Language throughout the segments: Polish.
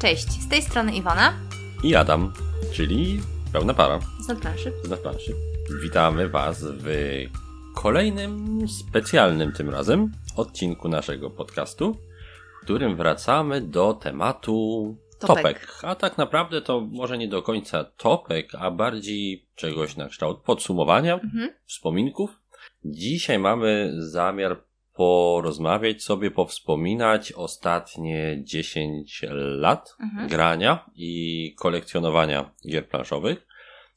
Cześć, z tej strony Iwona. I Adam, czyli pełna para. Z nadplanszy. Z nadplanszy. Witamy Was w kolejnym specjalnym tym razem odcinku naszego podcastu, w którym wracamy do tematu Topek. topek. A tak naprawdę to może nie do końca topek, a bardziej czegoś na kształt podsumowania, Mhm. wspominków. Dzisiaj mamy zamiar porozmawiać sobie, powspominać ostatnie 10 lat Mhm. grania i kolekcjonowania gier planszowych.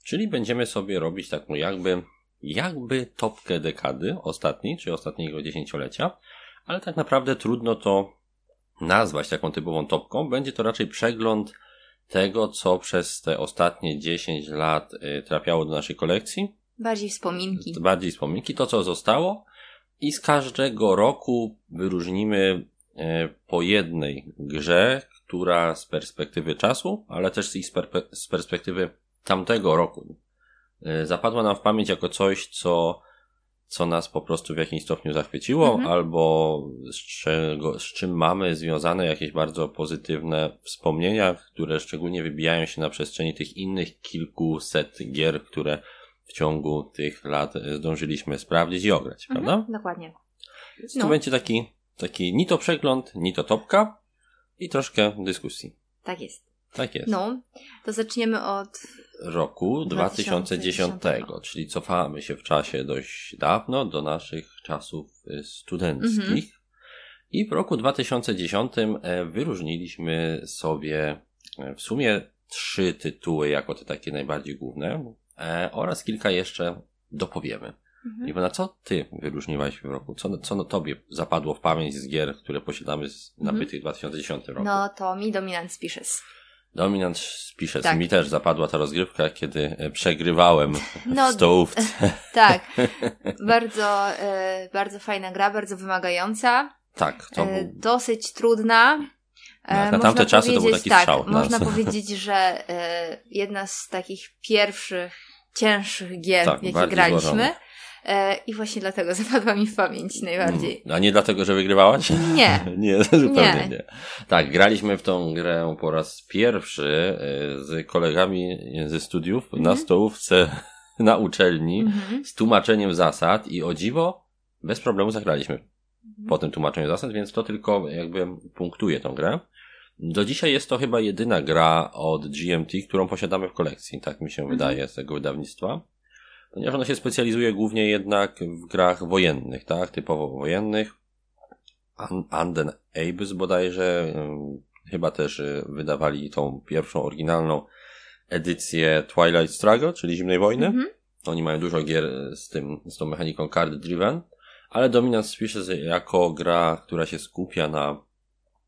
Czyli będziemy sobie robić taką jakby, jakby topkę dekady ostatniej, czy ostatniego dziesięciolecia, ale tak naprawdę trudno to nazwać taką typową topką. Będzie to raczej przegląd tego, co przez te ostatnie 10 lat y, trafiało do naszej kolekcji. Bardziej wspominki. Bardziej wspominki, to co zostało. I z każdego roku wyróżnimy e, po jednej grze, która z perspektywy czasu, ale też z perspektywy tamtego roku e, zapadła nam w pamięć jako coś, co, co nas po prostu w jakimś stopniu zachwyciło, Mhm. albo z, czego, z czym mamy związane jakieś bardzo pozytywne wspomnienia, które szczególnie wybijają się na przestrzeni tych innych kilkuset gier, które w ciągu tych lat e, zdążyliśmy sprawdzić i ograć, prawda? Mhm, dokładnie. Więc No. to będzie taki, taki ni to przegląd, ni to topka i troszkę dyskusji. Tak jest. Tak jest. No, to zaczniemy od. Roku 2010, 2010, czyli cofamy się w czasie dość dawno do naszych czasów y, studenckich. Mhm. I w roku 2010 e, wyróżniliśmy sobie e, w sumie trzy tytuły jako te takie najbardziej główne e, oraz kilka jeszcze dopowiemy. Mhm. Iwona, co ty wyróżniłaś w roku? Co, co na tobie zapadło w pamięć z gier, które posiadamy z nabytych w 2010 roku? No to mi Dominant Species. Dominant Species. Tak. Mi też zapadła ta rozgrywka, kiedy e, przegrywałem No, w stołówce. Tak. bardzo, e, bardzo fajna gra, bardzo wymagająca. Tak, to E, dosyć trudna. E, Tak, na można tamte czasy to był taki tak, strzał dla Można nas. powiedzieć, że e, jedna z takich pierwszych, cięższych gier, Tak, jakie graliśmy. złożonych. E, I właśnie dlatego zapadła mi w pamięć najbardziej. Mm, A nie dlatego, że wygrywałaś? Nie. nie, zupełnie nie. Nie. Tak, graliśmy w tą grę po raz pierwszy e, z kolegami ze studiów na Mhm. stołówce na uczelni Mhm. z tłumaczeniem zasad i o dziwo bez problemu zagraliśmy po tym tłumaczeniu zasad, więc to tylko jakby punktuje tą grę. Do dzisiaj jest to chyba jedyna gra od GMT, którą posiadamy w kolekcji, tak mi się Mhm. wydaje z tego wydawnictwa. Ponieważ ona się specjalizuje głównie jednak w grach wojennych, tak, typowo wojennych. Anden Abyss bodajże, chyba też y, wydawali tą pierwszą oryginalną edycję Twilight Struggle, czyli Zimnej Wojny. Mhm. Oni mają dużo gier e, z tym, z tą mechaniką card driven, ale Dominant Species jako gra, która się skupia na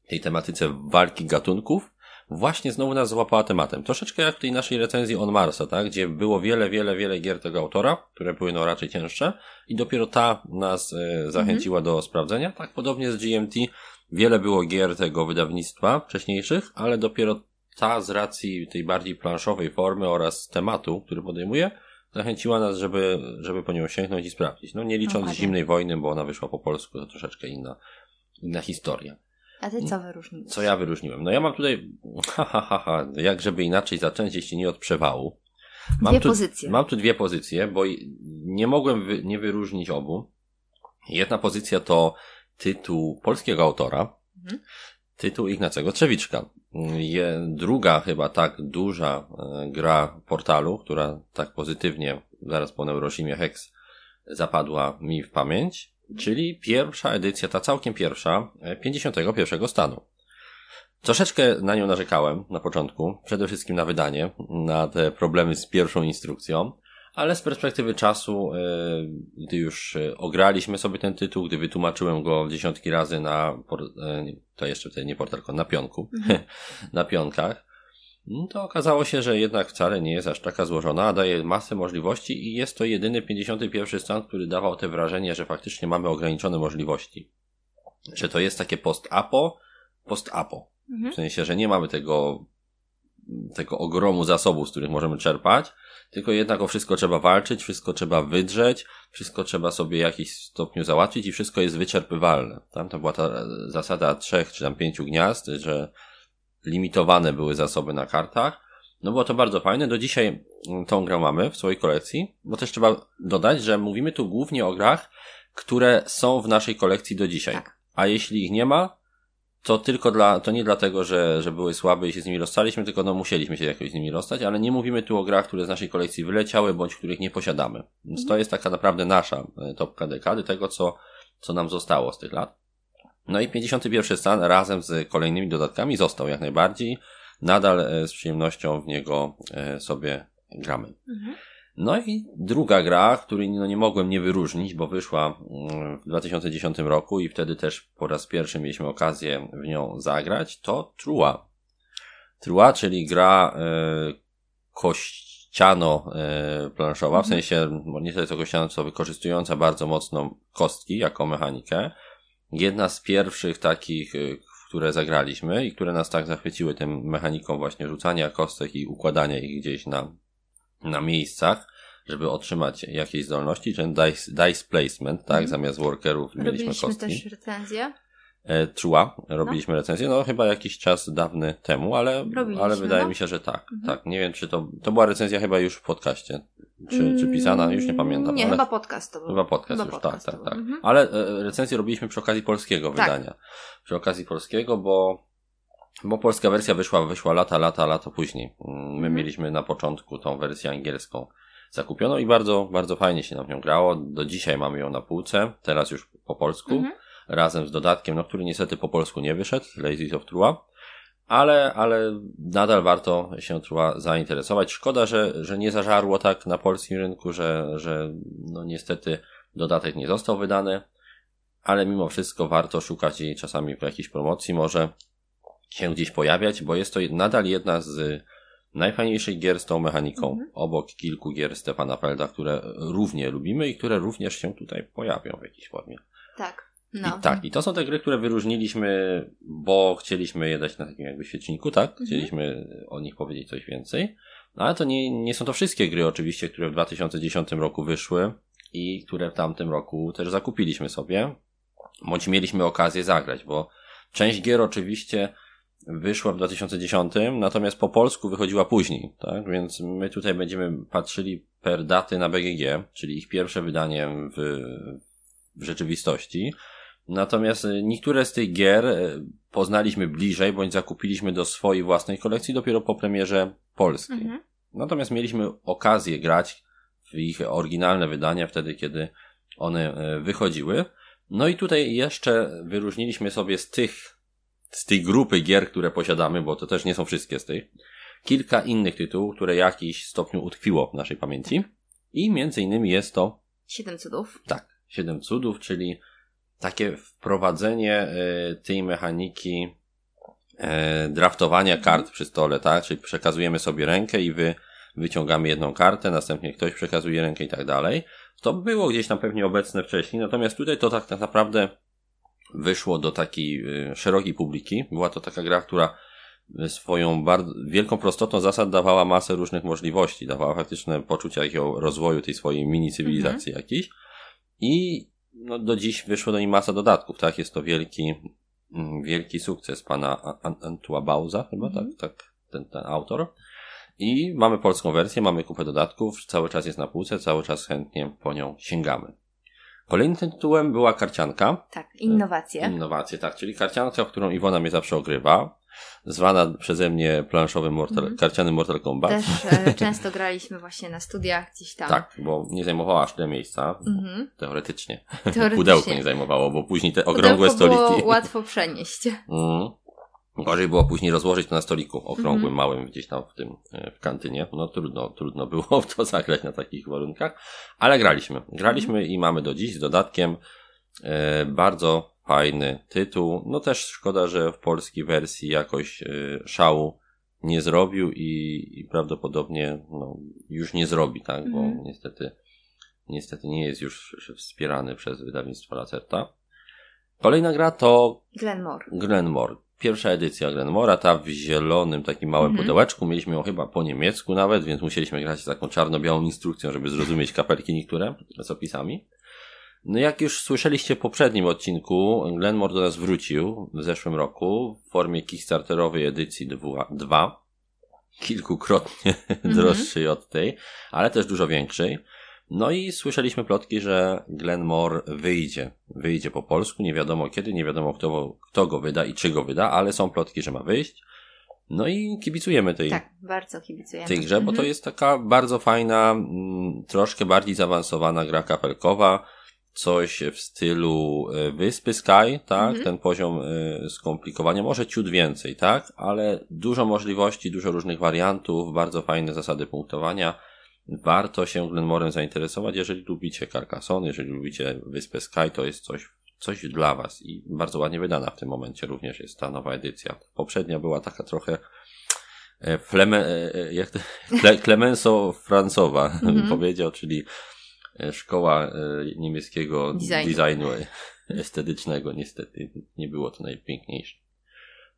tej tematyce walki gatunków, właśnie znowu nas złapała tematem. Troszeczkę jak w tej naszej recenzji On Marsa, tak? Gdzie było wiele, wiele, wiele gier tego autora, które były no raczej cięższe i dopiero ta nas e, zachęciła do sprawdzenia. Tak podobnie z GMT. Wiele było gier tego wydawnictwa wcześniejszych, ale dopiero ta z racji tej bardziej planszowej formy oraz tematu, który podejmuje, zachęciła nas, żeby, żeby po nią sięgnąć i sprawdzić. No nie licząc Dokładnie. Zimnej Wojny, bo ona wyszła po polsku, to troszeczkę inna, inna historia. A ty co wyróżniłeś? Co ja wyróżniłem? No ja mam tutaj, ha, ha, ha, ha jak żeby inaczej zacząć, jeśli nie od przewału. Mam Dwie tu, pozycje. Mam tu dwie pozycje, bo nie mogłem wy, nie wyróżnić obu. Jedna pozycja to tytuł polskiego autora, Mhm. tytuł Ignacego Trzewiczka. Druga chyba tak duża e, gra portalu, która tak pozytywnie zaraz po Neurosimie Hex zapadła mi w pamięć, czyli pierwsza edycja, ta całkiem pierwsza, e, 51 stanu. Troszeczkę na nią narzekałem na początku, przede wszystkim na wydanie, na te problemy z pierwszą instrukcją, ale z perspektywy czasu, e, gdy już e, ograliśmy sobie ten tytuł, gdy wytłumaczyłem go dziesiątki razy na, e, to jeszcze wtedy nie portalko, na pionku, na pionkach, to okazało się, że jednak wcale nie jest aż taka złożona, a daje masę możliwości i jest to jedyny 51 stan, który dawał te wrażenie, że faktycznie mamy ograniczone możliwości. Że to jest takie post-apo, post-apo. Mhm. W sensie, że nie mamy tego, tego ogromu zasobów, z których możemy czerpać, tylko jednak o wszystko trzeba walczyć, wszystko trzeba wydrzeć, wszystko trzeba sobie w jakiś stopniu załatwić i wszystko jest wyczerpywalne. Tam to była ta zasada trzech czy tam pięciu gniazd, że limitowane były zasoby na kartach. No było to bardzo fajne. Do dzisiaj mm, tą grę mamy w swojej kolekcji, bo też trzeba dodać, że mówimy tu głównie o grach, które są w naszej kolekcji do dzisiaj. Tak. A jeśli ich nie ma, to tylko dla, to nie dlatego, że, że były słabe i się z nimi rozstaliśmy, tylko no musieliśmy się jakoś z nimi rozstać, ale nie mówimy tu o grach, które z naszej kolekcji wyleciały, bądź których nie posiadamy. Więc to jest taka naprawdę nasza e, topka dekady, tego co, co nam zostało z tych lat. No i 51 stan razem z kolejnymi dodatkami został jak najbardziej. Nadal e, z przyjemnością w niego e, sobie gramy. Mhm. No i druga gra, której no nie mogłem nie wyróżnić, bo wyszła mm, w 2010 roku i wtedy też po raz pierwszy mieliśmy okazję w nią zagrać, to Trua. Trua, czyli gra e, kościano-planszowa, w sensie bo nie tyle co kościano, co wykorzystująca bardzo mocno kostki jako mechanikę. Jedna z pierwszych takich, y, które zagraliśmy i które nas tak zachwyciły tym mechaniką właśnie rzucania kostek i układania ich gdzieś na, na miejscach, żeby otrzymać jakieś zdolności, czyli dice, dice placement, tak, Mhm. zamiast workerów mieliśmy Robiliśmy kostki. też recenzję. E, Trua, robiliśmy recenzję, no chyba jakiś czas dawny temu, ale, Robiliśmy, ale wydaje no. mi się, że tak. Mhm. Tak, nie wiem, czy to, to była recenzja chyba już w podcaście, czy, czy pisana, już nie pamiętam. Mm, Nie, ale... chyba podcast to był. Chyba podcast Chyba już, podcast tak, to tak, tak. był. Mhm. Ale e, recenzję robiliśmy przy okazji polskiego Tak. wydania. Przy okazji polskiego, bo, bo polska wersja wyszła, wyszła lata, lata, lata później. Mm, My Mhm. mieliśmy na początku tą wersję angielską zakupioną i bardzo, bardzo fajnie się nam nią grało. Do dzisiaj mamy ją na półce, teraz już po polsku, Mhm. razem z dodatkiem, no który niestety po polsku nie wyszedł, Lazy of Trua. Ale, ale nadal warto się Trua zainteresować. Szkoda, że, że nie zażarło tak na polskim rynku, że, że no niestety dodatek nie został wydany, ale mimo wszystko warto szukać jej czasami w jakiejś promocji, może się gdzieś pojawiać, bo jest to nadal jedna z najfajniejszych gier z tą mechaniką, Mhm. obok kilku gier Stefana Felda, które równie lubimy i które również się tutaj pojawią w jakiejś formie. Tak. No. I tak, i to są te gry, które wyróżniliśmy, bo chcieliśmy je dać na takim jakby świeczniku, tak? Mhm. Chcieliśmy o nich powiedzieć coś więcej. No ale to nie, nie są to wszystkie gry oczywiście, które w 2010 roku wyszły i które w tamtym roku też zakupiliśmy sobie, bądź mieliśmy okazję zagrać, bo część gier oczywiście wyszła w 2010, natomiast po polsku wychodziła później, tak? Więc my tutaj będziemy patrzyli per daty na BGG, czyli ich pierwsze wydanie w, w rzeczywistości. Natomiast y, niektóre z tych gier y, poznaliśmy bliżej, bądź zakupiliśmy do swojej własnej kolekcji dopiero po premierze polskiej. Mhm. Natomiast mieliśmy okazję grać w ich oryginalne wydania wtedy, kiedy one e, wychodziły. No i tutaj jeszcze wyróżniliśmy sobie z tych, z tej grupy gier, które posiadamy, bo to też nie są wszystkie z tych, kilka innych tytułów, które w jakiś stopniu utkwiło w naszej pamięci. I między innymi jest to, Siedem cudów. tak, Siedem Cudów, czyli takie wprowadzenie e, tej mechaniki e, draftowania kart przy stole, tak? Czyli przekazujemy sobie rękę i wy wyciągamy jedną kartę, następnie ktoś przekazuje rękę i tak dalej. To było gdzieś tam pewnie obecne wcześniej, natomiast tutaj to tak, tak naprawdę wyszło do takiej y, szerokiej publiki. Była to taka gra, która swoją bardzo wielką prostotą zasad dawała masę różnych możliwości, dawała faktyczne poczucie takiego rozwoju tej swojej mini cywilizacji jakiejś. I no, do dziś wyszło do niej masa dodatków, tak? Jest to wielki, mm, wielki sukces pana Antua Bauza, chyba Mhm. tak, tak, ten, ten autor. I mamy polską wersję, mamy kupę dodatków, cały czas jest na półce, cały czas chętnie po nią sięgamy. Kolejnym tytułem była karcianka. Tak, innowacje. Innowacje, tak, czyli karcianka, w którą Iwona mnie zawsze ogrywa. Zwana przeze mnie planszowym Mortal, Mhm. karcianym Mortal Kombat. Też e, często graliśmy właśnie na studiach gdzieś tam. Tak, bo nie zajmowała aż tyle miejsca. Mhm. Teoretycznie. Teoretycznie. Pudełko nie zajmowało, bo później te okrągłe Pudełko stoliki. było łatwo przenieść. Mm. Gorzej było później rozłożyć to na stoliku okrągłym, Mhm. małym gdzieś tam w tym, e, w kantynie. No trudno, trudno było w to zagrać na takich warunkach, ale graliśmy. Graliśmy Mhm. i mamy do dziś z dodatkiem e, bardzo fajny tytuł. No też szkoda, że w polskiej wersji jakoś e, szału nie zrobił i, i prawdopodobnie no, już nie zrobi, tak, bo Mhm. niestety niestety nie jest już wspierany przez wydawnictwo Lacerta. Kolejna gra to Glenmore. Glenmore. Pierwsza edycja Glenmora, ta w zielonym takim małym Mhm. pudełeczku. Mieliśmy ją chyba po niemiecku nawet, więc musieliśmy grać z taką czarno-białą instrukcją, żeby zrozumieć kapelki niektóre z opisami. No jak już słyszeliście w poprzednim odcinku, Glenmore do nas wrócił w zeszłym roku w formie kickstarterowej edycji 2, kilkukrotnie Mhm. droższej od tej, ale też dużo większej. No i słyszeliśmy plotki, że Glenmore wyjdzie. Wyjdzie po polsku, nie wiadomo kiedy, nie wiadomo kto, kto go wyda i czy go wyda, ale są plotki, że ma wyjść. No i kibicujemy tej, Tak, bardzo kibicujemy. tej grze, bo to Mhm. jest taka bardzo fajna, mm, troszkę bardziej zaawansowana gra kapelkowa, coś w stylu e, Wyspy Sky, tak? Mhm. Ten poziom e, skomplikowania, może ciut więcej, tak? Ale dużo możliwości, dużo różnych wariantów, bardzo fajne zasady punktowania. Warto się Glenmorem zainteresować, jeżeli lubicie Carcassonne, jeżeli lubicie Wyspę Sky, to jest coś, coś dla was i bardzo ładnie wydana w tym momencie również jest ta nowa edycja. Poprzednia była taka trochę e, fleme, jak to, Cle- Clemenceau-Francowa bym Mhm. powiedział, czyli szkoła e, niemieckiego Designu. designu e, estetycznego. Niestety nie było to najpiękniejsze.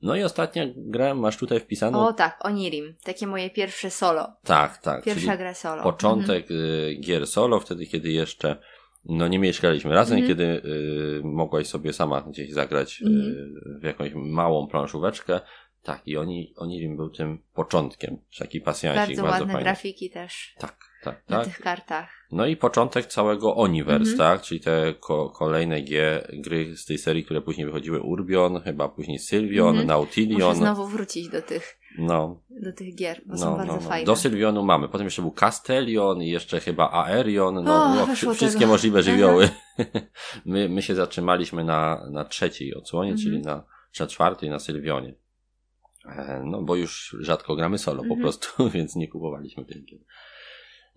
No i ostatnia gra masz tutaj wpisaną. O tak, Onirim. Takie moje pierwsze solo. tak, tak. Pierwsza gra solo. początek y, gier solo, wtedy kiedy jeszcze no nie mieszkaliśmy razem, Mhm. kiedy y, mogłaś sobie sama gdzieś zagrać y, Mhm. w jakąś małą planszóweczkę. Tak, i oni, oni był tym początkiem. Taki pasjansik, Bardzo, bardzo, ładne fajny. grafiki też Tak, tak, na tak. tych kartach. No i początek całego Oniverse, Mhm. tak? Czyli te ko- kolejne gie, gry z tej serii, które później wychodziły. Urbion, chyba później Sylvion, Mhm. Nautilion. Muszę znowu wrócić do tych, No, do tych gier, bo no, są no, bardzo no. fajne. Do Sylvionu mamy. Potem jeszcze był Castellion i jeszcze chyba Aerion. No, O, no wszystkie tego. możliwe żywioły. my, my się zatrzymaliśmy na, na trzeciej odsłonie, Mhm. czyli na, na czwartej na Sylwionie. E, No, bo już rzadko gramy solo po Mhm. prostu, więc nie kupowaliśmy tych gier.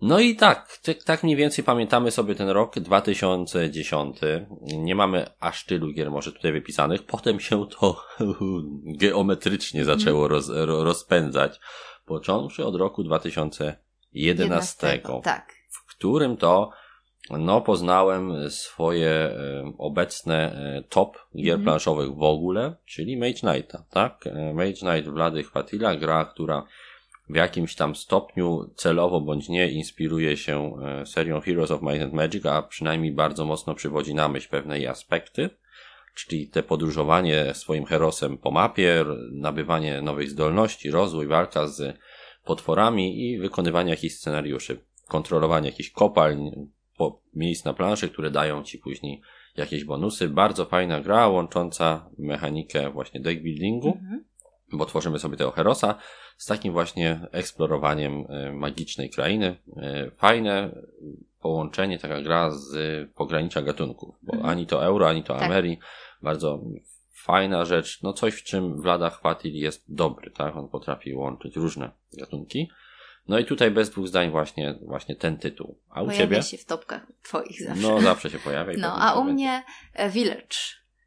No i tak, tak, mniej więcej pamiętamy sobie ten rok 2010. Nie mamy aż tylu gier może tutaj wypisanych. Potem się to geometrycznie zaczęło roz, ro, rozpędzać. Począwszy od roku 2011, Tak. w którym to no, poznałem swoje e, obecne e, top gier Mhm. planszowych w ogóle, czyli Mage Knighta, tak? E, Mage Knight Wlady Chwatila, gra, która w jakimś tam stopniu celowo bądź nie inspiruje się e, serią Heroes of Might and Magic, a przynajmniej bardzo mocno przywodzi na myśl pewne jej aspekty, czyli te podróżowanie swoim herosem po mapie, nabywanie nowych zdolności, rozwój, walka z potworami i wykonywanie jakichś scenariuszy, kontrolowanie jakichś kopalń, miejsc na planszy, które dają ci później jakieś bonusy. Bardzo fajna gra, łącząca mechanikę właśnie deck buildingu Mhm. Bo tworzymy sobie tego Herosa z takim właśnie eksplorowaniem e, magicznej krainy. E, Fajne połączenie, taka gra z pogranicza gatunków, bo Mhm. ani to euro, ani to Tak. Ameri, bardzo fajna rzecz, no coś w czym Vlada Chwatil jest dobry, tak? On potrafi łączyć różne gatunki. No i tutaj bez dwóch zdań właśnie, właśnie ten tytuł. A u Pojawia ciebie? się w topkach twoich zawsze. No zawsze się pojawia. No, a u będzie. mnie e, Village,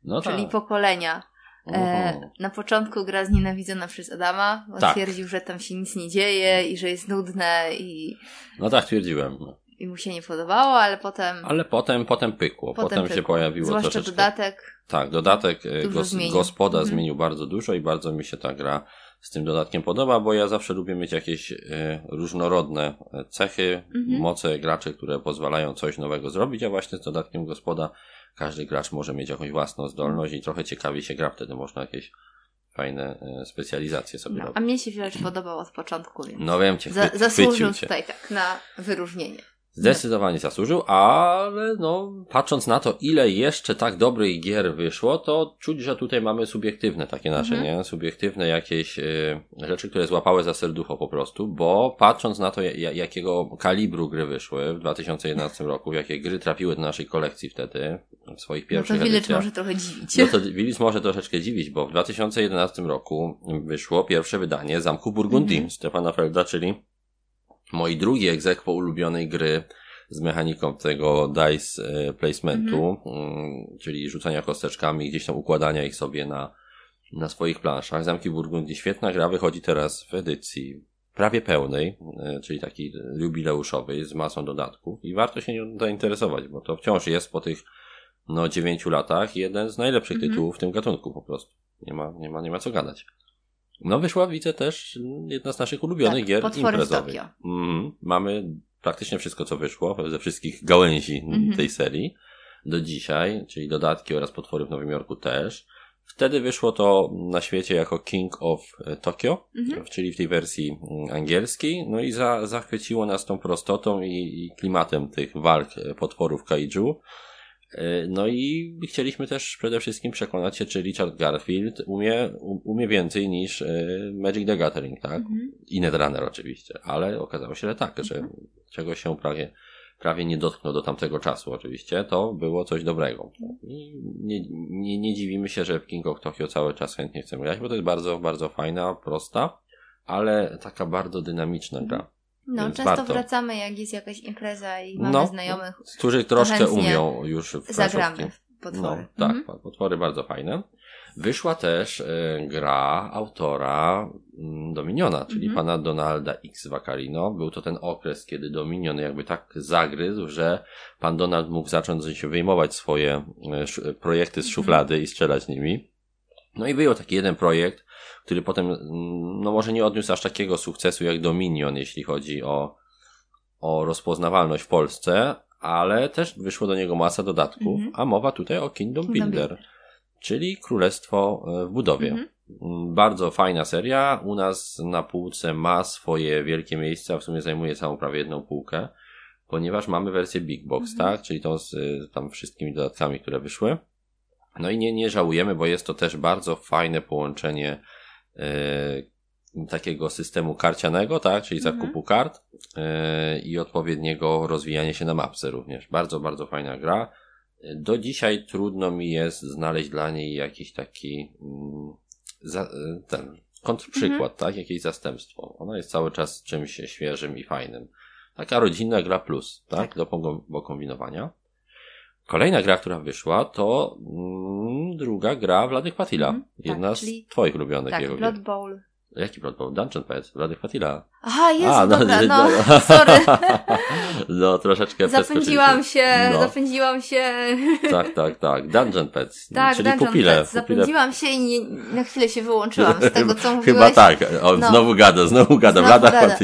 no czyli tak. pokolenia. E, na początku gra znienawidzona przez Adama, bo Tak. twierdził, że tam się nic nie dzieje i że jest nudne i, No tak twierdziłem. i mu się nie podobało, ale potem, Ale potem, potem pykło. Potem, potem się pykło. pojawiło Zwłaszcza troszeczkę. dodatek. Tak, dodatek e, gos, zmienił. gospoda Mhm. zmienił bardzo dużo i bardzo mi się ta gra z tym dodatkiem podoba, bo ja zawsze lubię mieć jakieś e, różnorodne e, cechy, Mhm. moce graczy, które pozwalają coś nowego zrobić, a właśnie z dodatkiem gospoda każdy gracz może mieć jakąś własną zdolność i trochę ciekawie się gra, wtedy można jakieś fajne e, specjalizacje sobie No, robić. a mnie się Village podobał od początku, więc No wiem cię, chwy, zasłużył cię. tutaj tak na wyróżnienie. Zdecydowanie zasłużył, ale no, patrząc na to, ile jeszcze tak dobrych gier wyszło, to czuć, że tutaj mamy subiektywne takie nasze, Mhm. nie? Subiektywne jakieś y, rzeczy, które złapały za serducho po prostu, bo patrząc na to, ja- jakiego kalibru gry wyszły w 2011 roku, jakie gry trafiły do naszej kolekcji wtedy, w swoich No to pierwszych Village może trochę dziwić. No to Willis może troszeczkę dziwić, bo w 2011 roku wyszło pierwsze wydanie Zamku Burgundii Mhm. Stefana Felda, czyli moi drugi egzekwo ulubionej gry z mechaniką tego dice e, placementu, mm, czyli rzucania kosteczkami, gdzieś tam układania ich sobie na, na swoich planszach. Zamki Burgundii, świetna gra, wychodzi teraz w edycji prawie pełnej, e, czyli takiej jubileuszowej z masą dodatków i warto się nią zainteresować, bo to wciąż jest po tych no dziewięciu latach jeden z najlepszych Mhm. tytułów w tym gatunku po prostu. Nie ma, nie ma, nie ma co gadać. No wyszła, widzę też jedna z naszych ulubionych Tak, gier Potwory imprezowych. Mhm. Mamy praktycznie wszystko, co wyszło ze wszystkich gałęzi Mhm. tej serii. do dzisiaj, czyli dodatki oraz potwory w Nowym Jorku też. Wtedy wyszło to na świecie jako King of Tokyo, Mhm. czyli w tej wersji mm, angielskiej, no i za, zachwyciło nas tą prostotą i, i klimatem tych walk e, potworów kaiju. E, No i chcieliśmy też przede wszystkim przekonać się, czy Richard Garfield umie, u- umie więcej niż e, Magic the Gathering, tak? Mhm. I Netrunner oczywiście, ale okazało się, że tak, że czego się prawie, prawie nie dotknął do tamtego czasu oczywiście, to było coś dobrego. I nie, nie, nie dziwimy się, że w King of Tokyo cały czas chętnie chcemy grać, bo to jest bardzo, bardzo fajna, prosta, ale taka bardzo dynamiczna gra. No, często warto. wracamy, jak jest jakaś impreza i mamy No. znajomych, Którzy troszkę umią już w zagramy potwory. No, tak, Mhm. potwory bardzo fajne. Wyszła też e, gra autora mm, Dominiona, czyli Mhm. pana Donalda X Vaccarino. Był to ten okres, kiedy Dominion jakby tak zagryzł, że pan Donald mógł zacząć się wyjmować swoje sz- projekty Mhm. z szuflady i strzelać nimi. No i wyjął taki jeden projekt, który potem, mm, no może nie odniósł aż takiego sukcesu jak Dominion, jeśli chodzi o, o rozpoznawalność w Polsce, ale też wyszło do niego masa dodatków, Mhm. a mowa tutaj o Kingdom Kingdom Builder, czyli Królestwo e, w budowie. Mhm. Mm, Bardzo fajna seria. U nas na półce ma swoje wielkie miejsca, w sumie zajmuje całą prawie jedną półkę, ponieważ mamy wersję Big Box, Mhm. tak? Czyli tą z y, tam wszystkimi dodatkami, które wyszły. No i nie, nie żałujemy, bo jest to też bardzo fajne połączenie y, takiego systemu karcianego, tak? Czyli Mhm. zakupu kart y, i odpowiedniego rozwijania się na mapce również. Bardzo, bardzo fajna gra. Do dzisiaj trudno mi jest znaleźć dla niej jakiś taki mm, za, y, ten kontrprzykład, tak? Jakieś zastępstwo. Ona jest cały czas czymś świeżym i fajnym. Taka rodzinna gra plus, tak? Tak. Do pogom- do kombinowania. Kolejna gra, która wyszła, to mm, druga gra Wladych Patila. Tak, Jedna czyli- z twoich ulubionych Tak, jego Blood gier. Bowl. Jaki Blood Bowl? Dungeon Pets, Wladych Patila. Aha, jest, A, dobra, że- no, sorry. no, troszeczkę Zapędziłam się, No. zapędziłam się. Tak, tak, tak. Dungeon Pets. Tak, czyli Dungeon pupile. Pets. pupile Zapędziłam się i nie, na chwilę się wyłączyłam z tego, co mówiłeś. Chyba tak. On No. znowu gada, znowu gada. Znowu Wlada gada.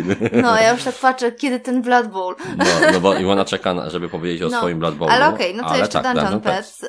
No, ja już tak patrzę, kiedy ten Blood Bowl. No, no bo Iwona czeka, na- żeby powiedzieć o No, swoim Blood Bowlu. Ale okej, no to jeszcze tak, Dungeon Pets. y,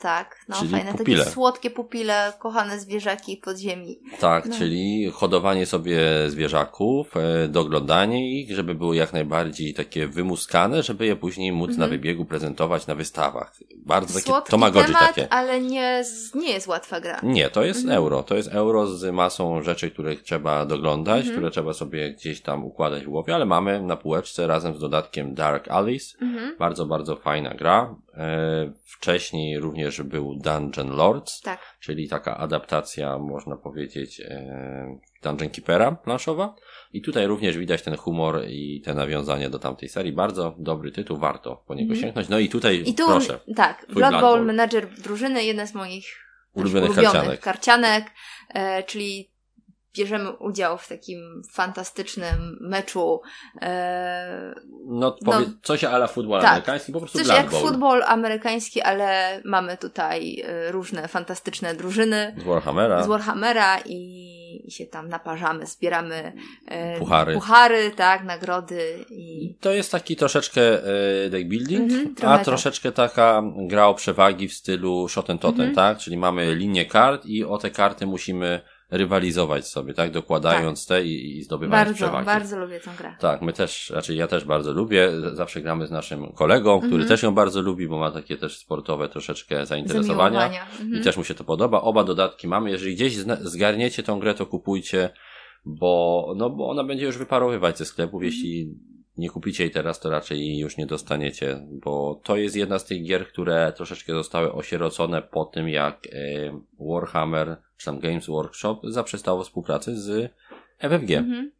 tak, no Czyli fajne. pupile. Takie słodkie pupile, kochane zwierzaki podziemi. Tak, No. czyli hodowanie sobie zwierzaków, e, doglądanie ich, żeby były jak najbardziej takie wymuskane, żeby je później móc na Mhm. wybiegu prezentować na wystawach. Bardzo takie tomagodzi takie. ale nie, nie jest łatwa gra. Nie, to jest Mhm. euro. To jest euro z masą rzeczy, których trzeba doglądać, Mhm. które trzeba sobie gdzieś tam układać w głowie, ale mamy na półeczce razem z dodatkiem Dark Alice. Bardzo, bardzo fajna gra. E, wcześniej również był Dungeon Lords, Tak. czyli taka adaptacja, można powiedzieć, e, Dungeon Keepera planszowa. I tutaj również widać ten humor i te nawiązania do tamtej serii. Bardzo dobry tytuł, warto po niego Mhm. sięgnąć. No i tutaj I tu, proszę, tak, Blood Bowl, Bowl. menadżer drużyny, jeden z moich ulubionych ulubionych karcianek. karcianek, e, czyli bierzemy udział w takim fantastycznym meczu, e, No, powiedz, coś ala futbol tak. amerykański, po prostu coś jak futbol amerykański, ale mamy tutaj e, różne fantastyczne drużyny Z Warhammera. z Warhammera i się tam naparzamy, zbieramy e, Puchary. puchary, tak, nagrody i To jest taki troszeczkę e, deck building, Mhm, a trochę tak. troszeczkę taka gra o przewagi w stylu shot and totem, Mhm. tak? Czyli mamy linię kart i o te karty musimy rywalizować sobie, tak? Dokładając te i, i zdobywając bardzo, przewagi. bardzo lubię tę grę. Tak, my też, znaczy ja też bardzo lubię. Zawsze gramy z naszym kolegą, który Mhm. też ją bardzo lubi, bo ma takie też sportowe troszeczkę zainteresowania. Mhm. I też mu się to podoba. Oba dodatki mamy. Jeżeli gdzieś zgarniecie tą grę, to kupujcie, bo, no, bo ona będzie już wyparowywać ze sklepów. Mhm. Jeśli nie kupicie jej teraz, to raczej jej już nie dostaniecie, bo to jest jedna z tych gier, które troszeczkę zostały osierocone po tym, jak e, Warhammer, czy tam Games Workshop zaprzestało współpracy z FFG. Mhm.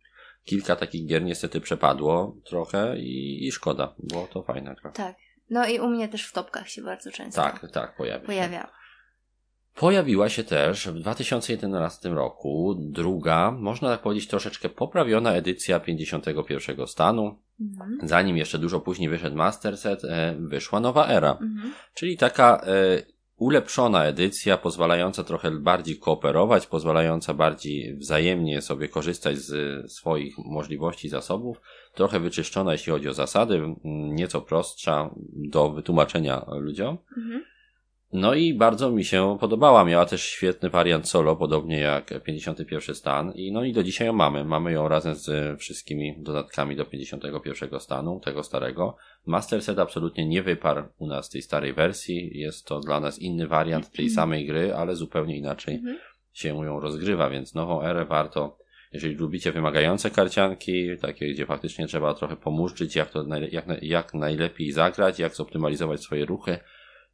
Kilka takich gier niestety przepadło trochę i, i szkoda, bo to fajna gra. Tak. No i u mnie też w topkach się bardzo często Tak, tak, pojawi się. pojawia. Pojawiła się też w 2011 roku druga, można tak powiedzieć, troszeczkę poprawiona edycja 51 stanu. Mhm. Zanim jeszcze dużo później wyszedł Master Set, e, wyszła nowa era. Mhm. Czyli taka e, ulepszona edycja, pozwalająca trochę bardziej kooperować, pozwalająca bardziej wzajemnie sobie korzystać z swoich możliwości, zasobów. trochę wyczyszczona, jeśli chodzi o zasady, nieco prostsza do wytłumaczenia ludziom. Mhm. No i bardzo mi się podobała. Miała też świetny wariant solo, podobnie jak 51 stan. I no i do dzisiaj ją mamy. Mamy ją razem z wszystkimi dodatkami do 51 stanu, tego starego. Master Set absolutnie nie wyparł u nas tej starej wersji. Jest to dla nas inny wariant tej samej gry, ale zupełnie inaczej mhm. się ją rozgrywa, więc nową erę warto jeżeli lubicie wymagające karcianki, takie gdzie faktycznie trzeba trochę pomurzyć, jak to jak, jak najlepiej zagrać, jak zoptymalizować swoje ruchy,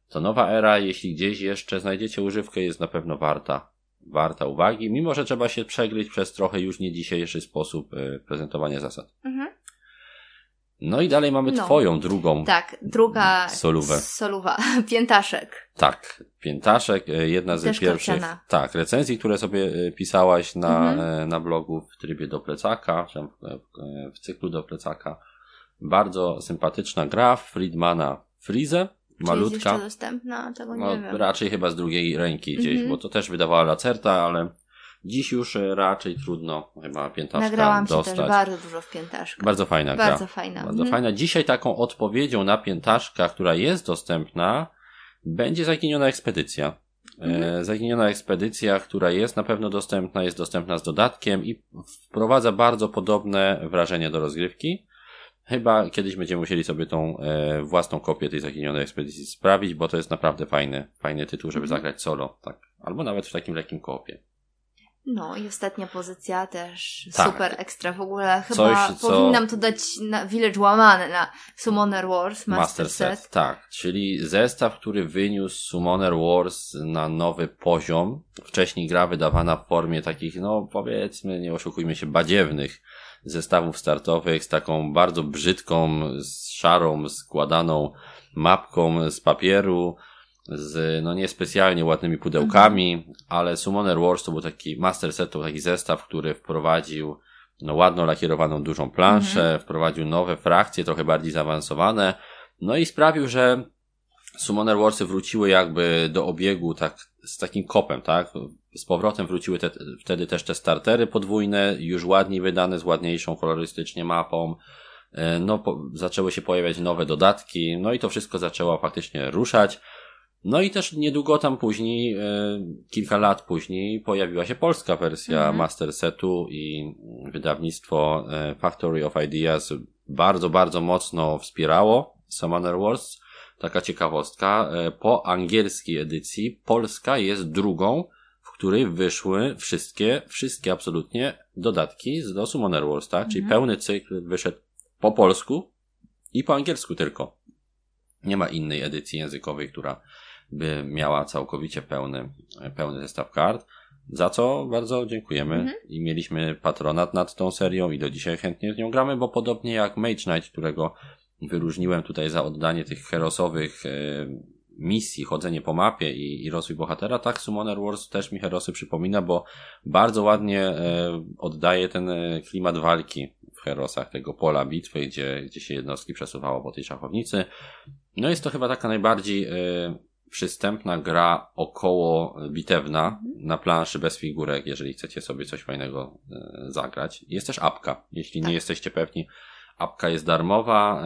to nowa era, jeśli gdzieś jeszcze znajdziecie używkę, jest na pewno warta, warta uwagi, mimo że trzeba się przegryźć przez trochę już nie dzisiejszy sposób y, prezentowania zasad. Mhm. No i dalej mamy no. twoją drugą. Tak, druga solówę. Soluwa, piętaszek. Tak, piętaszek, y, jedna z Też pierwszych. Korciana. Tak, recenzji, które sobie y, pisałaś na, mhm. na blogu w trybie do plecaka, czy w, w cyklu do plecaka. Bardzo sympatyczna gra Friedmana Frize malutka. Czy jest dostępna? Tego nie no, wiem. Raczej chyba z drugiej ręki gdzieś, mm -hmm. bo to też wydawała Lacerta, ale dziś już e, raczej trudno chyba piętaszka Nagrałam dostać. się też bardzo dużo w piętaszkach. Bardzo fajna Bardzo gra. fajna. Bardzo mm. fajna. Dzisiaj taką odpowiedzią na piętaszka, która jest dostępna, będzie zaginiona ekspedycja. Mm. Zaginiona ekspedycja, która jest na pewno dostępna, jest dostępna z dodatkiem i wprowadza bardzo podobne wrażenie do rozgrywki. Chyba kiedyś będziemy musieli sobie tą e, własną kopię tej zaginionej ekspedycji sprawić, bo to jest naprawdę fajny, fajny tytuł, żeby mm. zagrać solo, tak. Albo nawet w takim lekkim koopie. No i ostatnia pozycja też tak. super ekstra. W ogóle chyba Coś, co... powinnam to dać na Village łamane na Summoner Wars Master, Master set. set. Tak, czyli zestaw, który wyniósł Summoner Wars na nowy poziom. Wcześniej gra wydawana w formie takich, no powiedzmy, nie oszukujmy się, badziewnych zestawów startowych z taką bardzo brzydką, szarą, składaną mapką z papieru, z no niespecjalnie ładnymi pudełkami, mhm. ale Summoner Wars to był taki master set, to był taki zestaw, który wprowadził no ładno lakierowaną dużą planszę, mhm. wprowadził nowe frakcje, trochę bardziej zaawansowane, no i sprawił, że Summoner Warsy wróciły jakby do obiegu tak z takim kopem, tak? Z powrotem wróciły te, wtedy też te startery podwójne, już ładniej wydane, z ładniejszą kolorystycznie mapą. E, no, po, zaczęły się pojawiać nowe dodatki, no i to wszystko zaczęło faktycznie ruszać. No i też niedługo tam później, e, kilka lat później, pojawiła się polska wersja mhm. Master Setu i wydawnictwo e, Factory of Ideas bardzo, bardzo mocno wspierało Summoner Wars taka ciekawostka, e, po angielskiej edycji Polska jest drugą, w której wyszły wszystkie, wszystkie absolutnie dodatki z do Summoner Wars, tak? Mhm. Czyli pełny cykl wyszedł po polsku i po angielsku tylko. Nie ma innej edycji językowej, która by miała całkowicie pełny, pełny zestaw kart. Za co bardzo dziękujemy mhm. i mieliśmy patronat nad tą serią i do dzisiaj chętnie z nią gramy, bo podobnie jak Mage Knight, którego wyróżniłem tutaj za oddanie tych herosowych e, misji, chodzenie po mapie i, i rozwój bohatera, tak Summoner Wars też mi herosy przypomina, bo bardzo ładnie e, oddaje ten e, klimat walki w herosach tego pola bitwy, gdzie, gdzie się jednostki przesuwało po tej szachownicy. No jest to chyba taka najbardziej przystępna gra około bitewna na planszy bez figurek, jeżeli chcecie sobie coś fajnego zagrać. Jest też apka, jeśli tak. nie jesteście pewni, Apka jest darmowa,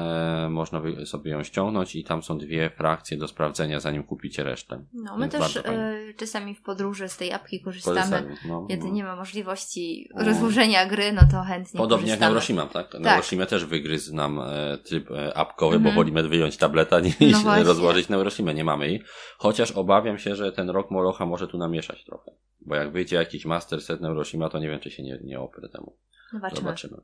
e, można sobie ją ściągnąć i tam są dwie frakcje do sprawdzenia, zanim kupicie resztę. No, my też e, czasami w podróży z tej apki korzystamy. No, Kiedy no. nie ma możliwości no. rozłożenia gry, no to chętnie Podobnie korzystamy. jak Neuroshima, tak? tak. Neuroshima też wygryzł nam e, tryb apkowy, mm bo mhm. wolimy wyjąć tableta niż no rozłożyć Neuroshima. Nie mamy jej. Chociaż obawiam się, że ten rok Molocha może tu namieszać trochę. Bo jak wyjdzie jakiś Master Set Neuroshima, to nie wiem, czy się nie, nie oprę temu. Zobaczymy. Zobaczymy.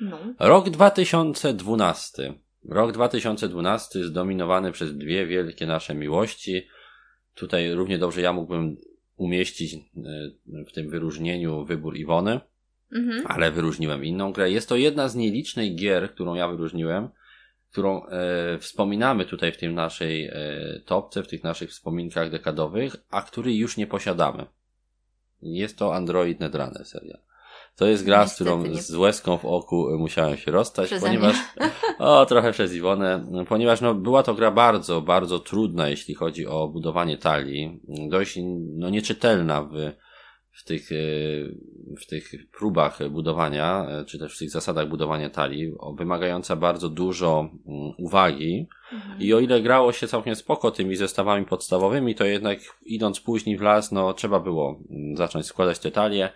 No. Rok 2012. Rok 2012 zdominowany przez dwie wielkie nasze miłości. Tutaj równie dobrze ja mógłbym umieścić e, w tym wyróżnieniu wybór Iwony, mhm. ale wyróżniłem inną grę. Jest to jedna z nielicznych gier, którą ja wyróżniłem, którą e, wspominamy tutaj w tym naszej e, topce, w tych naszych wspominkach dekadowych, a której już nie posiadamy. Jest to Android Netrunner seria. To jest gra, z którą z łezką w oku musiałem się rozstać, Przeze ponieważ, mnie. o, trochę przez Iwonę, ponieważ no, była to gra bardzo, bardzo trudna, jeśli chodzi o budowanie talii, dość, no, nieczytelna w, w tych, w tych próbach budowania, czy też w tych zasadach budowania talii, wymagająca bardzo dużo mm, uwagi. Mhm. I o ile grało się całkiem spoko tymi zestawami podstawowymi, to jednak idąc później w las, no trzeba było mm, zacząć składać te talie.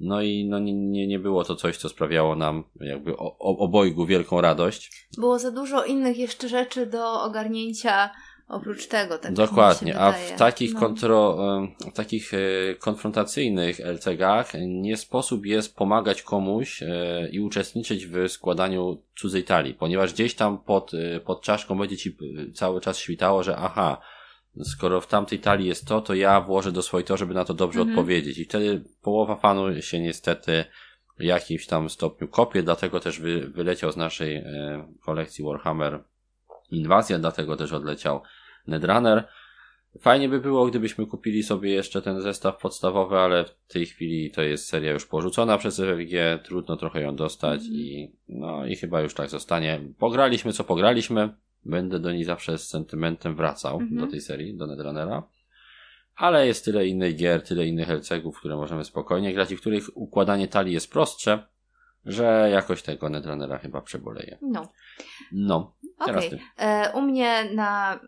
No i no, nie, nie było to coś, co sprawiało nam jakby obojgu wielką radość. Było za dużo innych jeszcze rzeczy do ogarnięcia oprócz tego. Tak Dokładnie, a w takich, no. kontro, w takich e, konfrontacyjnych LCG-ach nie sposób jest pomagać komuś e, i uczestniczyć w składaniu cudzej talii, ponieważ gdzieś tam pod, e, pod czaszką będzie ci cały czas świtało, że aha, skoro w tamtej talii jest to, to ja włożę do swojej to, żeby na to dobrze mhm. odpowiedzieć. I wtedy połowa fanu się niestety w jakimś tam stopniu kopie, dlatego też wy, wyleciał z naszej kolekcji Warhammer Inwazja, dlatego też odleciał Netrunner. Fajnie by było, gdybyśmy kupili sobie jeszcze ten zestaw podstawowy, ale w tej chwili to jest seria już porzucona przez FFG, trudno trochę ją dostać mm. i no i chyba już tak zostanie. Pograliśmy co pograliśmy, będę do niej zawsze z sentymentem wracał, -hmm. do tej serii, do Netrunnera. Ale jest tyle innych gier, tyle innych LCG-ów, które możemy spokojnie grać i w których układanie talii jest prostsze, że jakoś tego Netrunnera chyba przeboleje. No. No. Okej. Okay. E, u mnie na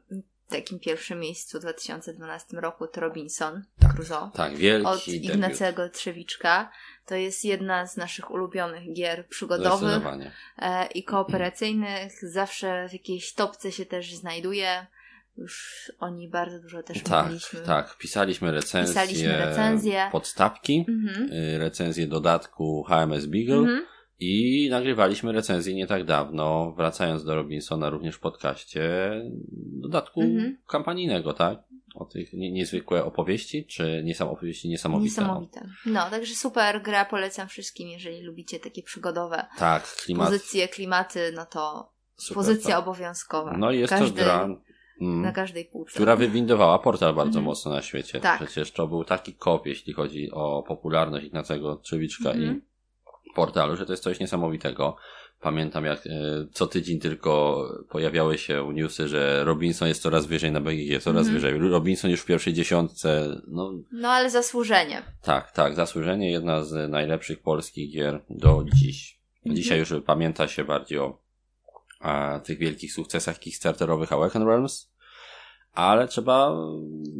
takim pierwszym miejscu w 2012 roku to Robinson tak, Crusoe. Tak, wielki Od Ignacego Trzewiczka. To jest jedna z naszych ulubionych gier przygodowych e, i kooperacyjnych. Zawsze w jakiejś topce się też znajduje. Już o niej bardzo dużo też tak, mówiliśmy. Tak, pisaliśmy recenzję, pisaliśmy recenzję. podstawki, mhm. Y, recenzję dodatku HMS Beagle. Mhm i nagrywaliśmy recenzję nie tak dawno, wracając do Robinsona również w podcaście, dodatku mhm. kampanijnego, tak? O tych nie, niezwykłe opowieści, czy niesam opowieści niesamowite? Niesamowite. No, także super gra, polecam wszystkim, jeżeli lubicie takie przygodowe tak, klimat... pozycje, klimaty, no to super, pozycja tak. obowiązkowa. No i jest Każdy... to gra Mm. na każdej półce. Która wywindowała portal bardzo mm. mocno na świecie. Tak. Przecież to był taki kop, jeśli chodzi o popularność Ignacego Trzewiczka mm. i mhm portalu, że to jest coś niesamowitego. Pamiętam jak e, co tydzień tylko pojawiały się newsy, że Robinson jest coraz wyżej na BGG, coraz mm-hmm. wyżej. Robinson już w pierwszej dziesiątce. No, no ale zasłużenie. Tak, tak, zasłużenie. Jedna z najlepszych polskich gier do dziś. Mm-hmm. Dzisiaj już pamięta się bardziej o a, tych wielkich sukcesach kickstarterowych Awaken Realms, ale trzeba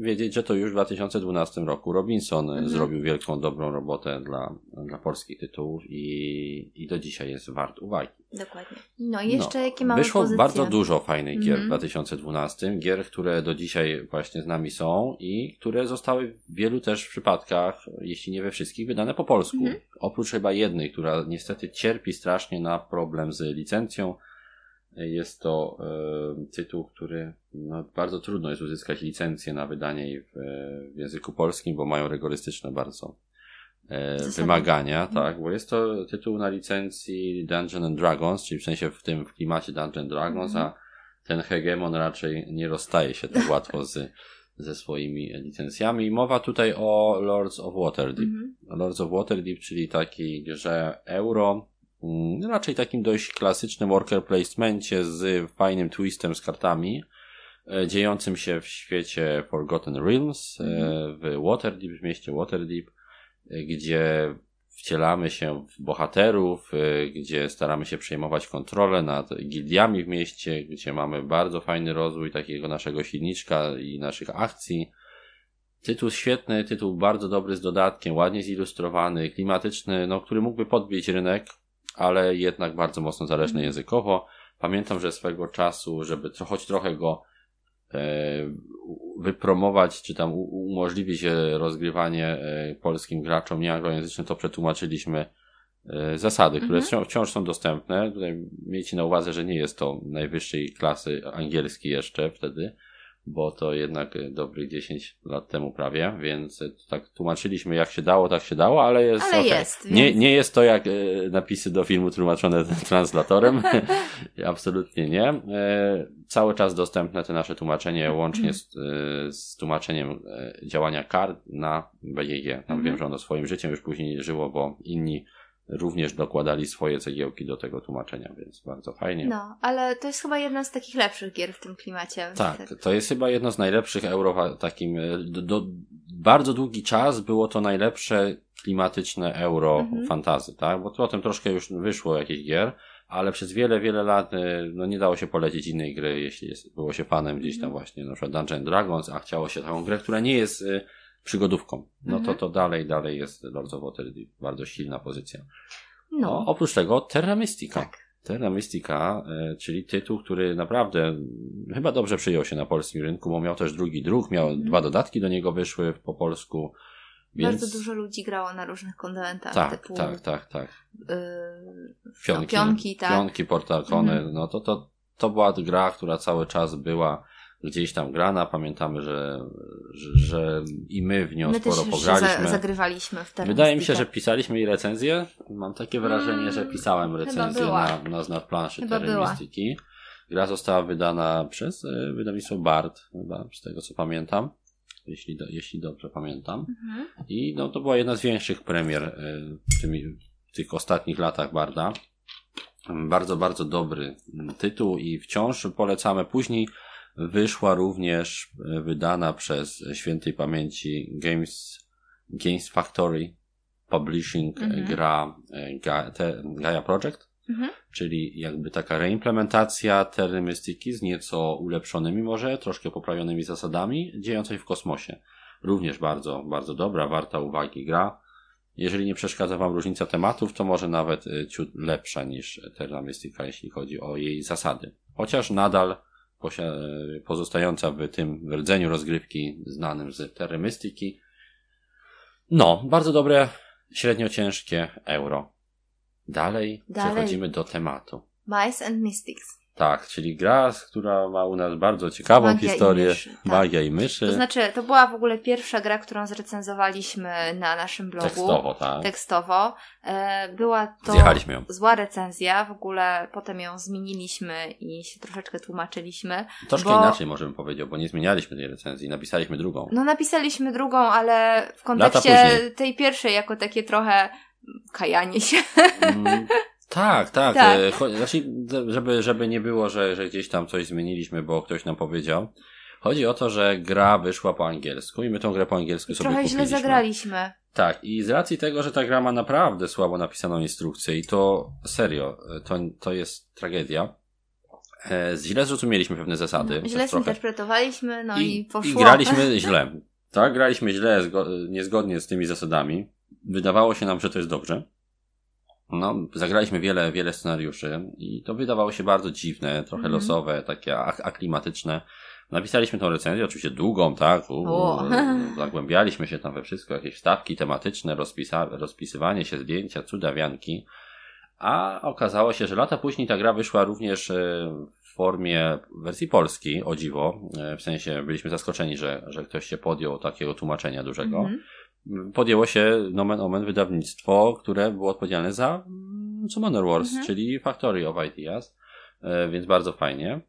wiedzieć, że to już w 2012 roku Robinson mhm. zrobił wielką, dobrą robotę dla, dla polskich tytułów i, i do dzisiaj jest wart uwagi. Dokładnie. No i jeszcze no, jakie mamy Wyszło pozycje? bardzo dużo fajnych gier mhm. w 2012, gier, które do dzisiaj właśnie z nami są i które zostały w wielu też przypadkach, jeśli nie we wszystkich, wydane po polsku. Mhm. Oprócz chyba jednej, która niestety cierpi strasznie na problem z licencją, jest to e, tytuł, który no, bardzo trudno jest uzyskać licencję na wydanie w, w języku polskim, bo mają rygorystyczne bardzo e, wymagania, mhm. tak, bo jest to tytuł na licencji Dungeon and Dragons, czyli w sensie w tym w klimacie Dungeon Dragons, mhm. a ten hegemon raczej nie rozstaje się tak łatwo z, ze swoimi licencjami. Mowa tutaj o Lords of Waterdeep. Mhm. Lords of Waterdeep, czyli takiej grze euro, Mm, raczej takim dość klasycznym worker placemencie z fajnym twistem z kartami, e, dziejącym się w świecie Forgotten Realms, mm. w Waterdeep, w mieście Waterdeep, e, gdzie wcielamy się w bohaterów, gdzie staramy się przejmować kontrolę nad gildiami w mieście, gdzie mamy bardzo fajny rozwój takiego naszego silniczka i naszych akcji. Tytuł świetny, tytuł bardzo dobry z dodatkiem, ładnie zilustrowany, klimatyczny, no, który mógłby podbić rynek ale jednak bardzo mocno zależny mhm. językowo. Pamiętam, że swego czasu, żeby choć trochę go e, wypromować, czy tam umożliwić e, rozgrywanie e, polskim graczom nieanglojęzycznym, to przetłumaczyliśmy zasady, które mhm. wciąż są dostępne. Tutaj miejcie na uwadze, że nie jest to najwyższej klasy angielski jeszcze wtedy, bo to jednak e, dobrych 10 lat temu prawie, więc e, tak tłumaczyliśmy jak się dało, tak się dało, ale jest, ale okay. jest nie, nie jest to jak e, napisy do filmu tłumaczone translatorem, absolutnie nie. Cały czas dostępne te nasze tłumaczenie, łącznie z, z tłumaczeniem działania kart na BGG. Tam mm wiem, że ono swoim życiem już później nie żyło, bo inni również dokładali swoje cegiełki do tego tłumaczenia, więc bardzo fajnie. No, ale to jest chyba jedna z takich lepszych gier w tym klimacie. Tak, to jest chyba jedno z najlepszych euro takim, e, do, do, bardzo długi czas było to najlepsze klimatyczne euro mhm. fantazy, tak? Bo potem troszkę już wyszło jakiś gier, ale przez wiele, wiele lat y, no nie dało się polecić innej gry, jeśli jest, było się fanem gdzieś tam mhm. właśnie, na przykład Dungeon Dragons, a chciało się taką grę, która nie jest y, przygodówką. No mhm. to to dalej, dalej jest Lords of Waterdeep. Bardzo silna pozycja. No. no oprócz tego Terra Mystica. Tak. Terra Mystica, y, czyli tytuł, który naprawdę chyba dobrze przyjął się na polskim rynku, bo miał też drugi druk, miał mhm. dwa dodatki do niego wyszły po polsku. Więc... Bardzo dużo ludzi grało na różnych kontynentach. Tak, typu, tak, tak, tak. Yy, pionki, no, pionki, tak. Pionki, Portalkony, mhm. no to, to, to była gra, która cały czas była gdzieś tam grana. Pamiętamy, że, że, że i my w nią my sporo też pograliśmy. Za, zagrywaliśmy w Terra Wydaje mi się, że pisaliśmy jej recenzję. Mam takie wrażenie, mm, że pisałem recenzję na, na, na planszy Terremistyki. Gra została wydana przez e, wydawnictwo Bard, chyba z tego co pamiętam jeśli, do, jeśli dobrze pamiętam. Mhm. I no, to była jedna z większych premier y, w, tymi, w tych ostatnich latach Barda. Bardzo, bardzo dobry tytuł i wciąż polecamy. Później wyszła również y, wydana przez świętej pamięci Games, Games Factory Publishing mhm. gra y, Gaia Project Mhm. Czyli jakby taka reimplementacja Terry Mystyki z nieco ulepszonymi może, troszkę poprawionymi zasadami, dziejącej w kosmosie. Również bardzo, bardzo dobra, warta uwagi gra. Jeżeli nie przeszkadza Wam różnica tematów, to może nawet ciut lepsza niż Terra Mystica, jeśli chodzi o jej zasady. Chociaż nadal pozostająca w tym rdzeniu rozgrywki znanym z Terry Mystyki. No, bardzo dobre, średnio ciężkie euro. Dalej, Dalej. przechodzimy do tematu. Mice and Mystics. Tak, czyli gra, która ma u nas bardzo ciekawą Magia historię. I myszy, tak. Magia i myszy. To znaczy, to była w ogóle pierwsza gra, którą zrecenzowaliśmy na naszym blogu. Tekstowo, tak. Tekstowo. E, była to Zjechaliśmy ją. zła recenzja, w ogóle potem ją zmieniliśmy i się troszeczkę tłumaczyliśmy. Troszkę bo... inaczej możemy powiedzieć, bo nie zmienialiśmy tej recenzji, napisaliśmy drugą. No napisaliśmy drugą, ale w kontekście tej pierwszej jako takie trochę kajanie się. Mm, tak, tak. tak. E, znaczy, żeby, żeby nie było, że, że gdzieś tam coś zmieniliśmy, bo ktoś nam powiedział. Chodzi o to, że gra wyszła po angielsku i my tą grę po angielsku sobie Trochę źle zagraliśmy. Tak, i z racji tego, że ta gra ma naprawdę słabo napisaną instrukcję i to serio, to, to jest tragedia. E, źle zrozumieliśmy pewne zasady. No, źle zinterpretowaliśmy, no i, i poszło. I graliśmy źle. Tak, graliśmy źle, niezgodnie z tymi zasadami. Wydawało się nam, że to jest dobrze. No, zagraliśmy wiele, wiele scenariuszy i to wydawało się bardzo dziwne, trochę mm. losowe, takie aklimatyczne. Napisaliśmy tą recenzję, oczywiście długą, tak, u, zagłębialiśmy się tam we wszystko, jakieś wstawki tematyczne, rozpisa, rozpisywanie się zdjęcia, cudawianki. A okazało się, że lata później ta gra wyszła również e, w formie wersji polskiej, o dziwo. E, w sensie byliśmy zaskoczeni, że, że ktoś się podjął takiego tłumaczenia dużego. Mm -hmm podjęło się nomen omen wydawnictwo, które było odpowiedzialne za Summoner Wars, mhm. czyli Factory of Ideas, e, więc bardzo fajnie.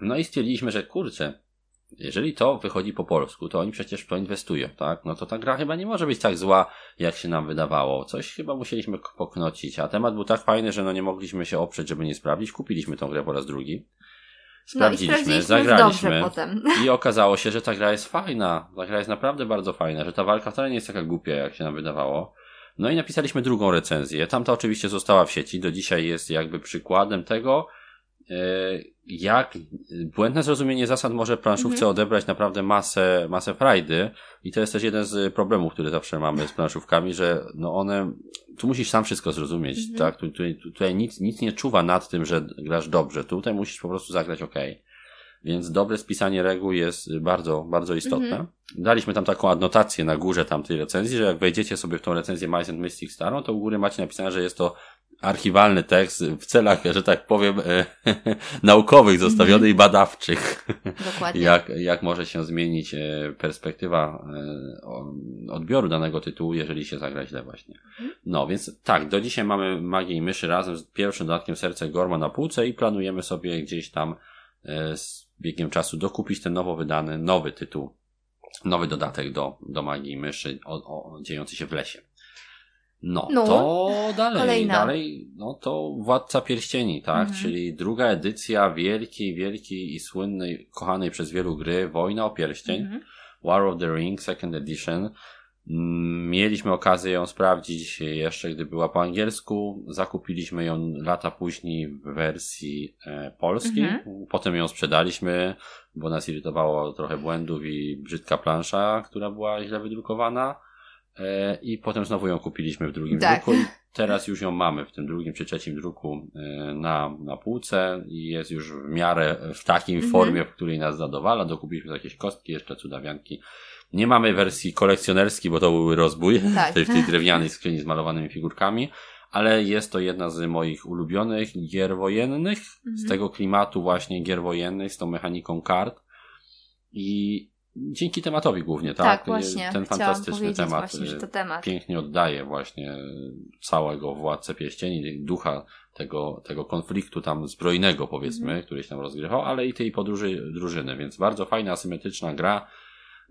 No i stwierdziliśmy, że kurczę, jeżeli to wychodzi po polsku, to oni przecież w to inwestują, tak? No to ta gra chyba nie może być tak zła, jak się nam wydawało. Coś chyba musieliśmy poknocić, a temat był tak fajny, że no nie mogliśmy się oprzeć, żeby nie sprawdzić. Kupiliśmy tą grę po raz drugi. Sprawdziliśmy, no zagraliśmy i okazało się, że ta gra jest fajna. Ta gra jest naprawdę bardzo fajna, że ta walka wcale nie jest taka głupia, jak się nam wydawało. No i napisaliśmy drugą recenzję. Tamta oczywiście została w sieci, do dzisiaj jest jakby przykładem tego, jak błędne zrozumienie zasad może planszówce mhm. odebrać naprawdę masę, masę frajdy. I to jest też jeden z problemów, które zawsze mamy z planszówkami, że no one, tu musisz sam wszystko zrozumieć, mhm. tak? Tu, tu, tutaj nic, nic nie czuwa nad tym, że grasz dobrze. Tutaj musisz po prostu zagrać ok. Więc dobre spisanie reguł jest bardzo, bardzo istotne. Mhm. Daliśmy tam taką adnotację na górze tamtej recenzji, że jak wejdziecie sobie w tą recenzję Mice and Mystic starą, to u góry macie napisane, że jest to archiwalny tekst w celach, że tak powiem, e, naukowych zostawionych i badawczych. Dokładnie. jak, jak może się zmienić e, perspektywa e, odbioru danego tytułu, jeżeli się zagra źle właśnie. No, więc tak, do dzisiaj mamy Magię i Myszy razem z pierwszym dodatkiem Serce Gorma na półce i planujemy sobie gdzieś tam z biegiem czasu dokupić ten nowo wydany, nowy tytuł, nowy dodatek do, do Magii i Myszy o, o, dziejący się w lesie. No, no, to dalej, kolejna. dalej, no to Władca Pierścieni, tak? Mhm. Czyli druga edycja wielkiej, wielkiej i słynnej, kochanej przez wielu gry Wojna o Pierścień. Mhm. War of the Ring Second Edition. Mm, mieliśmy okazję ją sprawdzić jeszcze, gdy była po angielsku. Zakupiliśmy ją lata później w wersji e, polskiej. Mhm. Potem ją sprzedaliśmy, bo nas irytowało trochę błędów i brzydka plansza, która była źle wydrukowana. E, I potem znowu ją kupiliśmy w drugim tak. druku. I teraz już ją mamy w tym drugim czy trzecim druku e, na, na półce i jest już w miarę w takiej mhm. formie, w której nas zadowala. Dokupiliśmy jakieś kostki, jeszcze cudawianki nie mamy wersji kolekcjonerskiej, bo to były rozbój tak. tej, w tej drewnianej skrzyni z malowanymi figurkami, ale jest to jedna z moich ulubionych gier wojennych, mhm. z tego klimatu właśnie gier wojennych, z tą mechaniką kart i dzięki tematowi głównie, tak? Tak, właśnie. Ten fantastyczny temat, właśnie, to temat pięknie oddaje właśnie całego Władcę Pierścieni, ducha tego, tego konfliktu tam zbrojnego powiedzmy, mhm. który się tam rozgrywał, ale i tej podróży drużyny, więc bardzo fajna, asymetryczna gra,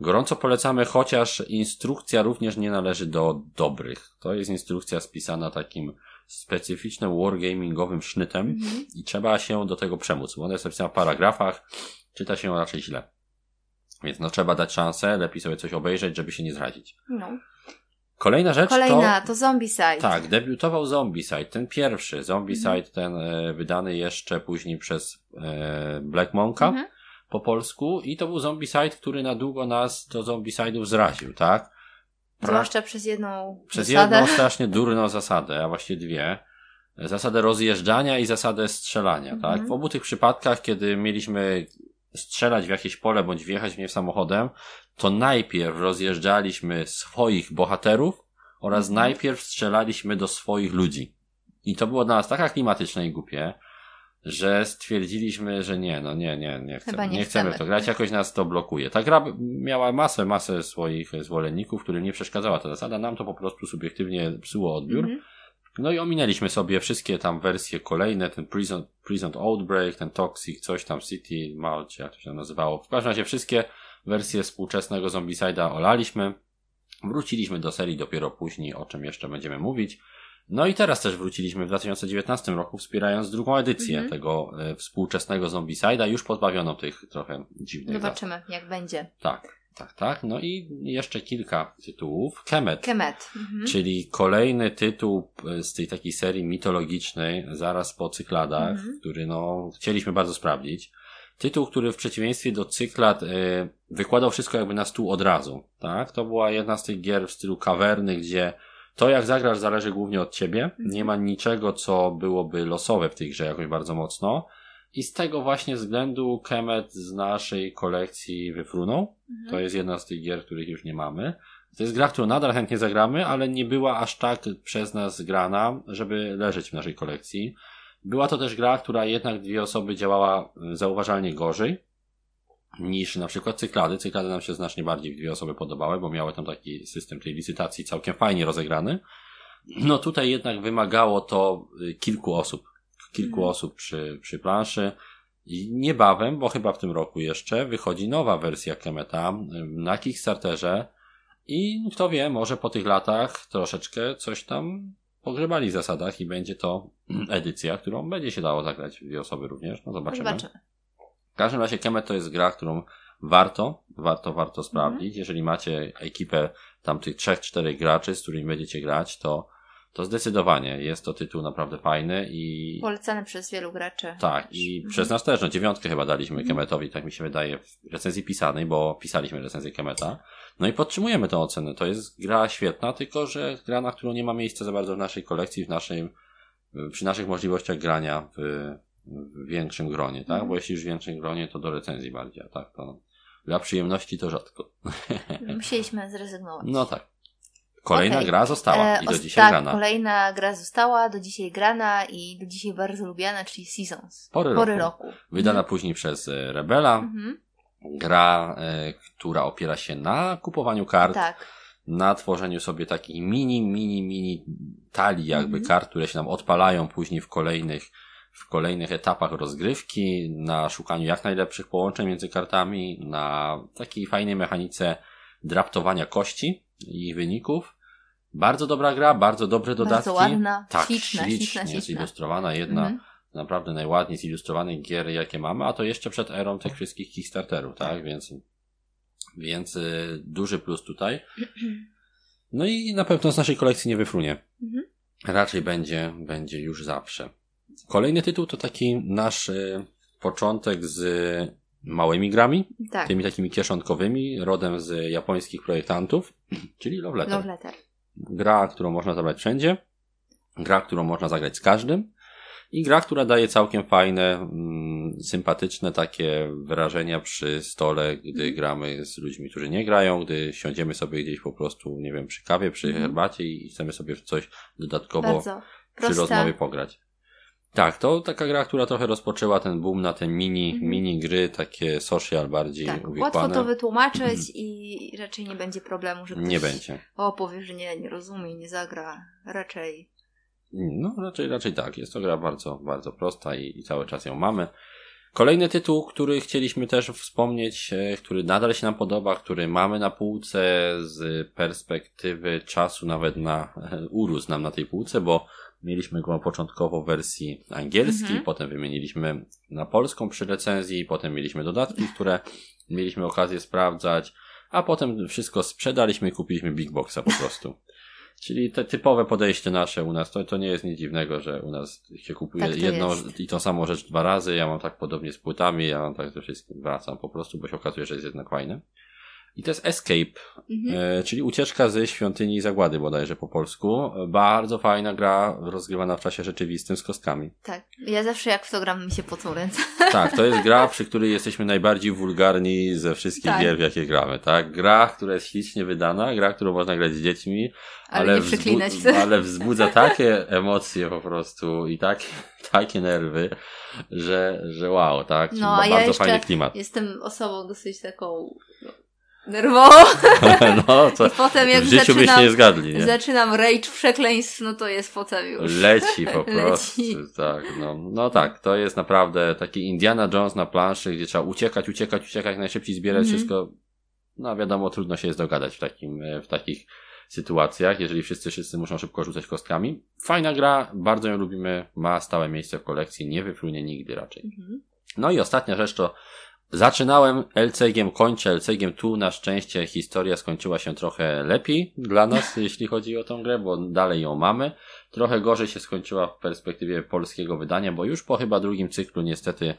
Gorąco polecamy, chociaż instrukcja również nie należy do dobrych. To jest instrukcja spisana takim specyficznym wargamingowym sznytem mm-hmm. i trzeba się do tego przemóc. Ona jest napisana w paragrafach, czyta się raczej źle. Więc no trzeba dać szansę, lepiej sobie coś obejrzeć, żeby się nie zrazić. No. Kolejna rzecz Kolejna to... to Zombicide. Tak, debiutował Zombicide. Ten pierwszy Zombicide, mm-hmm. ten e, wydany jeszcze później przez e, Black Monka. Mm-hmm po polsku i to był Zombicide, który na długo nas do Zombicide'ów zraził, tak? Pra... Zwłaszcza przez jedną Przez zasadę. jedną strasznie durną zasadę, a właściwie dwie. Zasadę rozjeżdżania i zasadę strzelania, tak? Mhm. W obu tych przypadkach, kiedy mieliśmy strzelać w jakieś pole bądź wjechać w nie samochodem, to najpierw rozjeżdżaliśmy swoich bohaterów oraz mhm. najpierw strzelaliśmy do swoich ludzi. I to było dla nas tak klimatyczne i głupie, że stwierdziliśmy, że nie, no nie, nie, nie, chcemy, nie, nie chcemy, chcemy w to grać, jakoś nas to blokuje. Ta gra miała masę, masę swoich zwolenników, którym nie przeszkadzała ta zasada, nam to po prostu subiektywnie psuło odbiór. Mm -hmm. No i ominęliśmy sobie wszystkie tam wersje kolejne, ten Prison, Prison Outbreak, ten Toxic, coś tam City, Malcie, jak to się nazywało. W każdym razie wszystkie wersje współczesnego Zombicide'a olaliśmy. Wróciliśmy do serii dopiero później, o czym jeszcze będziemy mówić. No i teraz też wróciliśmy w 2019 roku, wspierając drugą edycję mm -hmm. tego e, współczesnego Zombicide'a, już pozbawiono tych trochę dziwnych Zobaczymy, jak będzie. Tak, tak, tak. No i jeszcze kilka tytułów. Kemet. Kemet. Mhm. Czyli kolejny tytuł e, z tej takiej serii mitologicznej, zaraz po Cykladach, mhm. który no, chcieliśmy bardzo sprawdzić. Tytuł, który w przeciwieństwie do Cyklad y, wykładał wszystko jakby na stół od razu, tak? To była jedna z tych gier w stylu kawerny, gdzie to jak zagrasz zależy głównie od ciebie. Mhm. Nie ma niczego, co byłoby losowe w tej grze jakoś bardzo mocno. I z tego właśnie względu Kemet z naszej kolekcji wyfrunął. Mhm. To jest jedna z tych gier, których już nie mamy. To jest gra, którą nadal chętnie zagramy, ale nie była aż tak przez nas grana, żeby leżeć w naszej kolekcji. Była to też gra, która jednak dwie osoby działała zauważalnie gorzej niż na przykład cyklady. Cyklady nam się znacznie bardziej w dwie osoby podobały, bo miały tam taki system tej licytacji całkiem fajnie rozegrany. No tutaj jednak wymagało to y, kilku osób. Kilku mm. osób przy, przy planszy. I niebawem, bo chyba w tym roku jeszcze, wychodzi nowa wersja Kemeta na Kickstarterze. I kto wie, może po tych latach troszeczkę coś tam pogrzebali w zasadach i będzie to edycja, którą będzie się dało zagrać dwie osoby również. No zobaczymy. zobaczymy. W każdym razie Kemet to jest gra, którą warto, warto, warto sprawdzić. Mhm. Jeżeli macie ekipę tam tych trzech, czterech graczy, z którymi będziecie grać, to, to zdecydowanie jest to tytuł naprawdę fajny i... Polecany przez wielu graczy. Tak, i mhm. przez nas też, no dziewiątkę chyba daliśmy mhm. Kemetowi, tak mi się wydaje, w recenzji pisanej, bo pisaliśmy recenzję Kemeta. No i podtrzymujemy tę ocenę. To jest gra świetna, tylko że gra, na którą nie ma miejsca za bardzo w naszej kolekcji, w naszym, przy naszych możliwościach grania w, w większym gronie, tak? Mm. Bo jeśli już w większym gronie, to do recenzji bardziej, tak? To dla przyjemności to rzadko. Musieliśmy zrezygnować. No tak. Kolejna okay. gra została i do e, dzisiaj tak, grana. kolejna gra została, do dzisiaj grana i do dzisiaj bardzo lubiana, czyli Seasons. Pory, Pory roku. roku. Wydana mhm. później przez e, Rebela. Mhm. Gra, e, która opiera się na kupowaniu kart. Tak. Na tworzeniu sobie takich mini, mini, mini talii jakby mhm. kart, które się nam odpalają później w kolejnych w kolejnych etapach rozgrywki, na szukaniu jak najlepszych połączeń między kartami, na takiej fajnej mechanice draftowania kości ich wyników. Bardzo dobra gra, bardzo dobre dodatki. Bardzo ładna, tak, śliczna, ślicznie śliczna, jest ilustrowana, jedna -hmm. naprawdę najładniej zilustrowanych gier, jakie mamy, a to jeszcze przed erą tych wszystkich Kickstarterów, tak? Więc Więc y, duży plus tutaj. No i na pewno z naszej kolekcji nie wyfrunie. Mhm. Raczej będzie, będzie już zawsze. Kolejny tytuł to taki nasz y, początek z małymi grami, tak. tymi takimi kieszonkowymi, rodem z japońskich projektantów, czyli Love Letter. Love Letter. Gra, którą można zabrać wszędzie, gra, którą można zagrać z każdym i gra, która daje całkiem fajne, mm, sympatyczne takie wrażenia przy stole, gdy mhm. gramy z ludźmi, którzy nie grają, gdy siądziemy sobie gdzieś po prostu, nie wiem, przy kawie, przy mm. herbacie i chcemy sobie coś dodatkowo przy rozmowie pograć. Tak, to taka gra, która trochę rozpoczęła ten boom na te mini, mm mini gry, takie social bardziej tak. Łatwo to wytłumaczyć i raczej nie będzie problemu, że ktoś nie będzie. O, powie, że nie, nie rozumie, nie zagra. Raczej. No, raczej, raczej tak. Jest to gra bardzo, bardzo prosta i, i cały czas ją mamy. Kolejny tytuł, który chcieliśmy też wspomnieć, e, który nadal się nam podoba, który mamy na półce z perspektywy czasu nawet na urósł nam na tej półce, bo Mieliśmy go początkowo w wersji angielskiej, mhm. potem wymieniliśmy na polską przy recenzji, potem mieliśmy dodatki, które mieliśmy okazję sprawdzać, a potem wszystko sprzedaliśmy i kupiliśmy Big Boxa po prostu. Czyli te typowe podejście nasze u nas, to, to nie jest nic dziwnego, że u nas się kupuje tak jedną jest. i tą samą rzecz dwa razy. Ja mam tak podobnie z płytami, ja mam tak ze wszystkim wracam po prostu, bo się okazuje, że jest jednak fajne. I to jest Escape, mhm. e, czyli ucieczka ze świątyni zagłady bodajże po polsku. Bardzo fajna gra, rozgrywana w czasie rzeczywistym z kostkami. Tak, ja zawsze jak w to gram mi się pocą ręce. Tak, to jest gra, przy której jesteśmy najbardziej wulgarni ze wszystkich tak. gier, w jakie gramy, tak? Gra, która jest ślicznie wydana, gra, którą można grać z dziećmi, ale, ale, wzbu ale wzbudza takie emocje po prostu i takie, takie nerwy, że, że wow, tak? No, a bardzo ja fajny klimat. Jestem osobą dosyć taką nerwowo. No, to I potem jak w życiu zaczynam, byście nie zgadli, nie? Zaczynam rage przekleństw, no to jest potem już. Leci po prostu, Leci. tak. No, no tak, to jest naprawdę taki Indiana Jones na planszy, gdzie trzeba uciekać, uciekać, uciekać, najszybciej zbierać -hmm. wszystko. No wiadomo, trudno się jest dogadać w takim, w takich sytuacjach, jeżeli wszyscy, wszyscy muszą szybko rzucać kostkami. Fajna gra, bardzo ją lubimy, ma stałe miejsce w kolekcji, nie wyfrunie nigdy raczej. -hmm. No i ostatnia rzecz to Zaczynałem LCG, kończę LCG, tu na szczęście historia skończyła się trochę lepiej dla nas, jeśli chodzi o tą grę, bo dalej ją mamy. Trochę gorzej się skończyła w perspektywie polskiego wydania, bo już po chyba drugim cyklu niestety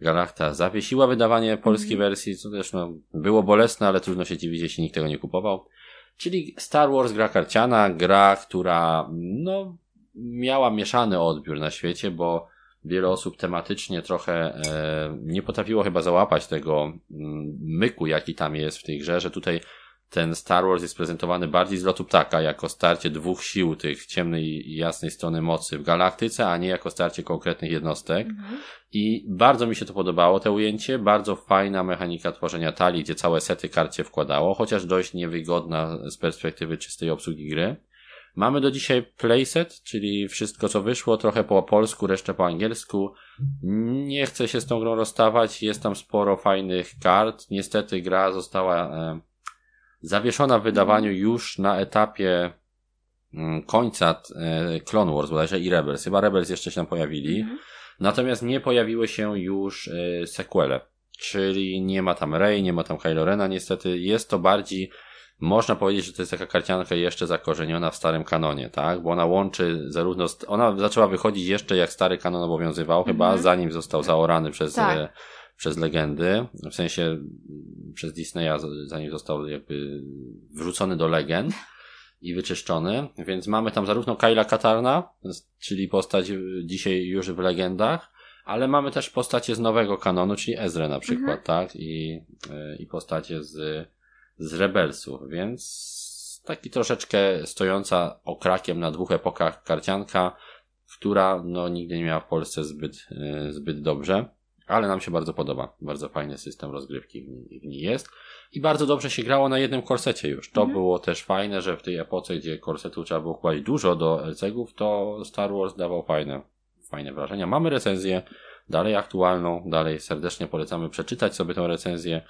Galacta zawiesiła wydawanie polskiej mm. wersji, co też no, było bolesne, ale trudno się dziwić, jeśli nikt tego nie kupował. Czyli Star Wars gra karciana, gra, która no, miała mieszany odbiór na świecie, bo wiele osób tematycznie trochę e, nie potrafiło chyba załapać tego mm, myku, jaki tam jest w tej grze, że tutaj ten Star Wars jest prezentowany bardziej z lotu ptaka, jako starcie dwóch sił tych ciemnej i jasnej strony mocy w galaktyce, a nie jako starcie konkretnych jednostek. Mhm. I bardzo mi się to podobało, to ujęcie. Bardzo fajna mechanika tworzenia talii, gdzie całe sety karcie wkładało, chociaż dość niewygodna z perspektywy czystej obsługi gry. Mamy do dzisiaj playset, czyli wszystko co wyszło, trochę po polsku, resztę po angielsku. Nie chcę się z tą grą rozstawać, jest tam sporo fajnych kart. Niestety gra została e, zawieszona w wydawaniu już na etapie mm, końca e, Clone Wars bodajże i Rebels. Chyba Rebels jeszcze się tam pojawili. Mhm. Natomiast nie pojawiły się już e, sequele. Czyli nie ma tam Rey, nie ma tam Kylo Rena niestety. Jest to bardziej można powiedzieć, że to jest taka karcianka jeszcze zakorzeniona w starym kanonie, tak? Bo ona łączy zarówno, ona zaczęła wychodzić jeszcze jak stary kanon obowiązywał, chyba mhm. zanim został zaorany przez, tak. e, przez legendy, w sensie przez Disneya, zanim został jakby wrzucony do legend i wyczyszczony, więc mamy tam zarówno Kyla Katarna, czyli postać dzisiaj już w legendach, ale mamy też postacie z nowego kanonu, czyli Ezra na przykład, mhm. tak? I, e, I postacie z z Rebelsów, więc taki troszeczkę stojąca okrakiem na dwóch epokach karcianka, która no nigdy nie miała w Polsce zbyt, e, zbyt dobrze, ale nam się bardzo podoba. Bardzo fajny system rozgrywki w niej jest. I bardzo dobrze się grało na jednym korsecie już. To mhm. było też fajne, że w tej epoce, gdzie korsetu trzeba było kłaść dużo do LCG-ów, to Star Wars dawał fajne, fajne wrażenia. Mamy recenzję, dalej aktualną, dalej serdecznie polecamy przeczytać sobie tę recenzję,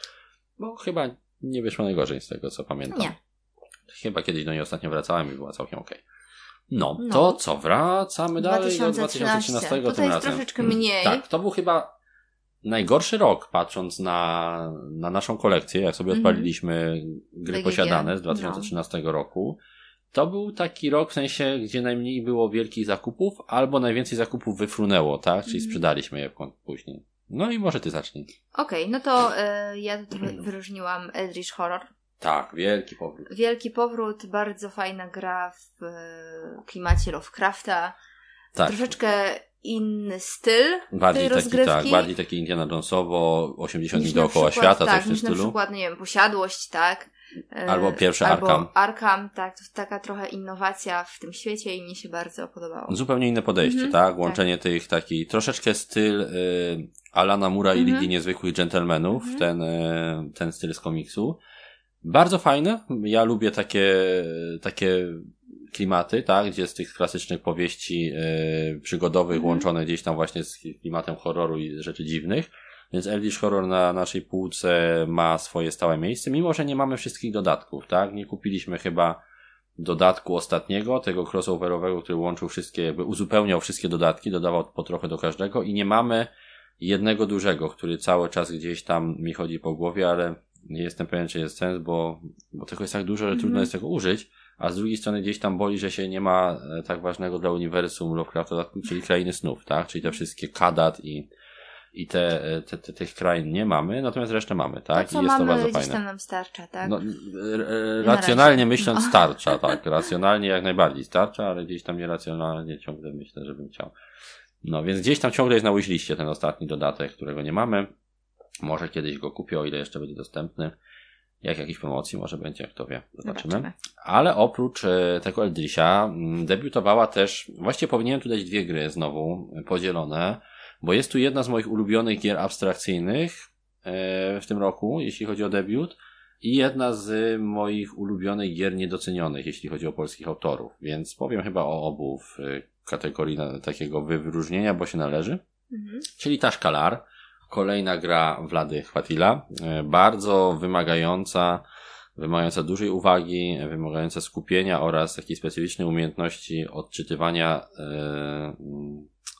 bo chyba nie wyszło najgorzej z tego, co pamiętam. Nie. Chyba kiedyś do niej ostatnio wracałem i była całkiem okej. Okay. No, no, to co, wracamy dalej 2013. do 2013 to tym razem. troszeczkę mniej. Tak, to był chyba najgorszy rok, patrząc na, na naszą kolekcję, jak sobie mhm. odpaliliśmy gry BGG. posiadane z 2013 no. roku, to był taki rok w sensie, gdzie najmniej było wielkich zakupów, albo najwięcej zakupów wyfrunęło, tak? Czyli mhm. sprzedaliśmy je później. No i może ty zacznij. Okej, okay, no to y, ja wyróżniłam Eldritch Horror. Tak, wielki powrót. Wielki powrót, bardzo fajna gra w y, klimacie Lovecrafta. Tak. Troszeczkę inny styl bardziej tej taki, rozgrywki. Tak, bardziej taki Indiana Jonesowo, 80 dni dookoła przykład, świata, tak, coś w tym stylu. na przykład, nie wiem, Posiadłość, tak. Albo pierwszy Albo Arkham. Arkham, tak, to taka trochę innowacja w tym świecie i mi się bardzo podobało. Zupełnie inne podejście, mm -hmm, tak? Łączenie tak. tych taki, troszeczkę styl y, Alana Mura mm -hmm. i Ligi mhm. Niezwykłych Gentlemanów, mm -hmm. ten, y, ten styl z komiksu. Bardzo fajne. Ja lubię takie, takie klimaty, tak? Gdzie z tych klasycznych powieści y, przygodowych -hmm. łączone gdzieś tam właśnie z klimatem horroru i rzeczy dziwnych. Więc Eldritch Horror na naszej półce ma swoje stałe miejsce, mimo że nie mamy wszystkich dodatków, tak? Nie kupiliśmy chyba dodatku ostatniego, tego crossoverowego, który łączył wszystkie, jakby uzupełniał wszystkie dodatki, dodawał po trochę do każdego i nie mamy jednego dużego, który cały czas gdzieś tam mi chodzi po głowie, ale nie jestem pewien, czy jest sens, bo, bo tego jest tak dużo, że mm -hmm. trudno jest tego użyć, a z drugiej strony gdzieś tam boli, że się nie ma e, tak ważnego dla uniwersum Lovecrafta dodatku, czyli Krainy Snów, tak? Czyli te wszystkie Kadat i i te, te, te, tych krain nie mamy, natomiast resztę mamy, tak? To, co I jest mamy, to bardzo fajne. tam nam starcza, tak? No, racjonalnie myśląc no. starcza, tak. Racjonalnie jak najbardziej starcza, ale gdzieś tam nieracjonalnie ciągle myślę, żebym chciał. No, więc gdzieś tam ciągle jest na łyśliście ten ostatni dodatek, którego nie mamy. Może kiedyś go kupię, o ile jeszcze będzie dostępny. Jak jakiejś promocji może będzie, kto wie. Zobaczymy. Zobaczymy. Ale oprócz e, tego Eldrisha mm, debiutowała też, właściwie powinienem tu dać dwie gry znowu podzielone bo jest tu jedna z moich ulubionych gier abstrakcyjnych e, w tym roku, jeśli chodzi o debiut, i jedna z moich ulubionych gier niedocenionych, jeśli chodzi o polskich autorów, więc powiem chyba o obu w e, kategorii takiego wyróżnienia, bo się należy. Mhm. Czyli ta szkalar, kolejna gra Wlady Chwatila, e, bardzo wymagająca, wymagająca dużej uwagi, wymagająca skupienia oraz takiej specyficznej umiejętności odczytywania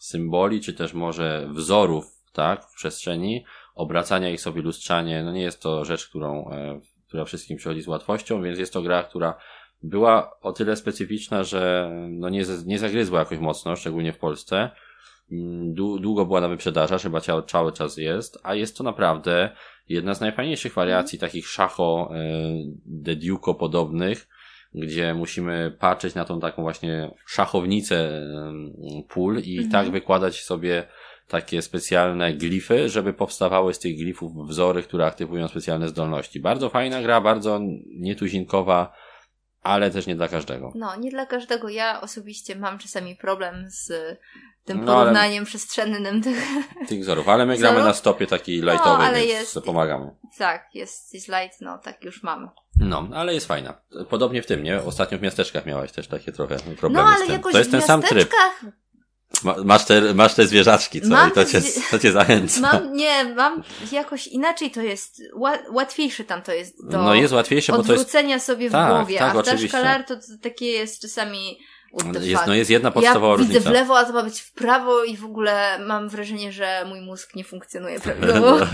symboli, czy też może wzorów, tak, w przestrzeni, obracania ich sobie, lustrzanie, no nie jest to rzecz, którą, e, która wszystkim przychodzi z łatwością, więc jest to gra, która była o tyle specyficzna, że no nie, nie zagryzła jakoś mocno, szczególnie w Polsce. Mm, długo była na wyprzedażach, chyba cały czas jest, a jest to naprawdę jedna z najfajniejszych wariacji mm. takich szacho, e, dediuko podobnych, gdzie musimy patrzeć na tą taką właśnie szachownicę pól i mhm. tak wykładać sobie takie specjalne glify, żeby powstawały z tych glifów wzory, które aktywują specjalne zdolności. Bardzo fajna gra, bardzo nietuzinkowa, ale też nie dla każdego. No, nie dla każdego. Ja osobiście mam czasami problem z tym no, porównaniem przestrzennym tych, tych wzorów, ale my wzorów. gramy na stopie takiej lightowej, no, ale więc jest, pomagamy. Tak, jest, jest light, no tak już mamy. No, ale jest fajna. Podobnie w tym, nie? Ostatnio w miasteczkach miałaś też takie trochę problemy no, ale z tym. Jakoś to jest ten sam tryb. masz, te, masz te zwierzaczki, co? Mam I to cię, to cię zachęca. Mam, nie, mam jakoś inaczej to jest, łatwiejsze tam to jest do no jest łatwiejsze, bo to jest... sobie w tak, głowie, tak, a w Tashkalar to, to takie jest czasami jest, no jest jedna podstawowa ja różnica. widzę w lewo, a to ma być w prawo i w ogóle mam wrażenie, że mój mózg nie funkcjonuje prawidłowo.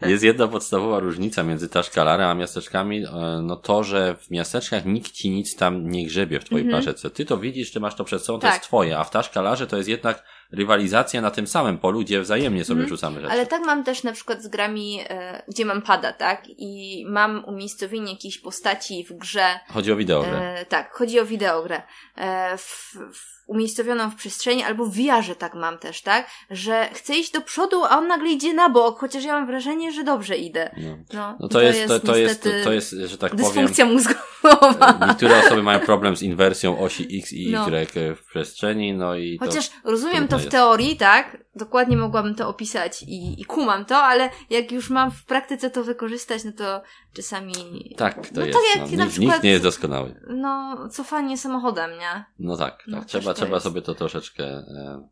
No, jest jedna podstawowa różnica między Taszkalarem a miasteczkami, e, no to, że w miasteczkach nikt ci nic tam nie grzebie w twojej -hmm. plażece. Ty to widzisz, ty masz to przed sobą, to tak. jest twoje, a w Taszkalarze to jest jednak rywalizacja na tym samym polu, gdzie wzajemnie sobie mm. rzucamy rzeczy. Ale tak mam też na przykład z grami, e, gdzie mam pada, tak? I mam umiejscowienie jakiejś postaci w grze. Chodzi o wideogrę. E, tak, chodzi o wideogrę. E, w, w umiejscowioną w przestrzeni, albo w VR-ze tak mam też, tak? Że chcę iść do przodu, a on nagle idzie na bok, chociaż ja mam wrażenie, że dobrze idę. No, no, no to, to, jest, to, to jest, to, to jest, że tak dysfunkcja powiem... mózgowa. Niektóre osoby mają problem z inwersją osi X i no. Y w przestrzeni, no i Chociaż rozumiem to w teorii, tak? Dokładnie mogłabym to opisać i, i kumam to, ale jak już mam w praktyce to wykorzystać, no to czasami... Tak, to no jest. To jak no, na nikt, przykład, nikt nie jest doskonały. No, cofanie samochodem, nie? No tak, tak. No, trzeba, trzeba jest. sobie to troszeczkę e,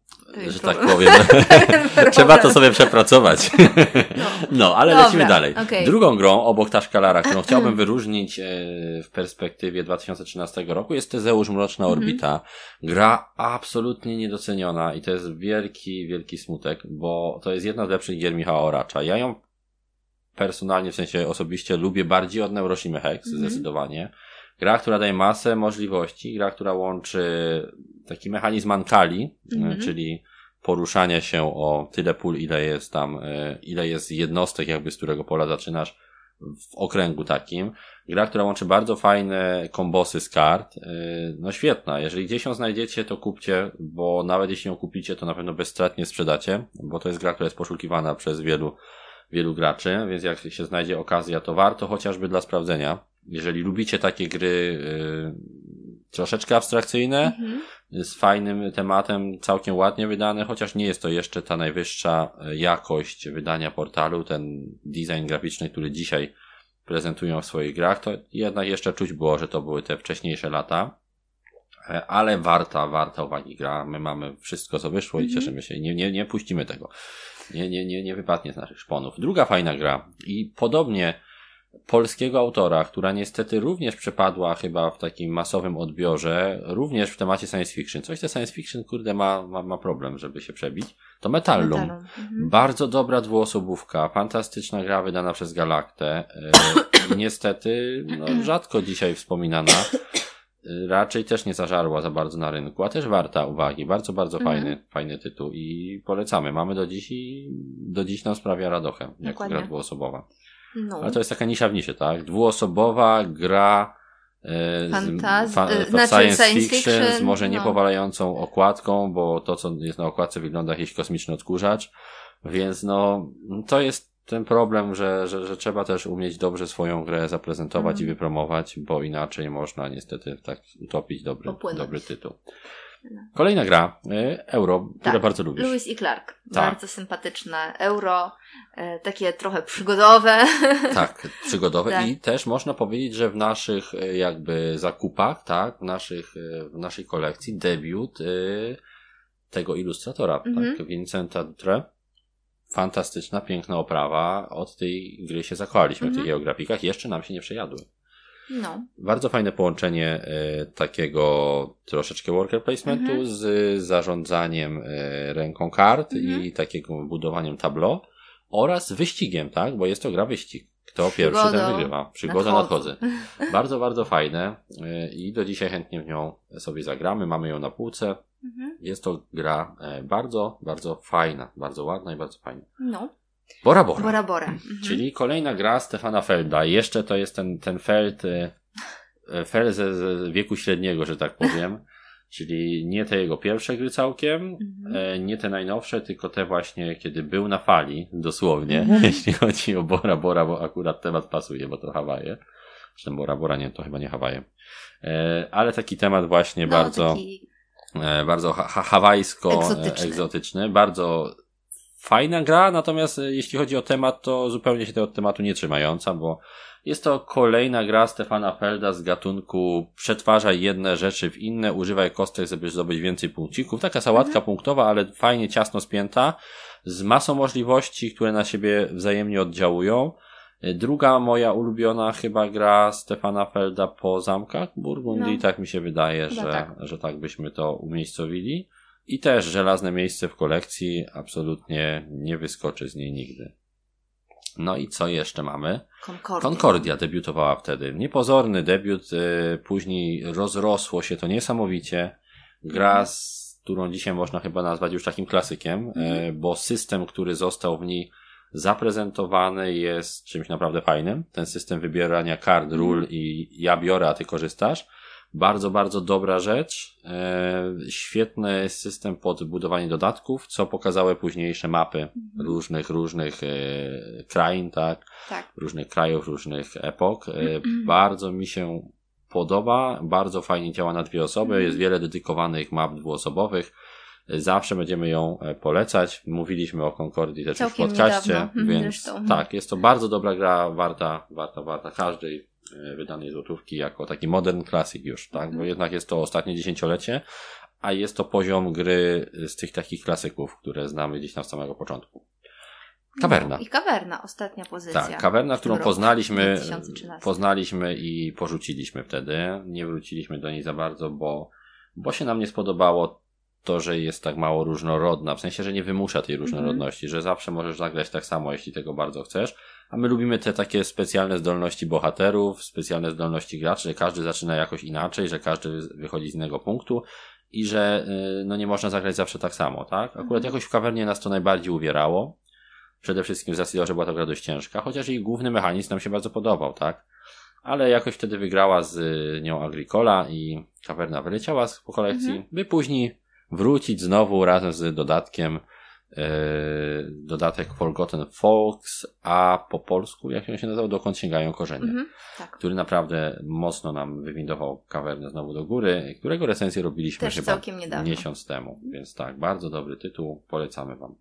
że tak powiem. Trzeba to sobie przepracować. No, no ale Dobra, lecimy dalej. Okay. Drugą grą obok Taszkalara, którą chciałbym wyróżnić e, w perspektywie 2013 roku jest Tezeusz Mroczna mhm. Orbita. Gra absolutnie niedoceniona i to jest wielki, wielki smutek, bo to jest jedna z lepszych gier Michała Oracza. Ja ją personalnie, w sensie osobiście lubię bardziej od Neuroshima Hex, mm -hmm. zdecydowanie. Gra, która daje masę możliwości, gra, która łączy taki mechanizm Ankali, mm -hmm. czyli poruszania się o tyle pól, ile jest tam, e, ile jest jednostek, jakby z którego pola zaczynasz w okręgu takim. Gra, która łączy bardzo fajne kombosy z kart. E, no świetna. Jeżeli gdzieś ją znajdziecie, to kupcie, bo nawet jeśli ją kupicie, to na pewno bezstratnie sprzedacie, bo to jest gra, która jest poszukiwana przez wielu wielu graczy, więc jak się znajdzie okazja, to warto chociażby dla sprawdzenia. Jeżeli lubicie takie gry y, troszeczkę abstrakcyjne, mhm. z fajnym tematem, całkiem ładnie wydane, chociaż nie jest to jeszcze ta najwyższa jakość wydania portalu, ten design graficzny, który dzisiaj prezentują w swoich grach, to jednak jeszcze czuć było, że to były te wcześniejsze lata. E, ale warta, warta uwagi gra. My mamy wszystko, co wyszło i mhm. cieszymy się. Nie, nie, nie puścimy tego. Nie, nie, nie, nie wypadnie z naszych szponów. Druga fajna gra i podobnie polskiego autora, która niestety również przepadła chyba w takim masowym odbiorze, również w temacie science fiction. Coś te science fiction, kurde, ma, ma, ma problem, żeby się przebić. To Metallum. Metallum. Mhm. Bardzo dobra dwuosobówka, fantastyczna gra wydana przez Galaktę. E, niestety, no, rzadko dzisiaj wspominana. Y, raczej też nie zażarła za bardzo na rynku, a też warta uwagi. Bardzo, bardzo mhm. fajny, fajny tytuł i polecamy. Mamy do dziś i do dziś nam sprawia radochę, jako gra dwuosobowa. No. Ale to jest taka nisza w nisie, tak? Dwuosobowa gra e, Fantaz... fa, e, znaczy science, science fiction, fiction, z może no. niepowalającą okładką, bo to, co jest na okładce wygląda jak jakiś kosmiczny odkurzacz. Więc no, to jest ten problem, że, że, że trzeba też umieć dobrze swoją grę zaprezentować mm. i wypromować, bo inaczej można niestety tak utopić dobry, dobry tytuł. No. Kolejna gra, y, Euro, tak, które bardzo lubisz. Lewis i Clark. Tak. Bardzo sympatyczne. Euro, takie trochę przygodowe. Tak, przygodowe tak. i też można powiedzieć, że w naszych y, jakby zakupach, tak, w, naszych, w naszej kolekcji debiut tego ilustratora, tak, mhm. Vincenta Dutre fantastyczna, piękna oprawa. Od tej gry się zakochaliśmy mhm. w tych mhm. geografikach. Jeszcze nam się nie przejadły. No. Bardzo fajne połączenie y, takiego troszeczkę worker placementu mhm. z zarządzaniem y, ręką kart mhm. i takiego budowaniem tableau oraz wyścigiem, tak? Bo jest to gra wyścig. Kto pierwszy, ten wygrywa. Przygoda nadchodzę. Bardzo, bardzo fajne y, i do dzisiaj chętnie w nią sobie zagramy. Mamy ją na półce. Mhm. Jest to gra e, bardzo, bardzo fajna, bardzo ładna i bardzo fajna. No. Bora Bora. Bora Bora. Mhm. Czyli kolejna gra Stefana Felda. Jeszcze to jest ten, ten Feld, e, e, Feld ze wieku średniego, że tak powiem. Czyli nie te jego pierwsze gry całkiem, mhm. nie te najnowsze, tylko te właśnie, kiedy był na fali, dosłownie, mhm. jeśli chodzi o Bora Bora, bo akurat temat pasuje, bo to Hawaje. Zresztą Bora Bora nie, to chyba nie Hawaje. Ale taki temat właśnie no, bardzo... Taki E, bardzo ha hawajsko egzotyczny. egzotyczny, bardzo fajna gra, natomiast e, jeśli chodzi o temat, to zupełnie się tego tematu nie trzymająca, bo jest to kolejna gra Stefana Felda z gatunku przetwarzaj jedne rzeczy w inne, używaj kostek, żeby zdobyć więcej punkcików. Taka sałatka mhm. punktowa, ale fajnie ciasno spięta, z masą możliwości, które na siebie wzajemnie oddziałują. Druga moja ulubiona chyba gra Stefana Felda po zamkach Burgundii, no. tak mi się wydaje, że, tak. że tak byśmy to umiejscowili. I też żelazne miejsce w kolekcji, absolutnie nie wyskoczy z niej nigdy. No i co jeszcze mamy? Concordia. Concordia debiutowała wtedy. Niepozorny debiut, y, później rozrosło się to niesamowicie. Gra, mhm. z którą dzisiaj można chyba nazwać już takim klasykiem, mm. bo system, który został w niej zaprezentowany jest czymś naprawdę fajnym. Ten system wybierania kart, mhm. ról i ja biorę, a ty korzystasz. Bardzo, bardzo dobra rzecz. E, świetny system pod budowanie dodatków, co pokazały późniejsze mapy mhm. różnych, różnych e, krain, tak? tak? Różnych krajów, różnych epok. E, mhm. bardzo mi się podoba, bardzo fajnie działa na dwie osoby. Jest wiele dedykowanych map dwuosobowych Zawsze będziemy ją polecać. Mówiliśmy o Concordii też Całkiem w podcaście, niedawno. więc Zresztą. tak, jest to bardzo dobra gra, warta, warta, warta każdej wydanej złotówki jako taki modern classic już, tak? Bo mhm. jednak jest to ostatnie dziesięciolecie, a jest to poziom gry z tych takich klasyków, które znamy gdzieś tam z samego początku. Kawerna. No, I kawerna, ostatnia pozycja. Tak, kawerna, którą poznaliśmy, poznaliśmy i porzuciliśmy wtedy. Nie wróciliśmy do niej za bardzo, bo, bo się nam nie spodobało to, że jest tak mało różnorodna, w sensie, że nie wymusza tej różnorodności, mm że zawsze możesz zagrać tak samo, jeśli tego bardzo chcesz, a my lubimy te takie specjalne zdolności bohaterów, specjalne zdolności graczy, że każdy zaczyna jakoś inaczej, że każdy wychodzi z innego punktu i że y, no nie można zagrać zawsze tak samo, tak? Akurat -hmm. jakoś w kawernie nas to najbardziej uwierało, przede wszystkim z racji tego, że była to gra dość ciężka, chociaż jej główny mechanizm nam się bardzo podobał, tak? Ale jakoś wtedy wygrała z nią Agricola i kawerna wyleciała po kolekcji, -hmm. by później wrócić znowu razem z dodatkiem dodatek Forgotten Folks, a po polsku, jak on się nazywał, dokąd sięgają korzenie. Mm -hmm, tak. Który naprawdę mocno nam wywindował kawernę znowu do góry, którego recenzję robiliśmy Też chyba miesiąc temu. Więc tak, bardzo dobry tytuł, polecamy Wam.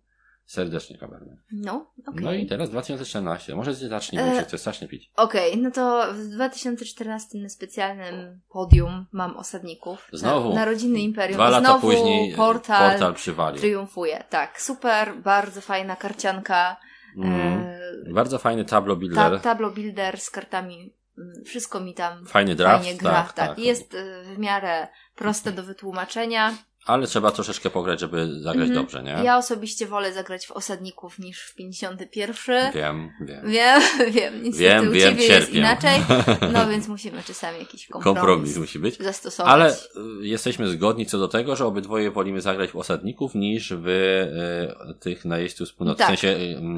Serdecznie kawerny. No, okay. No i teraz 2014. Może zacznij, bo e... się chcę strasznie pić. Okej, okay, no to w 2014 na specjalnym podium mam osadników. Znowu. Na, Narodziny Imperium. Dwa lata Znowu później portal, portal przywalił. Triumfuje. Tak, super, bardzo fajna karcianka. Mm. E... Bardzo fajny tablo builder. Ta, tablo builder z kartami. Mm, wszystko mi tam fajny draft, fajnie gra. Tak, tak. tak. Jest e, w miarę proste do wytłumaczenia. Ale trzeba troszeczkę pograć, żeby zagrać mm dobrze, nie? Ja osobiście wolę zagrać w Osadników niż w 51. Wiem, wiem. Wiem, wiem. Niestety wiem, u wiem, ciebie jest inaczej. No więc musimy czasami jakiś kompromis, kompromis musi być. zastosować. Ale y, jesteśmy zgodni co do tego, że obydwoje wolimy zagrać w Osadników niż w y, tych najeźdźców z północy. Tak. W sensie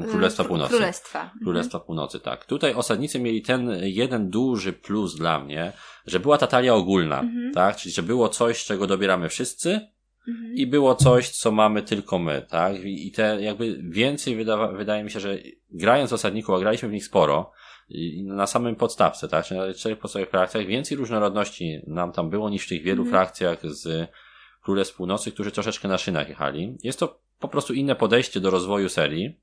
y, Królestwa Północy. Królestwa. Mhm. Królestwa Północy, tak. Tutaj Osadnicy mieli ten jeden duży plus dla mnie, że była ta talia ogólna, mhm. tak? Czyli, że było coś, czego dobieramy wszyscy, Mhm. I było coś, co mamy tylko my, tak? I te jakby więcej wydawa, wydaje mi się, że grając w osadniku, a graliśmy w nich sporo, na samym podstawce, tak? Czyli na czterech podstawowych frakcjach, więcej różnorodności nam tam było niż w tych wielu mhm. frakcjach z Królestw Północy, którzy troszeczkę na szynach jechali. Jest to po prostu inne podejście do rozwoju serii,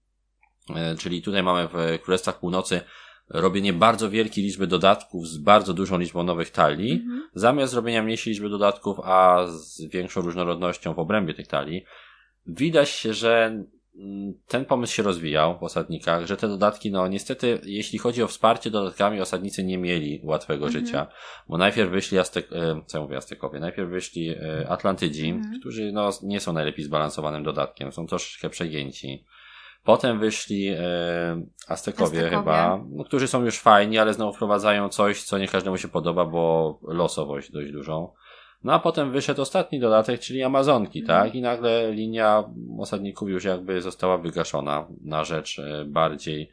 e, czyli tutaj mamy w Królestwach Północy robienie bardzo wielkiej liczby dodatków z bardzo dużą liczbą nowych talii, mhm. zamiast robienia mniejszej liczby dodatków, a z większą różnorodnością w obrębie tych talii. Widać się, że mm, ten pomysł się rozwijał w osadnikach, że te dodatki, no niestety, jeśli chodzi o wsparcie dodatkami, osadnicy nie mieli łatwego mhm. życia, bo najpierw wyszli Aztek, e, co ja mówię Aztekowie, najpierw wyszli e, Atlantydzi, mhm. którzy no nie są najlepiej zbalansowanym dodatkiem, są troszeczkę przegięci. Potem wyszli e, Aztekowie, Aztekowie, chyba, no, którzy są już fajni, ale znowu wprowadzają coś, co nie każdemu się podoba, bo losowość dość dużą. No a potem wyszedł ostatni dodatek, czyli Amazonki, mm. tak? I nagle linia osadników już jakby została wygaszona na rzecz e, bardziej,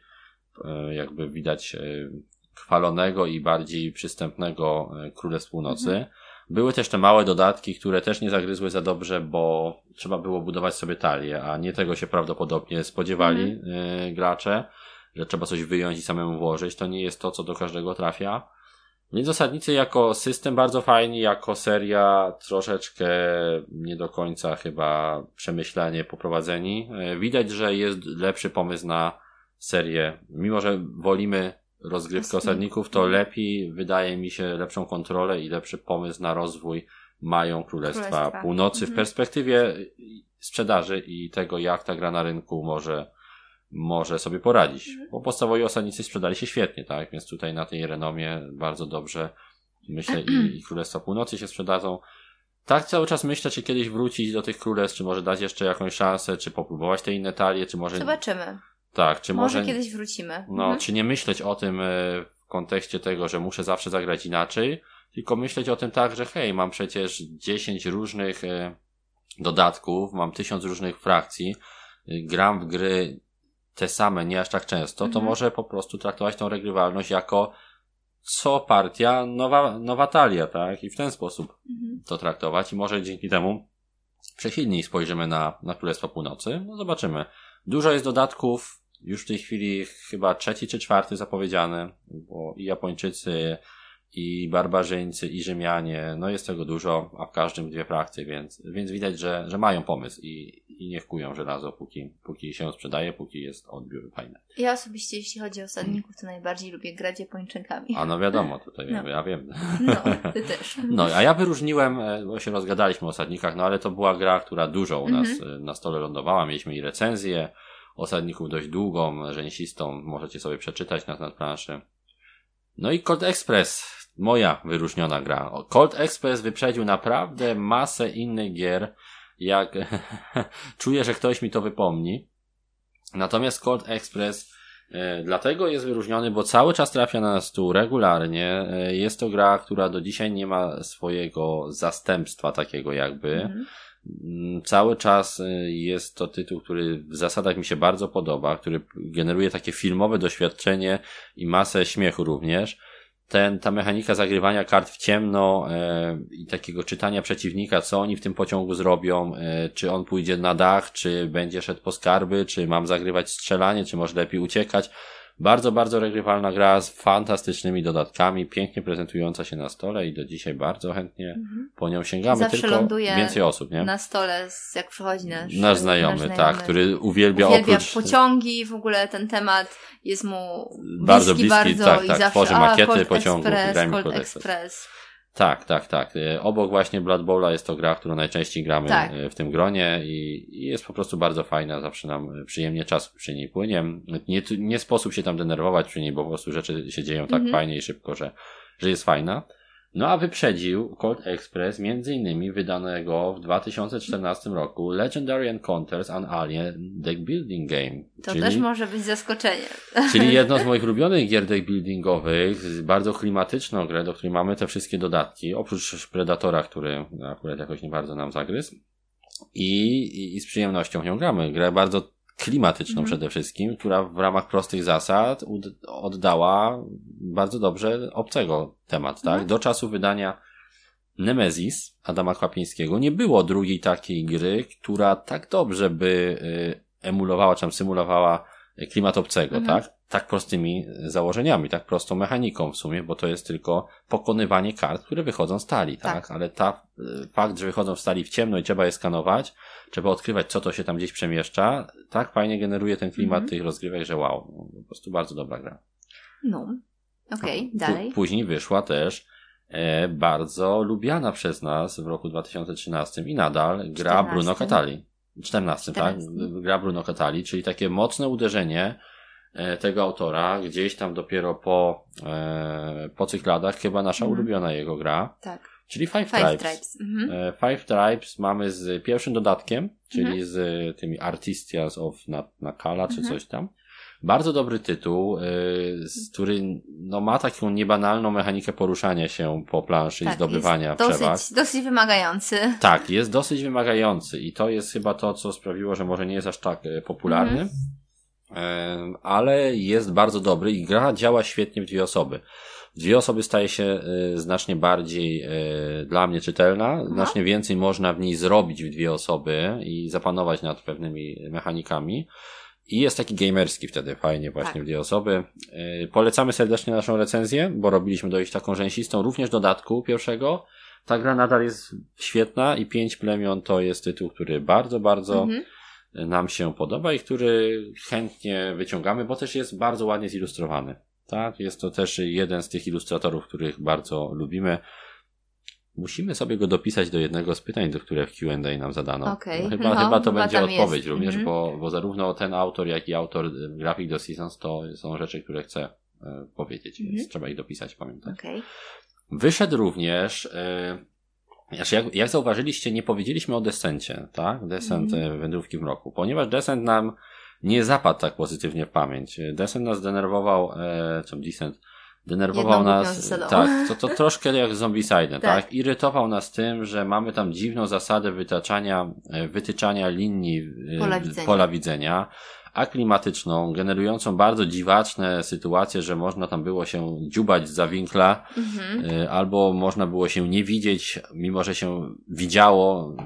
e, jakby widać, e, chwalonego i bardziej przystępnego Królestw Północy. Mm. Były też te małe dodatki, które też nie zagryzły za dobrze, bo trzeba było budować sobie talię, a nie tego się prawdopodobnie spodziewali mm. gracze, że trzeba coś wyjąć i samemu włożyć. To nie jest to, co do każdego trafia. Więc zasadnicy jako system bardzo fajni, jako seria troszeczkę nie do końca chyba przemyślenie poprowadzeni. E, widać, że jest lepszy pomysł na serię. Mimo, że wolimy rozgrywkę osadników, to lepiej, wydaje mi się, lepszą kontrolę i lepszy pomysł na rozwój mają Królestwa, Królestwa. Północy mhm. w perspektywie sprzedaży i tego, jak ta gra na rynku może, może sobie poradzić. Mhm. Bo podstawowi osadnicy sprzedali się świetnie, tak? Więc tutaj na tej renomie bardzo dobrze myślę i, i Królestwa Północy się sprzedadzą. Tak cały czas myślę, czy kiedyś wrócić do tych królestw, czy może dać jeszcze jakąś szansę, czy popróbować te inne talie, czy może... Zobaczymy. Tak, czy może... Może kiedyś wrócimy. No, mhm. czy nie myśleć o tym e, w kontekście tego, że muszę zawsze zagrać inaczej, tylko myśleć o tym tak, że hej, mam przecież 10 różnych e, dodatków, mam tysiąc różnych frakcji, e, gram w gry te same, nie aż tak często, mhm. to może po prostu traktować tą regrywalność jako co partia nowa, nowa talia, tak? I w ten sposób mhm. to traktować i może dzięki temu przesilniej spojrzymy na, na Królestwo Północy. No zobaczymy. Dużo jest dodatków, już w tej chwili chyba trzeci czy czwarty zapowiedziany, bo i Japończycy, i barbarzyńcy, i Rzymianie, no jest tego dużo, a w każdym dwie frakcje, więc, więc widać, że, że mają pomysł i, i niech kują żelazo, póki, póki się sprzedaje, póki jest odbiór fajny. Ja osobiście, jeśli chodzi o osadników, to najbardziej lubię grać Japończykami. A no wiadomo, tutaj no. ja wiem. No, ty też. No, a ja wyróżniłem, e, bo się rozgadaliśmy o osadnikach, no ale to była gra, która dużo u nas mm -hmm. na stole lądowała. Mieliśmy i recenzję osadników dość długą, rzęsistą, możecie sobie przeczytać na, na planszy. No i Cold Express, moja wyróżniona gra. Cold Express wyprzedził naprawdę masę innych gier, jak czuję, że ktoś mi to wypomni. Natomiast Cold Express e, dlatego jest wyróżniony, bo cały czas trafia na stół regularnie. E, jest to gra, która do dzisiaj nie ma swojego zastępstwa takiego jakby. Mhm. Mm, cały czas e, jest to tytuł, który w zasadach mi się bardzo podoba, który generuje takie filmowe doświadczenie i masę śmiechu również ten, ta mechanika zagrywania kart w ciemno e, i takiego czytania przeciwnika, co oni w tym pociągu zrobią, e, czy on pójdzie na dach, czy będzie szedł po skarby, czy mam zagrywać strzelanie, czy może lepiej uciekać. Bardzo, bardzo regrywalna gra z fantastycznymi dodatkami, pięknie prezentująca się na stole i do dzisiaj bardzo chętnie mhm. po nią sięgamy. Zawsze tylko ląduje więcej osób, nie? Na stole, jak przychodzi nasz, nasz znajomy, nasz znajomy, tak, który uwielbia, uwielbia oprócz... pociągi, w ogóle ten temat jest mu bliski bardzo, bliski, bardzo tak, tak, i zawsze, tworzy makiety pociągów, Express, Cold Express. Express. Tak, tak, tak. E, obok właśnie Blood Bowla jest to gra, którą najczęściej gramy tak. E, w tym gronie i, jest po prostu bardzo fajna. Zawsze nam przyjemnie czas przy niej płynie. Nie, nie sposób się tam denerwować przy niej, bo po prostu rzeczy się dzieją tak -hmm. fajnie i szybko, że, że jest fajna. No a wyprzedził Cold Express między innymi wydanego w 2014 roku Legendary Encounters an Alien Deck Building Game. To czyli, też może być zaskoczenie. Czyli jedno z moich ulubionych gier deck buildingowych, bardzo klimatyczną grę, do której mamy te wszystkie dodatki, oprócz Predatora, który akurat jakoś nie bardzo nam zagryzł. I, i, i z przyjemnością nią gramy. Grę bardzo klimatyczną mm. przede wszystkim, która w ramach prostych zasad oddała bardzo dobrze obcego temat, tak? Mm. Do czasu wydania Nemesis Adama Kwapińskiego nie było drugiej takiej gry, która tak dobrze by y, emulowała, czy symulowała klimat obcego, mm. tak? Tak prostymi założeniami, tak prostą mechaniką w sumie, bo to jest tylko pokonywanie kart, które wychodzą z talii, tak? tak? Ale ta, y, fakt, że wychodzą z talii w ciemno i trzeba je skanować, trzeba odkrywać, co to się tam gdzieś przemieszcza, tak fajnie generuje ten klimat mm -hmm. tych rozgrywek, że wow, po prostu bardzo dobra gra. No, okej, okay, dalej. Później wyszła też e, bardzo lubiana przez nas w roku 2013 i nadal gra 14. Bruno Catali. 14, 14, tak? Gra Bruno Catali, czyli takie mocne uderzenie tego autora, gdzieś tam dopiero po, e, po cykladach, chyba nasza mhm. ulubiona jego gra. Tak. Czyli Five, Five Tribes. Tribes. Mhm. E, Five Tribes mamy z pierwszym dodatkiem, czyli mhm. z tymi Artistias of Nakala, czy coś tam. Bardzo dobry tytuł, który no, ma taką niebanalną mechanikę poruszania się po planszy tak, i zdobywania jest przewag. Dosyć, dosyć wymagający. Tak, jest dosyć wymagający i to jest chyba to, co sprawiło, że może nie jest aż tak popularny. Mhm ale jest bardzo dobry i gra działa świetnie w dwie osoby. Dwie osoby staje się e, znacznie bardziej e, dla mnie czytelna, znacznie więcej można w niej zrobić w dwie osoby i zapanować nad pewnymi mechanikami. I jest taki gamerski wtedy fajnie właśnie tak. w dwie osoby. E, polecamy serdecznie naszą recenzję, bo robiliśmy dość taką rzęsistą, również dodatku pierwszego. Ta gra nadal jest świetna i pięć plemion to jest tytuł, który bardzo, bardzo mhm nam się podoba i który chętnie wyciągamy, bo też jest bardzo ładnie zilustrowany. Tak, jest to też jeden z tych ilustratorów, których bardzo lubimy. Musimy sobie go dopisać do jednego z pytań, do których Q&A nam zadano. Okay. No, chyba, no, chyba to chyba będzie odpowiedź jest. również, mm -hmm. bo, bo zarówno ten autor, jak i autor y, grafik do Seasons to są rzeczy, które chcę e, powiedzieć, mm -hmm. więc trzeba ich dopisać, pamiętać. Okay. Wyszedł również e, znaczy, jak, jak zauważyliście, nie powiedzieliśmy o Descencie, tak? Descent mm. wędrówki w mroku, ponieważ Descent nam nie zapadł tak pozytywnie w pamięć. Descent nas denerwował, e, czy Descent, denerwował Jedną nas, tak, to, to troszkę jak Zombicide, tak. tak? Irytował nas tym, że mamy tam dziwną zasadę wytaczania, e, wytyczania linii e, pola widzenia. Pola widzenia aklimatyczną, generującą bardzo dziwaczne sytuacje, że można tam było się dziubać za winkla, mhm. Y, albo można było się nie widzieć, mimo że się widziało,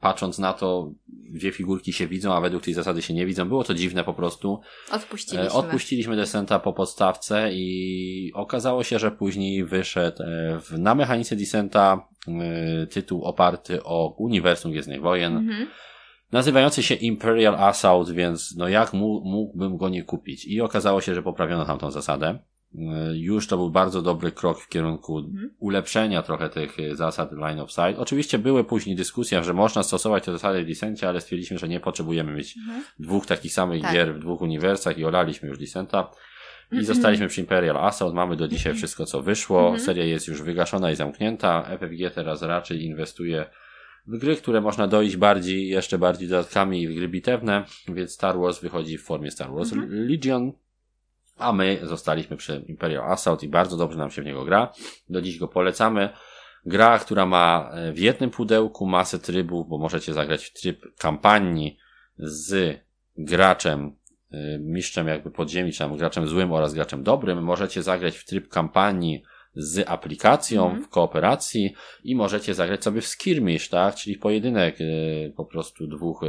patrząc na to, dwie figurki się widzą, a według tej zasady się nie widzą. Było to dziwne po prostu. Odpuściliśmy. E, odpuściliśmy Descenta po podstawce i okazało się, że później wyszedł e, na mechanice Descenta e, tytuł oparty o uniwersum Gwiezdnych Wojen. Mhm nazywający się Imperial Assault, więc no jak mógłbym go nie kupić? I okazało się, że poprawiono tamtą zasadę. E, już to był bardzo dobry krok w kierunku mhm. ulepszenia trochę tych e, zasad line of sight. Oczywiście były później dyskusje, że można stosować te zasady w licencie, ale stwierdziliśmy, że nie potrzebujemy mieć mhm. dwóch takich samych tak. gier w dwóch uniwersach i olaliśmy już licenta. I mhm. zostaliśmy przy Imperial Assault, mamy do dzisiaj wszystko, co wyszło. Seria jest już wygaszona i zamknięta. FFG teraz raczej inwestuje w gry, które można dojść bardziej, jeszcze bardziej dodatkami w gry bitewne, więc Star Wars wychodzi w formie Star Wars Legion, a my zostaliśmy przy Imperial Assault i bardzo dobrze nam się w niego gra. Do dziś go polecamy. Gra, która ma e, w jednym pudełku masę trybów, bo możecie zagrać w tryb kampanii z graczem, e, mistrzem jakby podziemi, czy tam graczem złym oraz graczem dobrym. Możecie zagrać w tryb kampanii z aplikacją mm. w kooperacji i możecie zagrać sobie w skirmish, tak? Czyli pojedynek e, po prostu dwóch,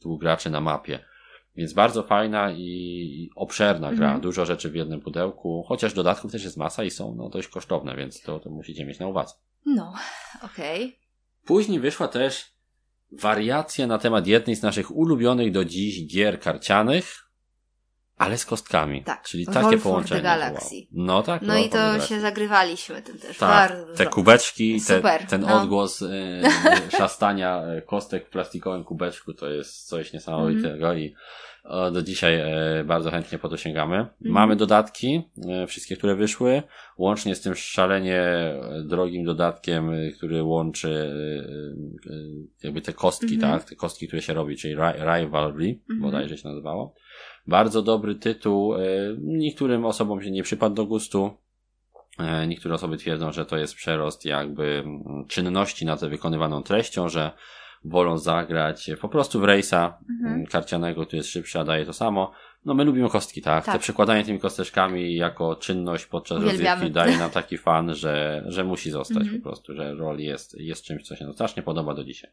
dwóch graczy na mapie. Więc bardzo fajna i obszerna gra. Mhm. Dużo rzeczy w jednym pudełku, chociaż dodatków też jest masa i są no, dość kosztowne, więc to, to musicie mieć na uwadze. No, okej. Okay. Później wyszła też wariacja na temat jednej z naszych ulubionych do dziś gier karcianych, ale z kostkami. Tak. Czyli takie Wolf połączenie. Galaxy. Wow. No tak. No i to się zagrywaliśmy tym też tak, bardzo Te kubeczki, te, ten no. odgłos y, szastania e, kostek w plastikowym kubeczku to jest coś niesamowitego mm i do dzisiaj e, bardzo chętnie po to sięgamy. Mm. Mamy dodatki, e, wszystkie, które wyszły, łącznie z tym szalenie drogim dodatkiem, e, który łączy jakby te kostki, mm tak? Te kostki, które się robi, czyli Rivalry, mm -hmm. bodajże się nazywało. Bardzo dobry tytuł. Niektórym osobom się nie przypadł do gustu. Niektóre osoby twierdzą, że to jest przerost jakby czynności nad wykonywaną treścią, że wolą zagrać po prostu w rejsa mhm. Mm, karcianego, który jest szybszy, a daje to samo. No my lubimy kostki, tak? tak. Te przekładanie tymi kosteczkami jako czynność podczas rozgrywki daje nam taki fan, że, że musi zostać mhm. po prostu, że rol jest, jest czymś, co się nam strasznie podoba do dzisiaj.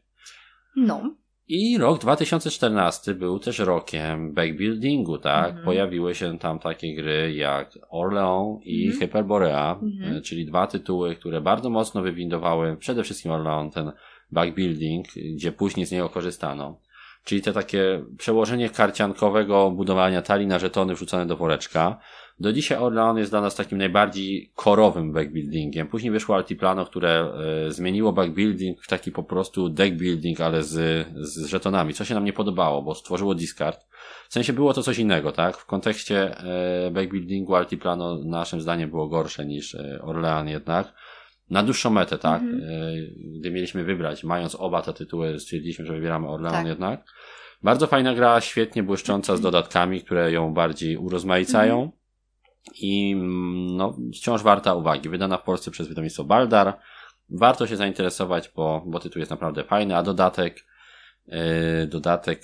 No. I rok 2014 był też rokiem backbuildingu, tak? Mhm. Pojawiły się tam takie gry jak Orlean i mhm. Hyperborea, mhm. czyli dwa tytuły, które bardzo mocno wywindowały przede wszystkim Orlean ten backbuilding, gdzie później z niego korzystano. Czyli te takie przełożenie karciankowego budowania talii na żetony wrzucone do woreczka. Do dzisiaj Orlean jest dla nas takim najbardziej korowym backbuildingiem. Później wyszło Altiplano, które e, zmieniło backbuilding w taki po prostu deckbuilding, ale z, z żetonami, co się nam nie podobało, bo stworzyło discard. W sensie było to coś innego, tak? W kontekście e, backbuildingu Altiplano naszym zdaniem było gorsze niż e, Orlean jednak na dłuższą metę, tak? Mm -hmm. Gdy mieliśmy wybrać, mając oba te tytuły, stwierdziliśmy, że wybieramy Orlean tak. jednak. Bardzo fajna gra, świetnie błyszcząca z mhm. dodatkami, które ją bardziej urozmaicają. Mm -hmm. I mm, no, wciąż warta uwagi. Wydana w Polsce przez wydawnictwo Baldar. Warto się zainteresować, bo, bo tytuł jest naprawdę fajny, a dodatek, yy, dodatek,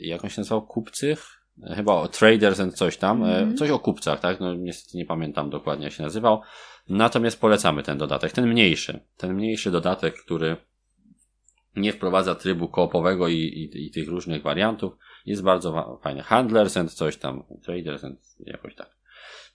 jak on się nazywał? Kupcych? Chyba o Traders and coś tam. Mm. Coś o kupcach, tak? No niestety nie pamiętam dokładnie jak się nazywał. Natomiast polecamy ten dodatek, ten mniejszy. Ten mniejszy dodatek, który nie wprowadza trybu koopowego i, i, i tych różnych wariantów. Jest bardzo fajny. Handlers and coś tam, Traders and jakoś tak.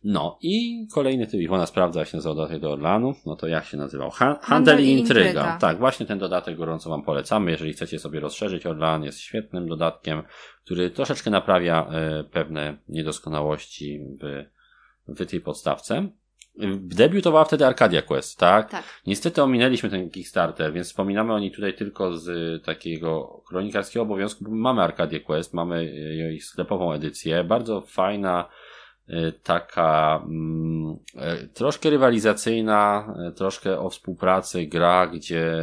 No i kolejny typ, Iwona sprawdza jak się nazywał dodatek do Orlanu, no to jak się nazywał? Ha Handel i intryga. intryga. Tak, właśnie ten dodatek gorąco Wam polecamy, jeżeli chcecie sobie rozszerzyć Orlan, jest świetnym dodatkiem, który troszeczkę naprawia e, pewne niedoskonałości w, w tej podstawce. Debiutowała wtedy Arcadia Quest, tak? Tak. Niestety ominęliśmy ten Kickstarter, więc wspominamy o niej tutaj tylko z takiego kronikarskiego obowiązku, bo mamy Arcadia Quest, mamy ich sklepową edycję, bardzo fajna, taka mm, y, troszkę rywalizacyjna, y, troszkę o współpracy, gra, gdzie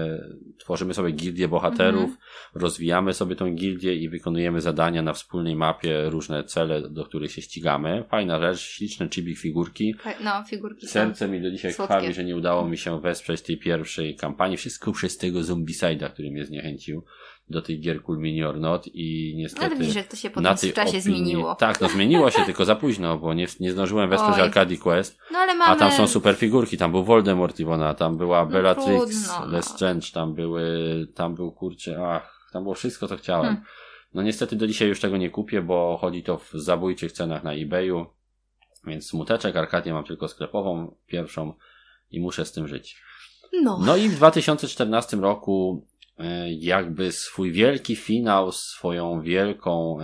tworzymy sobie gildię bohaterów, -hmm. rozwijamy sobie tą gildię i wykonujemy zadania na wspólnej mapie, różne cele, do których się ścigamy. Fajna rzecz, śliczne chibi figurki. No, figurki Serce mi do dzisiaj słodkie. krwawi, że nie udało mi się wesprzeć tej pierwszej kampanii. Wszystko przez tego Zombicide'a, który mnie zniechęcił do tych gier Cool Mini or Not i niestety... Ale widzisz, jak to się potem w czasie opinii... zmieniło. Tak, no zmieniło się, tylko za późno, bo nie, nie zdążyłem wesprzeć Oj. Arcade Quest. No, ale mamy... A tam są super figurki, tam był Voldemort Iwona, tam była no, Bellatrix, no, Lestrange, tam były, tam był kurczę, ach, tam było wszystko, co chciałem. Hmm. No niestety do dzisiaj już tego nie kupię, bo chodzi to w zabójczych cenach na eBayu, więc smuteczek, Arkadię mam tylko sklepową, pierwszą i muszę z tym żyć. No. No i w 2014 roku jakby swój wielki finał, swoją wielką,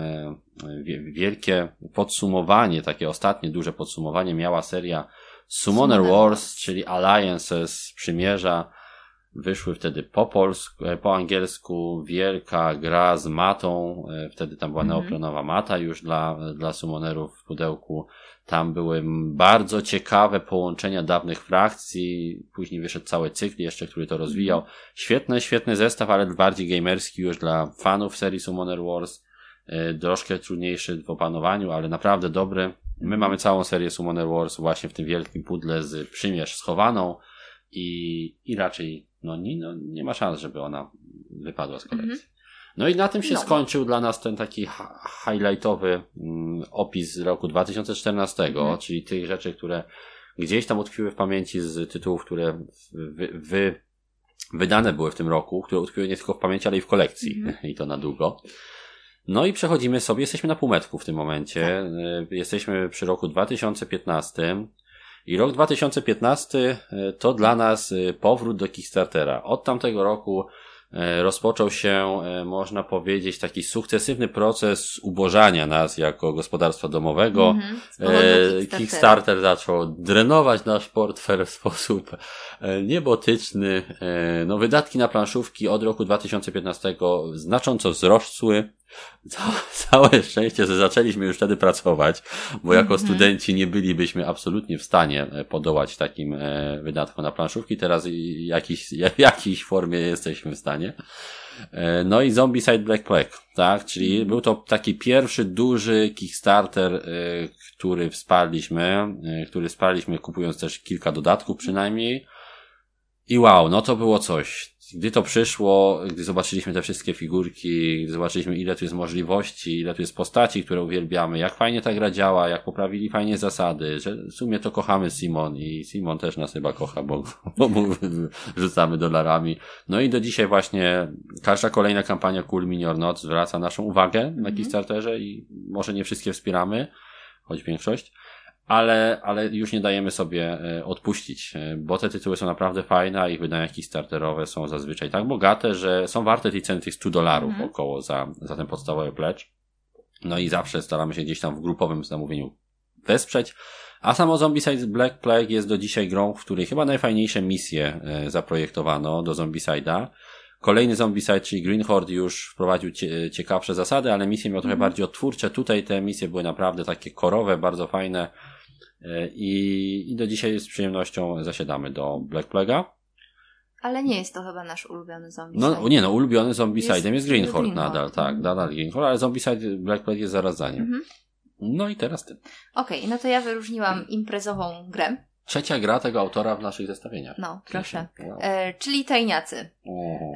wielkie podsumowanie, takie ostatnie duże podsumowanie miała seria Summoner Wars, czyli Alliances, przymierza, wyszły wtedy po polsku, e, po angielsku, wielka gra z matą, e, wtedy tam była -hmm. neoprenowa mata już dla, dla summonerów w pudełku. Tam były bardzo ciekawe połączenia dawnych frakcji, później wyszedł cały cykl jeszcze, który to rozwijał. Mhm. Świetny, świetny zestaw, ale bardziej gamerski już dla fanów serii Summoner Wars. E, troszkę trudniejszy w opanowaniu, ale naprawdę dobry. My mamy całą serię Summoner Wars właśnie w tym wielkim pudle z przymierz schowaną i, i raczej no nie, no nie ma szans, żeby ona wypadła z kolekcji. -hmm. No i na tym się no. skończył dla nas ten taki highlightowy mm, opis z roku 2014, mm. czyli tych rzeczy, które gdzieś tam utkwiły w pamięci z tytułów, które wy, wy, wydane były w tym roku, które utkwiły nie tylko w pamięci, ale i w kolekcji mm. i to na długo. No i przechodzimy sobie, jesteśmy na półmetku w tym momencie. Tak. Y, jesteśmy przy roku 2015. I rok 2015 e, to dla nas e, powrót do Kickstartera. Od tamtego roku e, rozpoczął się, można powiedzieć, taki sukcesywny proces ubożania nas jako gospodarstwa domowego. Mm -hmm. Kickstarter zaczął drenować nasz portfel w sposób niebotyczny. No, wydatki na planszówki od roku 2015 znacząco wzrosły. Całe szczęście, że zaczęliśmy już wtedy pracować, bo jako mm -hmm. studenci nie bylibyśmy absolutnie w stanie e, podołać takim e, wydatkom na planszówki. Teraz jakiś, w jakiejś formie jesteśmy w stanie. E, no i Zombicide Black Plague, tak? Czyli mhm. był to taki pierwszy duży Kickstarter, który wsparliśmy, który wsparliśmy kupując też kilka dodatków przynajmniej. I wow, no to było coś gdy to przyszło, gdy zobaczyliśmy te wszystkie figurki, gdy zobaczyliśmy ile tu jest możliwości, ile tu jest postaci, które uwielbiamy, jak fajnie ta gra działa, jak poprawili fajnie zasady, że w sumie to kochamy Simon i Simon też nas chyba kocha, bo, bo mu rzucamy dolarami. No i do dzisiaj właśnie każda kolejna kampania Cool Minior Not zwraca naszą uwagę na mhm. Kickstarterze i może nie wszystkie wspieramy, choć większość ale, ale już nie dajemy sobie e, odpuścić, e, bo te tytuły są naprawdę fajne, a ich wydania starterowe są zazwyczaj tak bogate, że są warte tej ceny tych 100 dolarów mhm. około za, za ten podstawowy pledge. No i zawsze staramy się gdzieś tam w grupowym zamówieniu wesprzeć. A samo Zombicide Black Plague jest do dzisiaj grą, w której chyba najfajniejsze misje e, zaprojektowano do Zombicide'a. Kolejny Zombicide, czyli Green Horde już wprowadził ciekawsze zasady, ale misje miał trochę mm. bardziej odtwórcze. Tutaj te misje były naprawdę takie korowe, bardzo fajne. E, I, I do dzisiaj z przyjemnością zasiadamy do Black Plague'a. Ale nie jest to chyba nasz ulubiony zombie No nie no, ulubiony zombicide'em jest, jest Greenhorn nadal, tak, mhm. nadal Greenhorn, ale zombicide Black Plague jest zaraz za nim. Mhm. No i teraz ty. Okej, okay, no to ja wyróżniłam imprezową grę. Trzecia gra tego autora w naszych zestawieniach. No, proszę. Wow. E, czyli Tajniacy.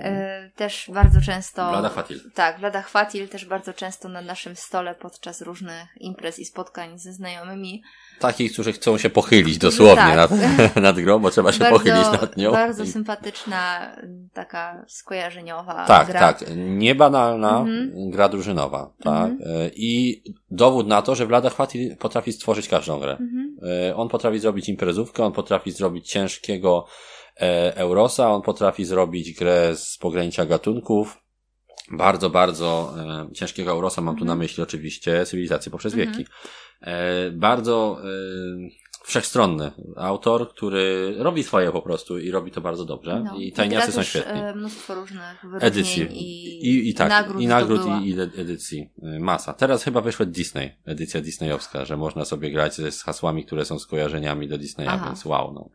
E, też bardzo często... Blada Fatil. Tak, Blada Fatil też bardzo często na naszym stole podczas różnych imprez i spotkań ze znajomymi takich, którzy chcą się pochylić dosłownie tak. nad, nad grą, bo trzeba się bardzo, pochylić nad nią. Bardzo sympatyczna, taka skojarzeniowa tak, gra. Tak. Niebanalna mhm. gra drużynowa. Tak. Mhm. E, I dowód na to, że Vlada Chwati potrafi stworzyć każdą grę. Mhm. E, on potrafi zrobić imprezówkę, on potrafi zrobić ciężkiego e, Eurosa, on potrafi zrobić grę z pogranicza gatunków, bardzo, bardzo e, ciężkiego Eurosa, mam tu na myśli oczywiście cywilizację poprzez wieki. E, bardzo e, wszechstronny autor, który robi swoje po prostu i robi to bardzo dobrze. No, I tajniacy są świetni. E, mnóstwo różnych edycji. I, I, i, tak, nagród, i nagród i, i edycji. Masa. Teraz chyba wyszła Disney, edycja disneyowska, że można sobie grać z hasłami, które są skojarzeniami do Disneya, Aha. więc wow, no.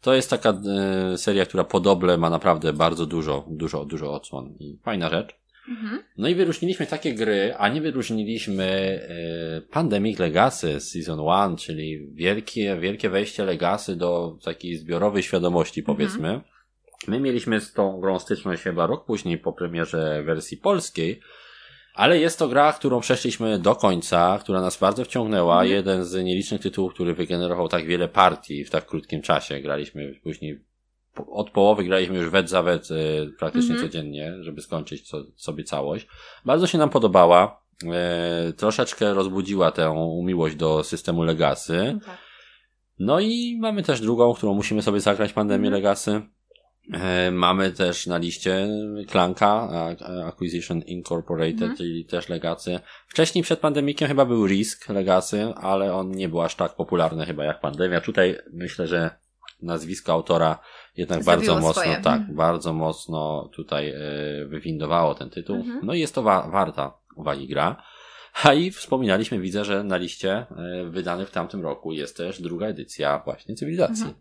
To jest taka e, seria, która podoble ma naprawdę bardzo dużo, dużo, dużo odsłon i fajna rzecz. Mhm. No i wyróżniliśmy takie gry, a nie wyróżniliśmy e, Pandemic Legacy Season 1, czyli wielkie, wielkie wejście Legacy do takiej zbiorowej świadomości, mhm. powiedzmy. Mhm. My mieliśmy z tą grą styczność chyba rok później po premierze wersji polskiej, ale jest to gra, którą przeszliśmy do końca, która nas bardzo wciągnęła. Mhm. Jeden z nielicznych tytułów, który wygenerował tak wiele partii w tak krótkim czasie. Graliśmy później od połowy graliśmy już wet za wet y, praktycznie mm -hmm. codziennie, żeby skończyć co, sobie całość. Bardzo się nam podobała. E, troszeczkę rozbudziła tę miłość do systemu Legacy. Okay. No i mamy też drugą, którą musimy sobie zagrać, Pandemię mm -hmm. Legacy. E, mamy też na liście Klanka, Acquisition Incorporated, mhm. czyli też Legacy. Wcześniej przed pandemikiem chyba był Risk Legacy, ale on nie był aż tak popularny chyba jak pandemia. Tutaj myślę, że nazwisko autora jednak Zrobiło bardzo mocno, swoje. tak, mhm. bardzo mocno tutaj e, wywindowało ten tytuł. Mhm. No i jest to wa warta uwagi gra. A i wspominaliśmy, widzę, że na liście e, wydanych w tamtym roku jest też druga edycja właśnie cywilizacji. Mhm.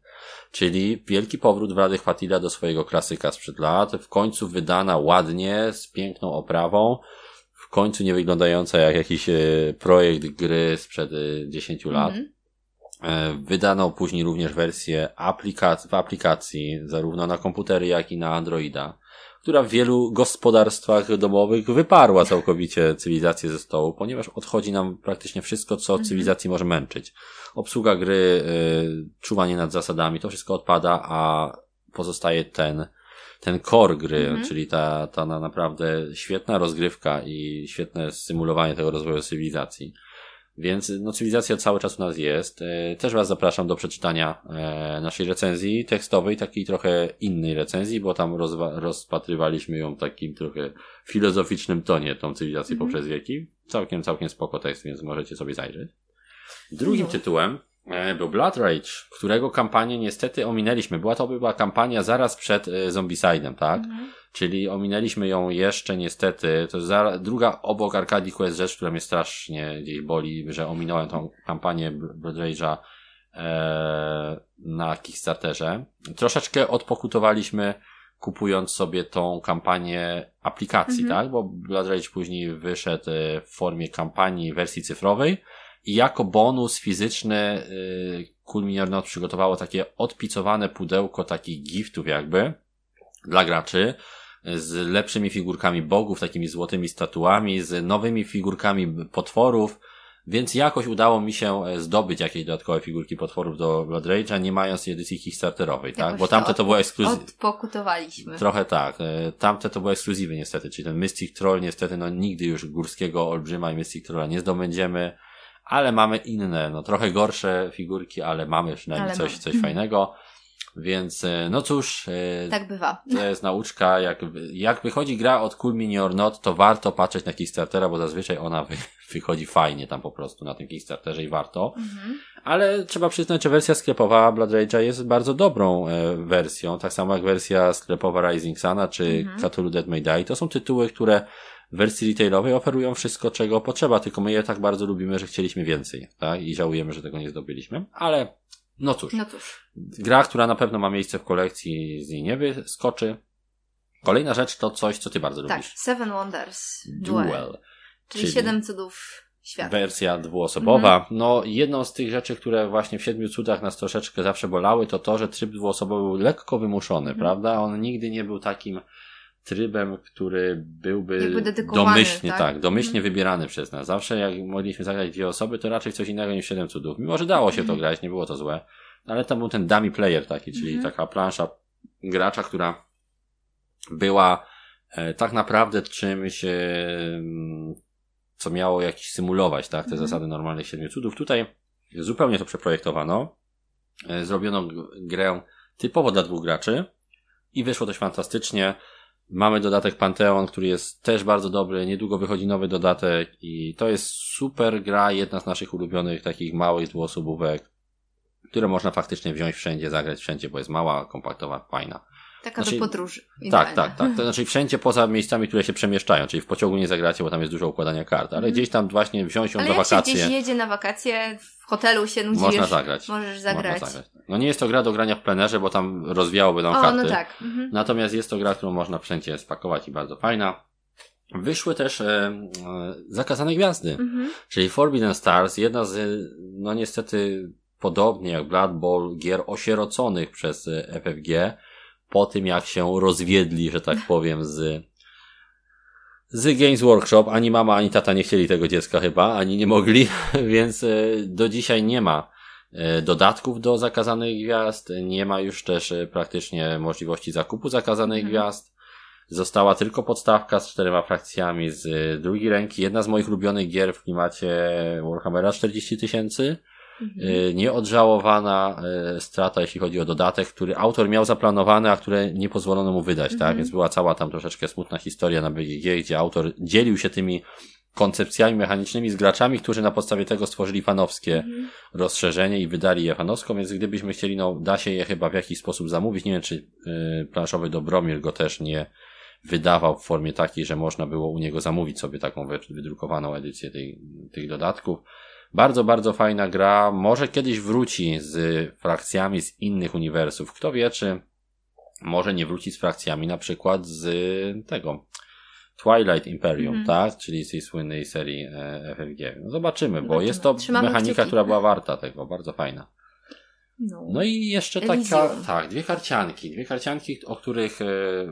Czyli wielki powrót Wlady Fatila do swojego klasyka sprzed lat. W końcu wydana ładnie, z piękną oprawą. W końcu nie wyglądająca jak jakiś e, projekt gry sprzed 10 lat. Mhm. E, wydano później również wersję aplikac w aplikacji, zarówno na komputery, jak i na Androida która w wielu gospodarstwach domowych wyparła całkowicie cywilizację ze stołu, ponieważ odchodzi nam praktycznie wszystko, co mhm. cywilizacji może męczyć. Obsługa gry, y, czuwanie nad zasadami, to wszystko odpada, a pozostaje ten, ten core gry, mhm. czyli ta, ta na naprawdę świetna rozgrywka i świetne symulowanie tego rozwoju cywilizacji. Więc no, cywilizacja cały czas u nas jest. E, też Was zapraszam do przeczytania e, naszej recenzji tekstowej, takiej trochę innej recenzji, bo tam rozpatrywaliśmy ją w takim trochę filozoficznym tonie, tą cywilizację mm -hmm. poprzez wieki. Całkiem, całkiem spoko tekst, więc możecie sobie zajrzeć. Drugim no. tytułem e, był Blood Rage, którego kampanię niestety ominęliśmy. Była to była kampania zaraz przed Zombicide'em, tak? Mm -hmm. Czyli ominęliśmy ją jeszcze niestety. To jest za, druga obok Arcadi Quest rzecz, która mnie strasznie gdzieś boli, że ominąłem tą kampanię Blood Rage'a e, na Kickstarterze. Troszeczkę odpokutowaliśmy kupując sobie tą kampanię aplikacji, mhm. tak? Bo Blood Rage później wyszedł e, w formie kampanii wersji cyfrowej i jako bonus fizyczny y, Cool Not przygotowało takie odpicowane pudełko takich giftów jakby dla graczy z lepszymi figurkami bogów, takimi złotymi statuami, z nowymi figurkami potworów, więc jakoś udało mi się e, zdobyć jakieś dodatkowe figurki potworów do Blood Rage'a, nie mając edycji Kickstarterowej, tak? Bo tamte to, było ekskluzyw. Odpokutowaliśmy. Trochę tak. E, tamte to były ekskluzywy niestety, czyli ten Mystic Troll niestety, no nigdy już górskiego olbrzyma i Mystic Trolla nie zdobędziemy, ale mamy inne, no trochę gorsze figurki, ale mamy przynajmniej ale coś, mamy. coś fajnego. Więc e, no cóż. E, tak bywa. To jest nauczka. Jak, jak wychodzi gra od Cool Mini or Not, to warto patrzeć na Kickstartera, bo zazwyczaj ona wy, wychodzi fajnie tam po prostu na tym Kickstarterze i warto. Mhm. Ale trzeba przyznać, że wersja sklepowa Blood Rage'a jest bardzo dobrą e, wersją. Tak samo jak wersja sklepowa Rising Sana czy mhm. Cthulhu Dead May Die. To są tytuły, które w wersji retailowej oferują wszystko, czego potrzeba, tylko my je tak bardzo lubimy, że chcieliśmy więcej, tak? I żałujemy, że tego nie zdobyliśmy. Ale no cóż. No cóż. Gra, która na pewno ma miejsce w kolekcji, z niej nie wyskoczy. Kolejna rzecz to coś, co ty bardzo tak, lubisz. Tak, Seven Wonders Duel. Duel czyli, czyli Siedem Cudów Świata. Wersja dwuosobowa. Mhm. No, jedną z tych rzeczy, które właśnie w Siedmiu Cudach nas troszeczkę zawsze bolały, to to, że tryb dwuosobowy był lekko wymuszony, mhm. prawda? On nigdy nie był takim trybem, który byłby domyślnie, tak, tak domyślnie mhm. wybierany przez nas. Zawsze jak mogliśmy zagrać dwie osoby, to raczej coś innego niż Siedem Cudów. Mimo, że dało się to mhm. grać, nie było to złe, ale tam był ten dummy player taki, czyli mhm. taka plansza gracza, która była e, tak naprawdę czymś, e, co miało jakiś symulować, tak, te mhm. zasady normalnych Siedmiu Cudów. Tutaj zupełnie to przeprojektowano. E, zrobiono grę typowo dla dwóch graczy i wyszło dość fantastycznie. Mamy dodatek Pantheon, który jest też bardzo dobry. Niedługo wychodzi nowy dodatek i to jest super gra, jedna z naszych ulubionych takich małych dwuosobówek, które można faktycznie wziąć wszędzie, zagrać wszędzie, bo jest mała, kompaktowa, fajna. Taka znaczy, do podróży. Tak, tak, tak. To znaczy wszędzie poza miejscami, które się przemieszczają, czyli w pociągu nie zagracie, bo tam jest dużo układania kart, ale mm. gdzieś tam właśnie wziąć ją ale do wakacji. Ale gdzieś jedzie na wakacje, w hotelu się nudzisz. Można zagrać. Możesz zagrać. Można zagrać. No nie jest to gra do grania w plenerze, bo tam rozwijałoby nam o, karty. no tak. Mhm. Natomiast jest to gra, którą można wszędzie spakować i bardzo fajna. Wyszły też e, e, Zakazane Gwiazdy, mhm. czyli Forbidden Stars, jedna z, no niestety, podobnie jak Blood Bowl, gier osieroconych przez e, FFG, po tym jak się rozwiedli, że tak powiem, z, z Games Workshop. Ani mama, ani tata nie chcieli tego dziecka chyba, ani nie mogli, więc e, do dzisiaj nie ma e, dodatków do zakazanych gwiazd, nie ma już też e, praktycznie możliwości zakupu zakazanych mhm. gwiazd. Została tylko podstawka z czterema frakcjami z drugiej ręki. Jedna z moich ulubionych gier w klimacie Warhammera 40 tysięcy mhm. nieodżałowana strata, jeśli chodzi o dodatek, który autor miał zaplanowany, a które nie pozwolono mu wydać, tak? mhm. tak? Więc była cała tam troszeczkę smutna historia na BGG, gdzie autor dzielił się tymi koncepcjami mechanicznymi z graczami, którzy na podstawie tego stworzyli fanowskie mhm. rozszerzenie i wydali je fanowsko, więc gdybyśmy chcieli, no da się je chyba w jakiś sposób zamówić. Nie wiem, czy yy, planszowy Dobromir go też nie wydawał w formie takiej, że można było u niego zamówić sobie taką wydrukowaną edycję tej, tych dodatków. Bardzo, bardzo fajna gra. Może kiedyś wróci z frakcjami z innych uniwersów. Kto wie, czy może nie wróci z frakcjami na przykład z tego Twilight Imperium, mm. tak? Czyli z tej słynnej serii e, FFG. No zobaczymy, bo jest to Trzymamy mechanika, kciuki. która była warta tego, bardzo fajna. No, no i jeszcze taka, tak, dwie karcianki. Dwie karcianki, o których e,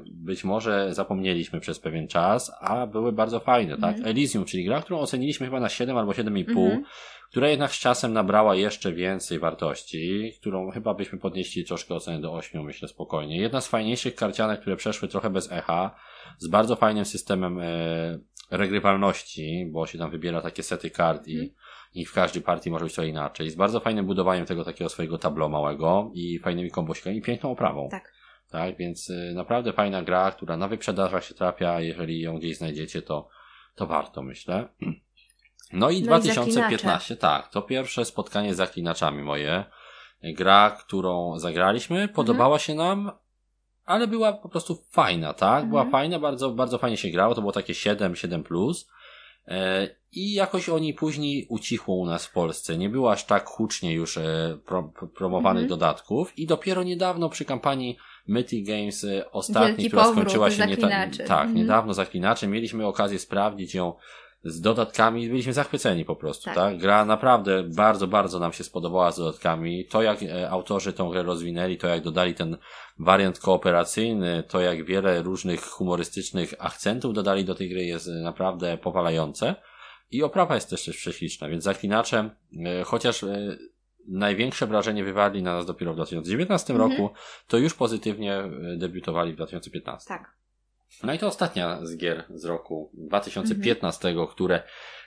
być może zapomnieliśmy przez pewien czas, a były bardzo fajne, tak? Mm. Elysium, czyli gra, którą oceniliśmy chyba na 7 albo 7,5, mm. która jednak z czasem nabrała jeszcze więcej wartości, którą chyba byśmy podnieśli troszkę ocenę do 8, myślę spokojnie. Jedna z fajniejszych karcianek, które przeszły trochę bez echa, z bardzo fajnym systemem e, regrywalności, bo się tam wybiera takie sety kart i, mm. I w każdej partii może być to inaczej. Z bardzo fajnym budowaniem tego takiego swojego tablo małego i fajnymi kombosikami i piękną oprawą. Tak. Tak, więc y, naprawdę fajna gra, która na wyprzedażach się trafia, jeżeli ją gdzieś znajdziecie, to, to warto, myślę. No i no 2015, i tak, to pierwsze spotkanie z zaklinaczami moje. Gra, którą zagraliśmy, podobała mhm. się nam, ale była po prostu fajna, tak? Była mhm. fajna, bardzo, bardzo fajnie się grało, to było takie 7, 7 plus. E, I jakoś o niej później ucichło u nas w Polsce. Nie było aż tak hucznie już e, pro, promowanych mhm. dodatków i dopiero niedawno przy kampanii Mythic Games e, ostatniej, która skończyła się nie ta, tak, mhm. niedawno zaklinacze, mieliśmy okazję sprawdzić ją z dodatkami byliśmy zachwyceni po prostu, tak. tak. Gra naprawdę bardzo, bardzo nam się spodobała z dodatkami. To jak e, autorzy tą grę rozwinęli, to jak dodali ten wariant kooperacyjny, to jak wiele różnych humorystycznych akcentów dodali do tej gry jest naprawdę powalające. I oprawa jest też, też prześliczna, więc zaklinacze, e, chociaż e, największe wrażenie wywarli na nas dopiero w 2019 mhm. roku, to już pozytywnie debiutowali w 2015. Tak. No i to ostatnia z gier z roku 2015, mhm. które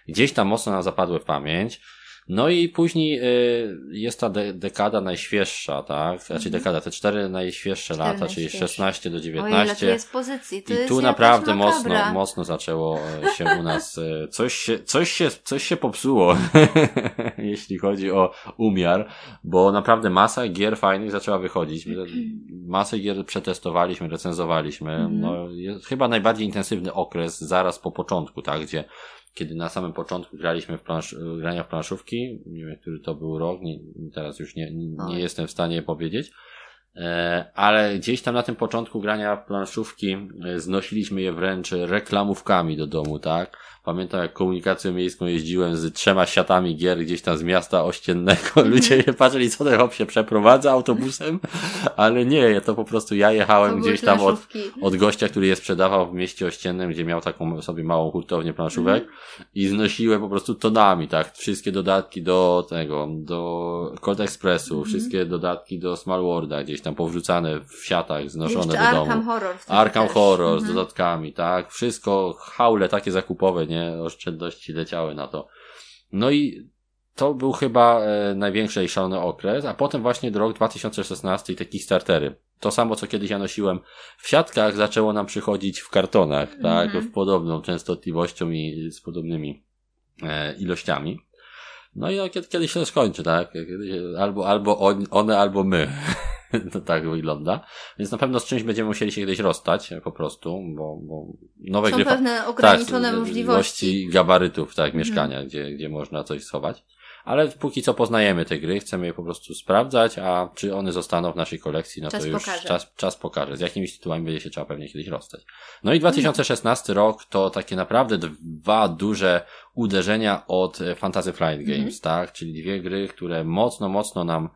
gdzieś tam mocno nam zapadły w pamięć. No i później y, jest ta de dekada najświeższa, tak? Znaczy mhm. dekada, te cztery najświeższe cztery lata, czyli 16 do 19. O jest pozycji. To I tu naprawdę mocno, mocno zaczęło e, się u nas, e, coś się, coś się, coś się popsuło, jeśli chodzi o umiar, bo naprawdę masa gier fajnych zaczęła wychodzić. Masę gier przetestowaliśmy, recenzowaliśmy. Mhm. No, jest chyba najbardziej intensywny okres zaraz po początku, tak? Gdzie kiedy na samym początku graliśmy w plansz, grania w planszówki, nie wiem, który to był rok, nie, teraz już nie, nie jestem w stanie powiedzieć, e, ale gdzieś tam na tym początku grania w planszówki e, znosiliśmy je wręcz reklamówkami do domu, tak? Pamiętam, jak komunikacją miejską jeździłem z trzema siatami gier gdzieś tam z miasta ościennego. Mhm. Ludzie się patrzyli, co ten hop się przeprowadza autobusem, ale nie, ja to po prostu ja jechałem gdzieś tam od, od gościa, który je sprzedawał w mieście ościennym, gdzie miał taką sobie małą hurtownię planszówek mm. i znosiłem po prostu tonami, tak? Wszystkie dodatki do tego, do Cold Expressu, mm. wszystkie dodatki do Small Worlda gdzieś tam powrzucane w siatach, znoszone do domu. Arkham Horror. Arkham Horror mm. z mhm. dodatkami, tak? Wszystko, haule takie zakupowe, nie? Nie? Oszczędności leciały na to. No i to był chyba e, największy i szalony okres, a potem właśnie rok 2016 i te Kickstartery. To samo, co kiedyś ja nosiłem w siatkach, zaczęło nam przychodzić w kartonach, mm -hmm. tak? W podobną częstotliwością i z podobnymi e, ilościami. No i no, kiedy, kiedy się to skończy, tak? Albo, albo on, one, albo my. to tak wygląda. Więc na pewno z czymś będziemy musieli się kiedyś rozstać, po prostu, bo, bo nowe Są gry... pewne ograniczone tak, możliwości. gabarytów, tak, mhm. mieszkania, gdzie, gdzie można coś schować. Ale póki co poznajemy te gry, chcemy je po prostu sprawdzać, a czy one zostaną w naszej kolekcji, no czas to już pokaże. Czas, czas pokaże. Z jakimiś tytułami będzie się trzeba pewnie kiedyś rozstać. No i 2016 mhm. rok to takie naprawdę dwa duże uderzenia od Fantasy Flight Games, mhm. tak? Czyli dwie gry, które mocno, mocno nam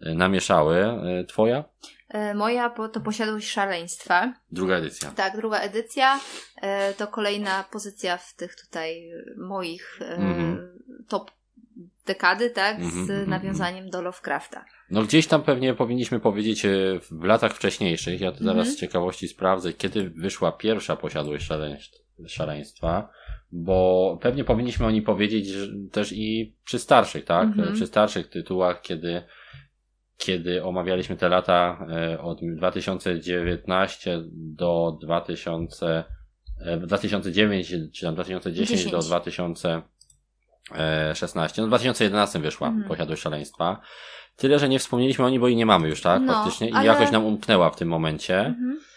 namieszały. E, twoja? E, moja to posiadłość szaleństwa. Druga edycja. Tak, druga edycja. To kolejna pozycja w tych tutaj moich mm-hmm. top dekady, tak, mm-hmm, z mhm, nawiązaniem mm-hmm. do Lovecrafta. No gdzieś tam pewnie powinniśmy powiedzieć w latach wcześniejszych, ja to zaraz z ciekawości sprawdzę, kiedy wyszła pierwsza posiadłość szaleństwa bo pewnie powinniśmy o nim powiedzieć też i przy starszych, tak? Mhm. Przy starszych tytułach, kiedy, kiedy omawialiśmy te lata e, od 2019 do 2000, 2009 e, czy tam 2010 10. do 2016. No w 2011 wyszła mhm. Posiadłość Szaleństwa. Tyle, że nie wspomnieliśmy o niej, bo jej nie mamy już, tak? No, Faktycznie. I ale... jakoś nam umknęła w tym momencie. Mhm e,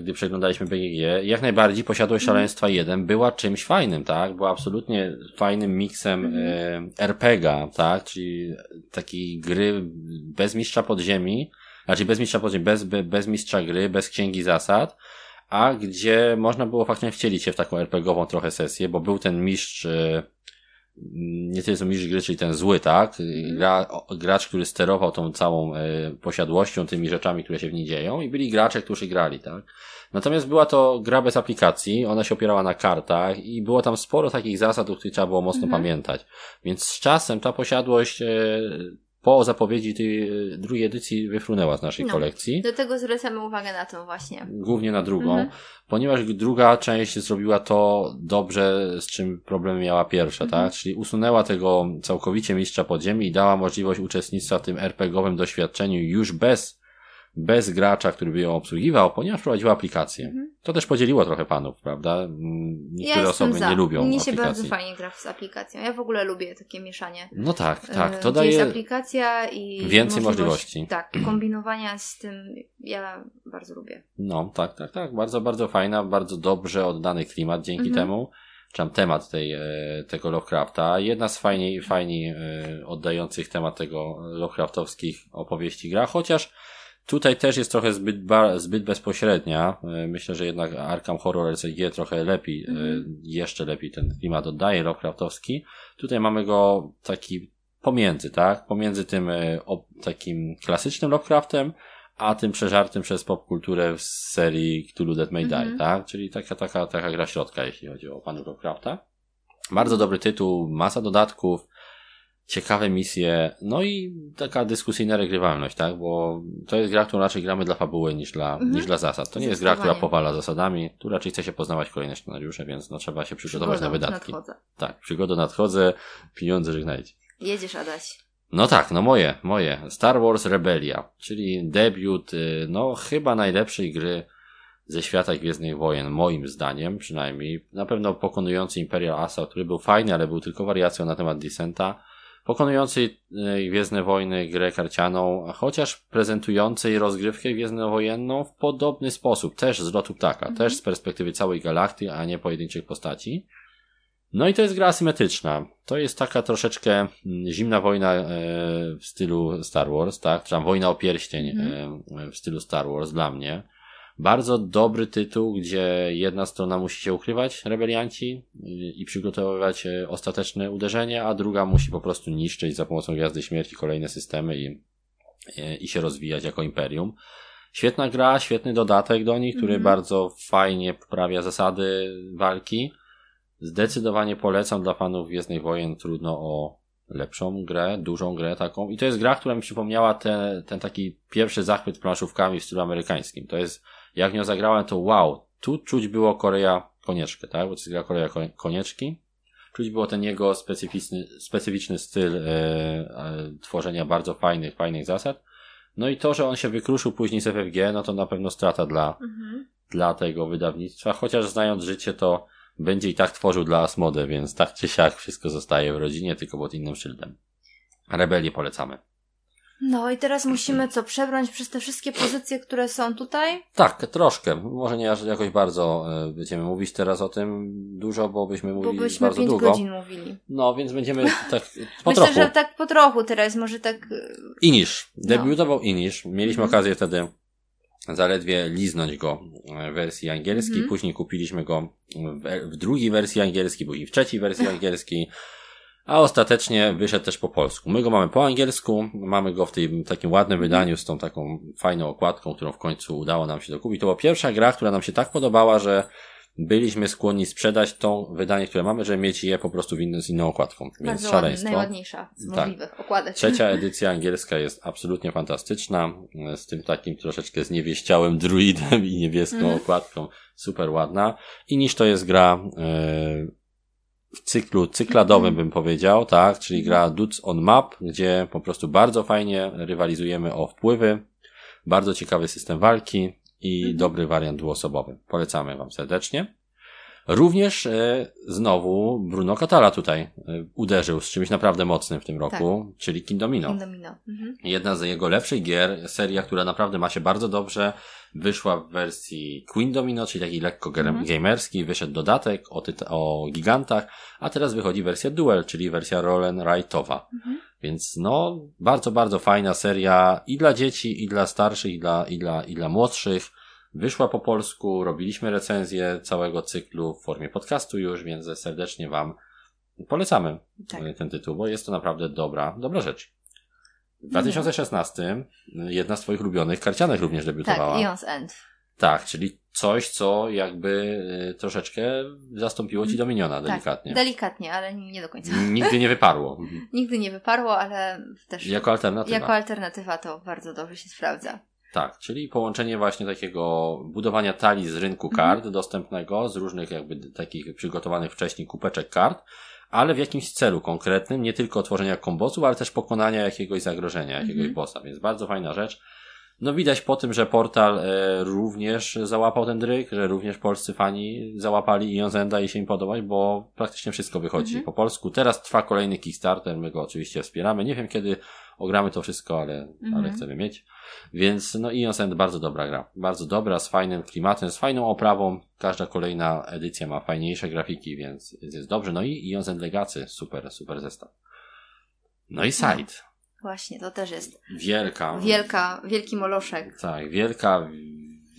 gdy przeglądaliśmy BGG, jak najbardziej Posiadłość mhm. Szaleństwa 1 była czymś fajnym, tak? Była absolutnie fajnym miksem mm. e, RPGa, tak? Czyli takiej gry bez mistrza podziemi, znaczy bez mistrza podziemi, bez, bez mistrza gry, bez księgi zasad, a gdzie można było faktycznie wcielić się w taką RPGową trochę sesję, bo był ten mistrz e, nie tyle co mistrz gry, czyli ten zły, tak? Mhm. Gra, gracz, który sterował tą całą e, posiadłością, tymi rzeczami, które się w niej dzieją i byli gracze, którzy grali, tak? Natomiast była to gra bez aplikacji, ona się opierała na kartach i było tam sporo takich zasad, o których trzeba było mocno mhm. pamiętać. Więc z czasem ta posiadłość e, po zapowiedzi tej e, drugiej edycji wyfrunęła z naszej no, kolekcji. Do tego zwracamy uwagę na tą właśnie. Głównie na drugą, mhm. ponieważ druga część zrobiła to dobrze, z czym problem miała pierwsza, mhm. tak? Czyli usunęła tego całkowicie mistrza podziemi i dała możliwość uczestnictwa w tym RPGowym doświadczeniu już bez bez gracza, który by ją obsługiwał, ponieważ prowadziła aplikację. Mhm. To też podzieliło trochę panów, prawda? Mm, niektóre ja osoby za. nie lubią Mnie się bardzo fajnie gra z aplikacją. Ja w ogóle lubię takie mieszanie. No tak, tak. To daje jest aplikacja i więcej możliwości. Tak, kombinowania z tym ja bardzo lubię. No, tak, tak, tak. Bardzo, bardzo fajna, bardzo dobrze oddany klimat dzięki mhm. temu czy tam temat tej, e, tego Lovecrafta. Jedna z fajniej, fajniej e, oddających temat tego Lovecraftowskich opowieści gra, chociaż Tutaj też jest trochę zbyt, zbyt bezpośrednia. E, myślę, że jednak Arkham Horror LCG trochę lepiej, mm. jeszcze lepiej ten klimat oddaje Lovecraftowski. Tutaj mamy go taki pomiędzy, tak? Pomiędzy tym e, o, takim klasycznym Lovecraftem, a tym przeżartym przez popkulturę w serii Cthulhu Dead May Die, mm -hmm. tak? Czyli taka, taka, taka gra środka, jeśli chodzi o panu Lovecrafta. Bardzo dobry tytuł, masa dodatków, ciekawe misje, no i taka dyskusyjna regrywalność, tak? Bo to jest gra, którą raczej gramy dla fabuły niż dla, mhm. niż dla zasad. To nie jest gra, która powala zasadami, tu raczej chce się poznawać kolejne scenariusze, więc no trzeba się przygotować na wydatki. Nadchodzę. Tak, przygodę nadchodzę, pieniądze żegnajcie. Jedziesz, Adaś. No tak, no moje, moje. Star Wars Rebellia, czyli debiut, y, no chyba najlepszej gry ze świata Gwiezdnych Wojen, moim zdaniem przynajmniej. Na pewno pokonujący Imperial Assault, który był fajny, ale był tylko wariacją na temat Descenta pokonującej e, Gwiezdne Wojny grę karcianą, chociaż prezentującej rozgrywkę gwiezdnowojenną w podobny sposób, też z lotu ptaka, mhm. też z perspektywy całej galakty, a nie pojedynczych postaci. No i to jest gra asymetryczna. To jest taka troszeczkę mm, zimna wojna e, w stylu Star Wars, tak? Czy tam wojna o pierścień mhm. E, w stylu Star Wars dla mnie. Bardzo dobry tytuł, gdzie jedna strona musi się ukrywać, rebelianci, i przygotowywać e, ostateczne uderzenie, a druga musi po prostu niszczyć za pomocą Gwiazdy Śmierci kolejne systemy i, e, i się rozwijać jako imperium. Świetna gra, świetny dodatek do nich, który mm bardzo fajnie poprawia zasady walki. Zdecydowanie polecam dla fanów Gwiezdnych Wojen, trudno o lepszą grę, dużą grę taką. I to jest gra, która mi przypomniała ten, ten taki pierwszy zachwyt planszówkami w stylu amerykańskim. To jest jak nią zagrałem, to wow, tu czuć było Korea Konieczkę, tak? Bo to jest gra Korea Konieczki. Czuć było ten jego specyficzny, specyficzny styl e, e, tworzenia bardzo fajnych, fajnych zasad. No i to, że on się wykruszył później z FFG, no to na pewno strata dla, mhm. dla tego wydawnictwa. Chociaż znając życie, to będzie i tak tworzył dla Asmode, więc tak czy siak wszystko zostaje w rodzinie, tylko pod innym szyldem. Rebelię polecamy. No i teraz musimy co, przebrnąć przez te wszystkie pozycje, które są tutaj? Tak, troszkę. Może nie jakoś bardzo e, będziemy mówić teraz o tym dużo, bo byśmy mówili bo byśmy bardzo długo. godzin mówili. No, więc będziemy tak po Myślę, trochu. że tak po trochu teraz, może tak... E, Inisz. No. Debiutował no. Inisz. Mieliśmy mhm. okazję wtedy zaledwie liznąć go w wersji angielskiej, mhm. później kupiliśmy go w, w drugiej wersji angielskiej, później w trzeciej wersji angielskiej a ostatecznie wyszedł też po polsku. My go mamy po angielsku, mamy go w tym takim ładnym wydaniu z tą taką fajną okładką, którą w końcu udało nam się dokupić. To była pierwsza gra, która nam się tak podobała, że byliśmy skłonni sprzedać to wydanie, które mamy, żeby mieć je po prostu w inny, z inną okładką. Więc Bardzo szaleństwo. najładniejsza z tak. możliwych okładek. Trzecia edycja angielska jest absolutnie fantastyczna, z tym takim troszeczkę zniewieściałym druidem i niebieską mm. okładką. Super ładna. I niż to jest gra yy, w cyklu cykladowym mm. bym powiedział, tak, czyli gra Dudes on Map, gdzie po prostu bardzo fajnie rywalizujemy o wpływy, bardzo ciekawy system walki, i mhm. dobry wariant dwuosobowy. Polecamy Wam serdecznie. Również e, znowu Bruno Catala tutaj e, uderzył z czymś naprawdę mocnym w tym roku, tak. czyli Kindomino. Kindomino. Mhm. Jedna z jego lepszych gier, seria, która naprawdę ma się bardzo dobrze, wyszła w wersji Queen Domino, czyli taki lekko mhm. gamerski, wyszedł dodatek o, o gigantach, a teraz wychodzi wersja Duel, czyli wersja Roll Rightowa. Mhm. Więc no, bardzo, bardzo fajna seria i dla dzieci, i dla starszych, i dla, i dla, i dla młodszych. Wyszła po polsku, robiliśmy recenzję całego cyklu w formie podcastu już, więc serdecznie Wam polecamy tak. ten tytuł, bo jest to naprawdę dobra, dobra rzecz. W 2016 jedna z Twoich ulubionych karcianek również debiutowała. Tak, End. Tak, czyli coś, co jakby y, troszeczkę zastąpiło ci Dominiona tak, delikatnie. Delikatnie, ale nie do końca. Nigdy nie wyparło. Nigdy nie wyparło, ale też. Jako alternatywa. Jako alternatywa to bardzo dobrze się sprawdza. Tak, czyli połączenie właśnie takiego budowania talii z rynku mhm. kart dostępnego, z różnych jakby takich przygotowanych wcześniej kupeczek kart, ale w jakimś celu konkretnym, nie tylko tworzenia kombosów, ale też pokonania jakiegoś zagrożenia, jakiegoś mhm. bossa, więc bardzo fajna rzecz. No widać po tym, że portal e, również załapał ten dryk, że również polscy fani załapali Ionzenda i się im podobać, bo praktycznie wszystko wychodzi mhm. po polsku. Teraz trwa kolejny Kickstarter, my go oczywiście wspieramy. Nie wiem kiedy ogramy to wszystko, ale, mhm. ale chcemy mieć. Więc no Ionzend bardzo dobra gra. Bardzo dobra, z fajnym klimatem, z fajną oprawą. Każda kolejna edycja ma fajniejsze grafiki, więc jest dobrze. No i Ionzend Legacy, super, super zestaw. No i site. No. Właśnie, to też jest. Wielka. Wielka, wielki moloszek. Tak, wielka,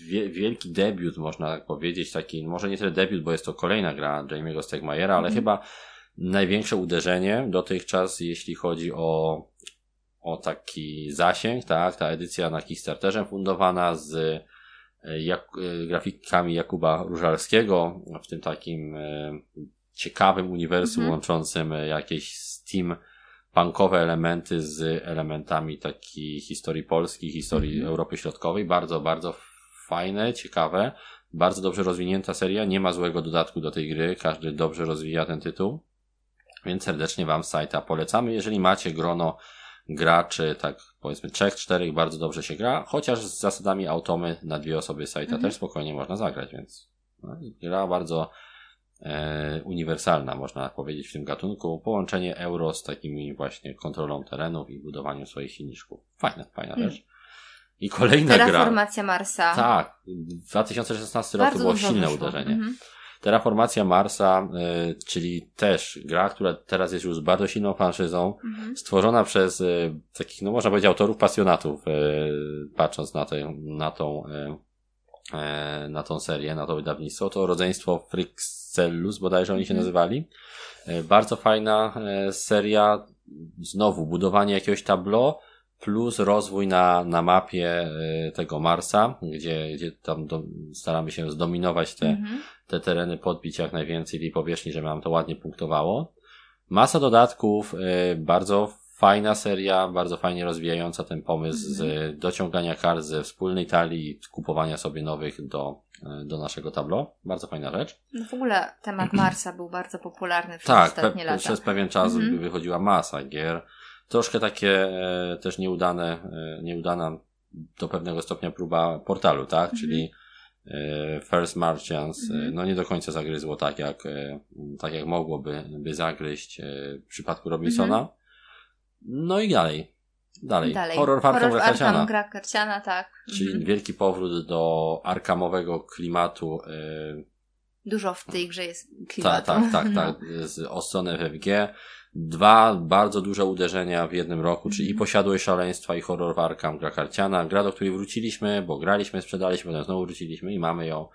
wie, wielki debiut, można tak powiedzieć. Taki, może nie tyle debiut, bo jest to kolejna gra Jamie'ego Stegmajera, ale mm. chyba największe uderzenie dotychczas, jeśli chodzi o, o taki zasięg, tak? Ta edycja na Kickstarterze fundowana z e, jak, e, grafikami Jakuba Różalskiego w tym takim e, ciekawym uniwersum -hmm. łączącym jakieś Steam punkowe elementy z elementami takiej historii Polski, historii -hmm. Europy Środkowej. Bardzo, bardzo fajne, ciekawe. Bardzo dobrze rozwinięta seria. Nie ma złego dodatku do tej gry. Każdy dobrze rozwija ten tytuł. Więc serdecznie Wam sajta polecamy. Jeżeli macie grono graczy, tak powiedzmy trzech, czterech, bardzo dobrze się gra. Chociaż z zasadami automy na dwie osoby sajta -hmm. też spokojnie można zagrać, więc no, gra bardzo e, uniwersalna, można powiedzieć, w tym gatunku. Połączenie euro z takimi właśnie kontrolą terenów i budowaniem swoich silniczków. Fajna, fajna hmm. rzecz. I kolejna Terraformacja gra. Terraformacja Marsa. Tak. 2016 Bardzo roku było silne wyszło. uderzenie. Mhm. Terraformacja Marsa, y, czyli też gra, która teraz jest już z bardzo silną franszyzą, mhm. stworzona przez y, takich, no można powiedzieć, autorów pasjonatów, y, patrząc na, te, na tą na tą serię, na to wydawnictwo, to rodzeństwo Frixellus, bodajże oni się mhm. nazywali. Bardzo fajna seria, znowu budowanie jakiegoś tableau, plus rozwój na, na mapie tego Marsa, gdzie, gdzie tam do, staramy się zdominować te, mhm. Te tereny, podbić jak najwięcej tej powierzchni, żeby nam to ładnie punktowało. Masa dodatków, bardzo fajna seria, bardzo fajnie rozwijająca ten pomysł z mhm. dociągania kart ze wspólnej talii, kupowania sobie nowych do, do naszego tablo. Bardzo fajna rzecz. No w ogóle temat Marsa był bardzo popularny przez tak, ostatnie lata. przez pewien czas mhm. wychodziła masa gier. Troszkę takie e, też nieudane, e, nieudana do pewnego stopnia próba portalu, tak? Mhm. Czyli First Martians, mhm. no nie do końca zagryzło tak jak, e, tak jak mogłoby by zagryźć e, w przypadku Robinsona. Mhm. No i dalej. Dalej. dalej. Horror Arkham gra Arkham gra karciana, tak. Czyli mhm. wielki powrót do arkamowego klimatu. Dużo w tej grze jest klimatu. Tak, tak, tak, tak. Z Ostone FFG. Dwa bardzo duże uderzenia w jednym roku, czyli i mhm. Posiadłość Szaleństwa i Horror w Arkham gra karciana. Gra, do której wróciliśmy, bo graliśmy, sprzedaliśmy, potem znowu wróciliśmy i mamy ją.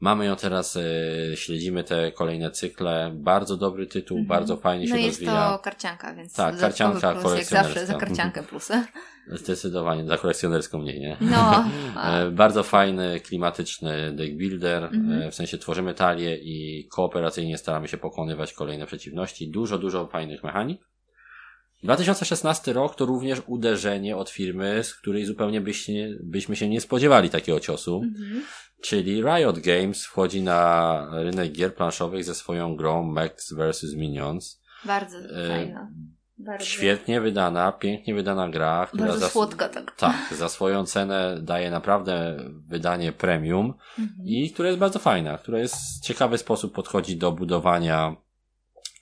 Mamy ją teraz, e, śledzimy te kolejne cykle. Bardzo dobry tytuł, mm -hmm. bardzo fajnie no się jest rozwija. to karcianka, więc tak, karcianka plus, jak zawsze za karciankę plusy. Zdecydowanie, za kolekcjonerską mniej, nie? No. E, bardzo fajny, klimatyczny deck builder, Mhm. e, w sensie tworzymy talię i kooperacyjnie staramy się pokonywać kolejne przeciwności. Dużo, dużo fajnych mechanik. 2016 rok to również uderzenie od firmy, z której zupełnie byście, byśmy się nie spodziewali takiego ciosu. Mhm. Czyli Riot Games wchodzi na rynek gier planszowych ze swoją grą Max vs. Minions. Bardzo E, fajna. Bardzo, Świetnie wydana, pięknie wydana gra, która bardzo za, słodka tak. tak, za swoją cenę daje naprawdę wydanie premium Mhm. i która jest bardzo fajna, która jest w ciekawy sposób podchodzi do budowania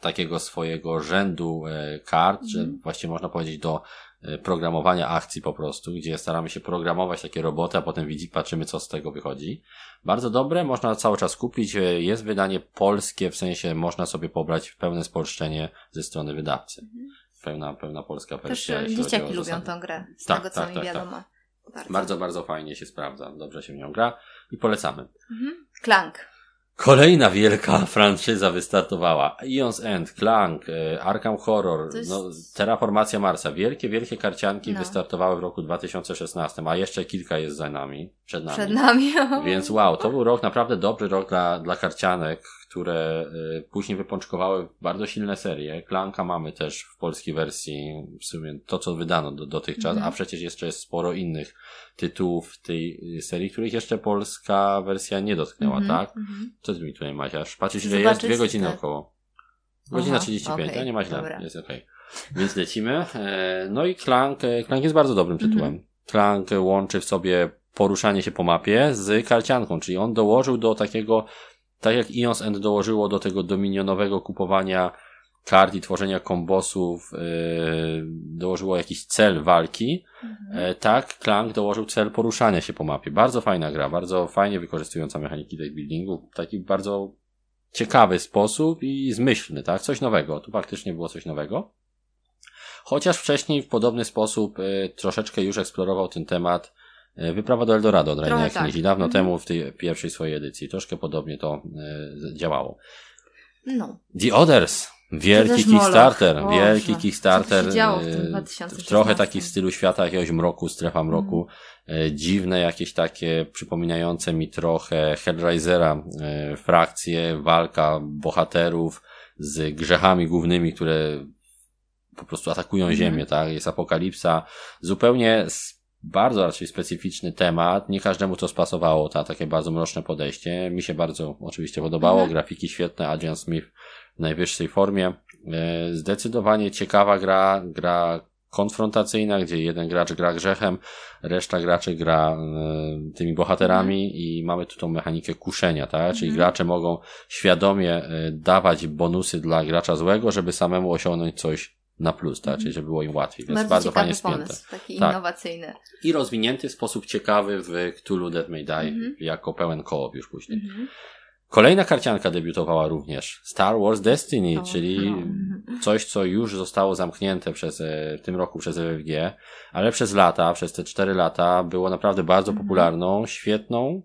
takiego swojego rzędu e, kart, że Mhm. właściwie można powiedzieć do e, programowania akcji po prostu, gdzie staramy się programować takie roboty, a potem widzi, patrzymy co z tego wychodzi. Bardzo dobre, można cały czas kupić. E, Jest wydanie polskie, w sensie można sobie pobrać pełne spolszczenie ze strony wydawcy. Mhm. Pełna, pełna polska Też wersja. e, jeśli chodzi dzieciaki lubią zasady. tą grę, z Tak, tego co tak, mi tak, wiadomo. Bardzo. Bardzo, bardzo fajnie się sprawdza. Dobrze się w nią gra i polecamy. Mhm. Clank. Kolejna wielka franczyza wystartowała. Eons End, Clank, e, Arkham Horror, jest- no, Terraformacja Marsa. Wielkie, wielkie karcianki No. wystartowały w roku 2016, a jeszcze kilka jest za nami, przed nami. Przed nami. Więc wow, to był rok, naprawdę dobry rok dla, dla karcianek, które y, później wypączkowały bardzo silne serie. Klanka mamy też w polskiej wersji, w sumie to, co wydano do, dotychczas, Mhm. a przecież jeszcze jest sporo innych tytułów tej y, serii, których jeszcze polska wersja nie dotknęła, Mhm, tak? mhm. Co ty mi tutaj maziasz? Patrzysz ile jest? Dwie godziny tak. około. Godzina Aha, 35, okej, a nie ma źle, dobra. jest okej. Więc lecimy. E, No i Clank, e, Clank jest bardzo dobrym Mhm. tytułem. Clank łączy w sobie poruszanie się po mapie z karcianką, czyli on dołożył do takiego, tak jak Ions End dołożyło do tego dominionowego kupowania kart i tworzenia kombosów, e, dołożyło jakiś cel walki, Mhm. E, tak, Clank dołożył cel poruszania się po mapie. Bardzo fajna gra, bardzo fajnie wykorzystująca mechaniki deck buildingu. W taki bardzo ciekawy sposób i zmyślny, tak? Coś nowego. Tu faktycznie było coś nowego. Chociaż wcześniej w podobny sposób e, troszeczkę już eksplorował ten temat Wyprawa do Eldorado od Raina tak. Dawno Mhm. temu w tej pierwszej swojej edycji. Troszkę podobnie to e, działało. No. The Others. Wielki. Kickstarter, Boże, wielki Kickstarter. e, 2016? Trochę taki w stylu świata jakiegoś mroku, strefa mroku. Mhm. E, Dziwne jakieś takie, przypominające mi trochę Hellraisera, e, frakcje, walka bohaterów z grzechami głównymi, które po prostu atakują Mhm. ziemię, tak? Jest apokalipsa. Zupełnie bardzo raczej specyficzny temat. Nie każdemu to spasowało, ta, takie bardzo mroczne podejście. Mi się bardzo oczywiście podobało. Mhm. Grafiki świetne, Adrian Smith w najwyższej formie. E, Zdecydowanie ciekawa gra, gra konfrontacyjna, gdzie jeden gracz gra grzechem, reszta graczy gra e, tymi bohaterami i mamy tu tą mechanikę kuszenia, tak? Czyli Mhm. gracze mogą świadomie e, dawać bonusy dla gracza złego, żeby samemu osiągnąć coś na plus, tak? Mhm. Czyli żeby było im łatwiej. Więc Bardzo, bardzo, fajnie spięte. pomysł, taki Tak. innowacyjny. I rozwinięty w sposób ciekawy w Cthulhu Dead May Die, Mhm. jako pełen koop już później. Mhm. Kolejna karcianka debiutowała również. Star Wars Destiny, O, czyli no. coś, co już zostało zamknięte przez, e, w tym roku przez FFG, ale przez lata, przez te cztery lata było naprawdę bardzo Mhm. popularną, świetną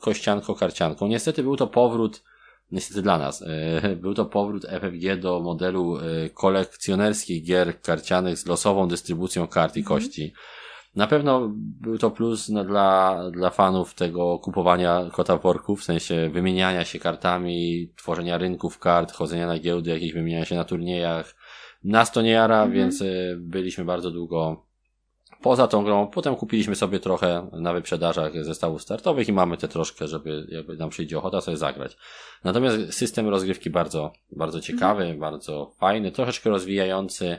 kościanko-karcianką. Niestety był to powrót, niestety dla nas, e, był to powrót FFG do modelu e, kolekcjonerskich gier karcianych z losową dystrybucją kart i Mhm. kości. Na pewno był to plus dla, dla fanów tego kupowania kota worku, w sensie wymieniania się kartami, tworzenia rynków kart, chodzenia na giełdy, jakieś wymieniania się na turniejach. Nas to nie jara, Mhm. więc y, byliśmy bardzo długo poza tą grą. Potem kupiliśmy sobie trochę na wyprzedażach zestawów startowych i mamy te troszkę, żeby jakby nam przyjdzie ochota sobie zagrać. Natomiast system rozgrywki bardzo, bardzo ciekawy, bardzo fajny, troszeczkę rozwijający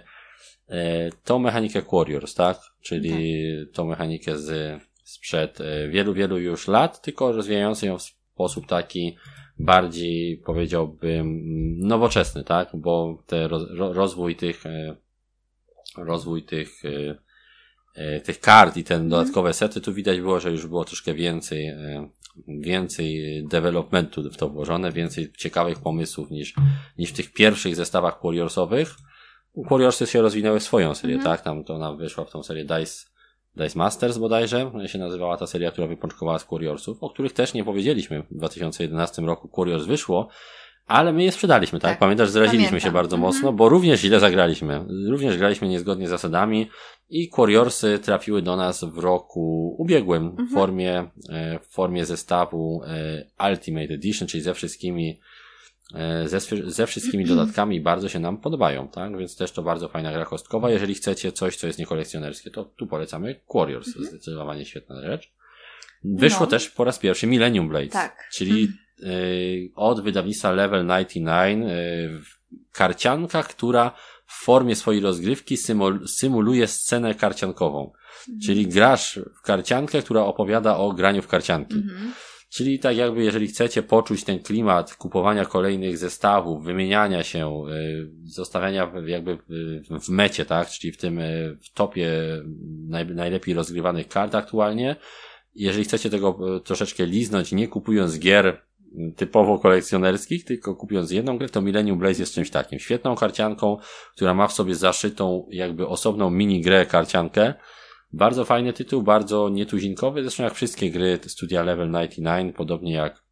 e, tą mechanikę Warriors, tak? Czyli tą mechanikę z, sprzed e, wielu, wielu już lat, tylko rozwijający ją w sposób taki bardziej, powiedziałbym, mm, nowoczesny, tak? Bo te roz, ro, rozwój tych, e, rozwój tych, e, tych kart i te dodatkowe sety, tu widać było, że już było troszkę więcej, e, więcej developmentu w to włożone, więcej ciekawych pomysłów niż, niż w tych pierwszych zestawach Warriorsowych. Warriorsy się rozwinęły w swoją serię, Mhm. tak? Tam to ona wyszła w tą serię Dice, Dice Masters bodajże się nazywała ta seria, która wypączkowała z Warriorsów, o których też nie powiedzieliśmy. W 2011 roku Warriors wyszło, ale my je sprzedaliśmy, tak? tak. Pamiętasz, zraziliśmy Pamiętam. się bardzo mhm. mocno, bo również źle zagraliśmy. Również graliśmy niezgodnie z zasadami i Warriorsy trafiły do nas w roku ubiegłym mhm. w formie, e, w formie zestawu e, Ultimate Edition, czyli ze wszystkimi e, ze, ze wszystkimi dodatkami bardzo się nam podobają, tak? Więc też to bardzo fajna gra kostkowa. Jeżeli chcecie coś, co jest niekolekcjonerskie, to tu polecamy Warriors. Mhm. Zdecydowanie świetna rzecz. Wyszło no. też po raz pierwszy Millennium Blades. Tak. Czyli mhm. Od wydawnictwa Level 99 y, karcianka, która w formie swojej rozgrywki symuluje scenę karciankową. Mhm. Czyli grasz w karciankę, która opowiada o graniu w karcianki. Mhm. Czyli tak jakby, jeżeli chcecie poczuć ten klimat kupowania kolejnych zestawów, wymieniania się, y, zostawiania jakby w mecie, tak? Czyli w tym, w topie najlepiej rozgrywanych kart aktualnie. Jeżeli chcecie tego troszeczkę liznąć, nie kupując gier typowo kolekcjonerskich, tylko kupując jedną grę, to Millennium Blaze jest czymś takim. Świetną karcianką, która ma w sobie zaszytą jakby osobną mini grę karciankę. Bardzo fajny tytuł, bardzo nietuzinkowy, zresztą jak wszystkie gry studia Level 99, podobnie jak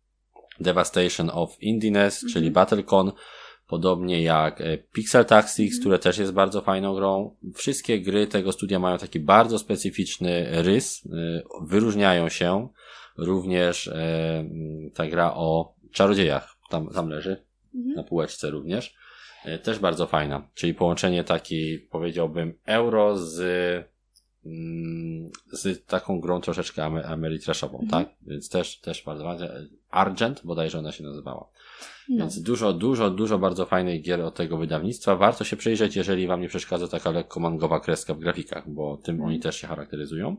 Devastation of Indiness, -hmm. czyli Battlecon, podobnie jak e, Pixel Tactics, -hmm. które też jest bardzo fajną grą. Wszystkie gry tego studia mają taki bardzo specyficzny rys, e, wyróżniają się Również e, ta gra o czarodziejach tam, tam leży, mhm. na półeczce również. E, też bardzo fajna, czyli połączenie takiej, powiedziałbym, euro z, mm, z taką grą troszeczkę ameritraszową, mhm. tak? Więc też, też bardzo fajna. Argent, bodajże ona się nazywała. No. Więc dużo, dużo, dużo bardzo fajnych gier od tego wydawnictwa. Warto się przyjrzeć, jeżeli Wam nie przeszkadza taka lekko mangowa kreska w grafikach, bo tym mhm. oni też się charakteryzują.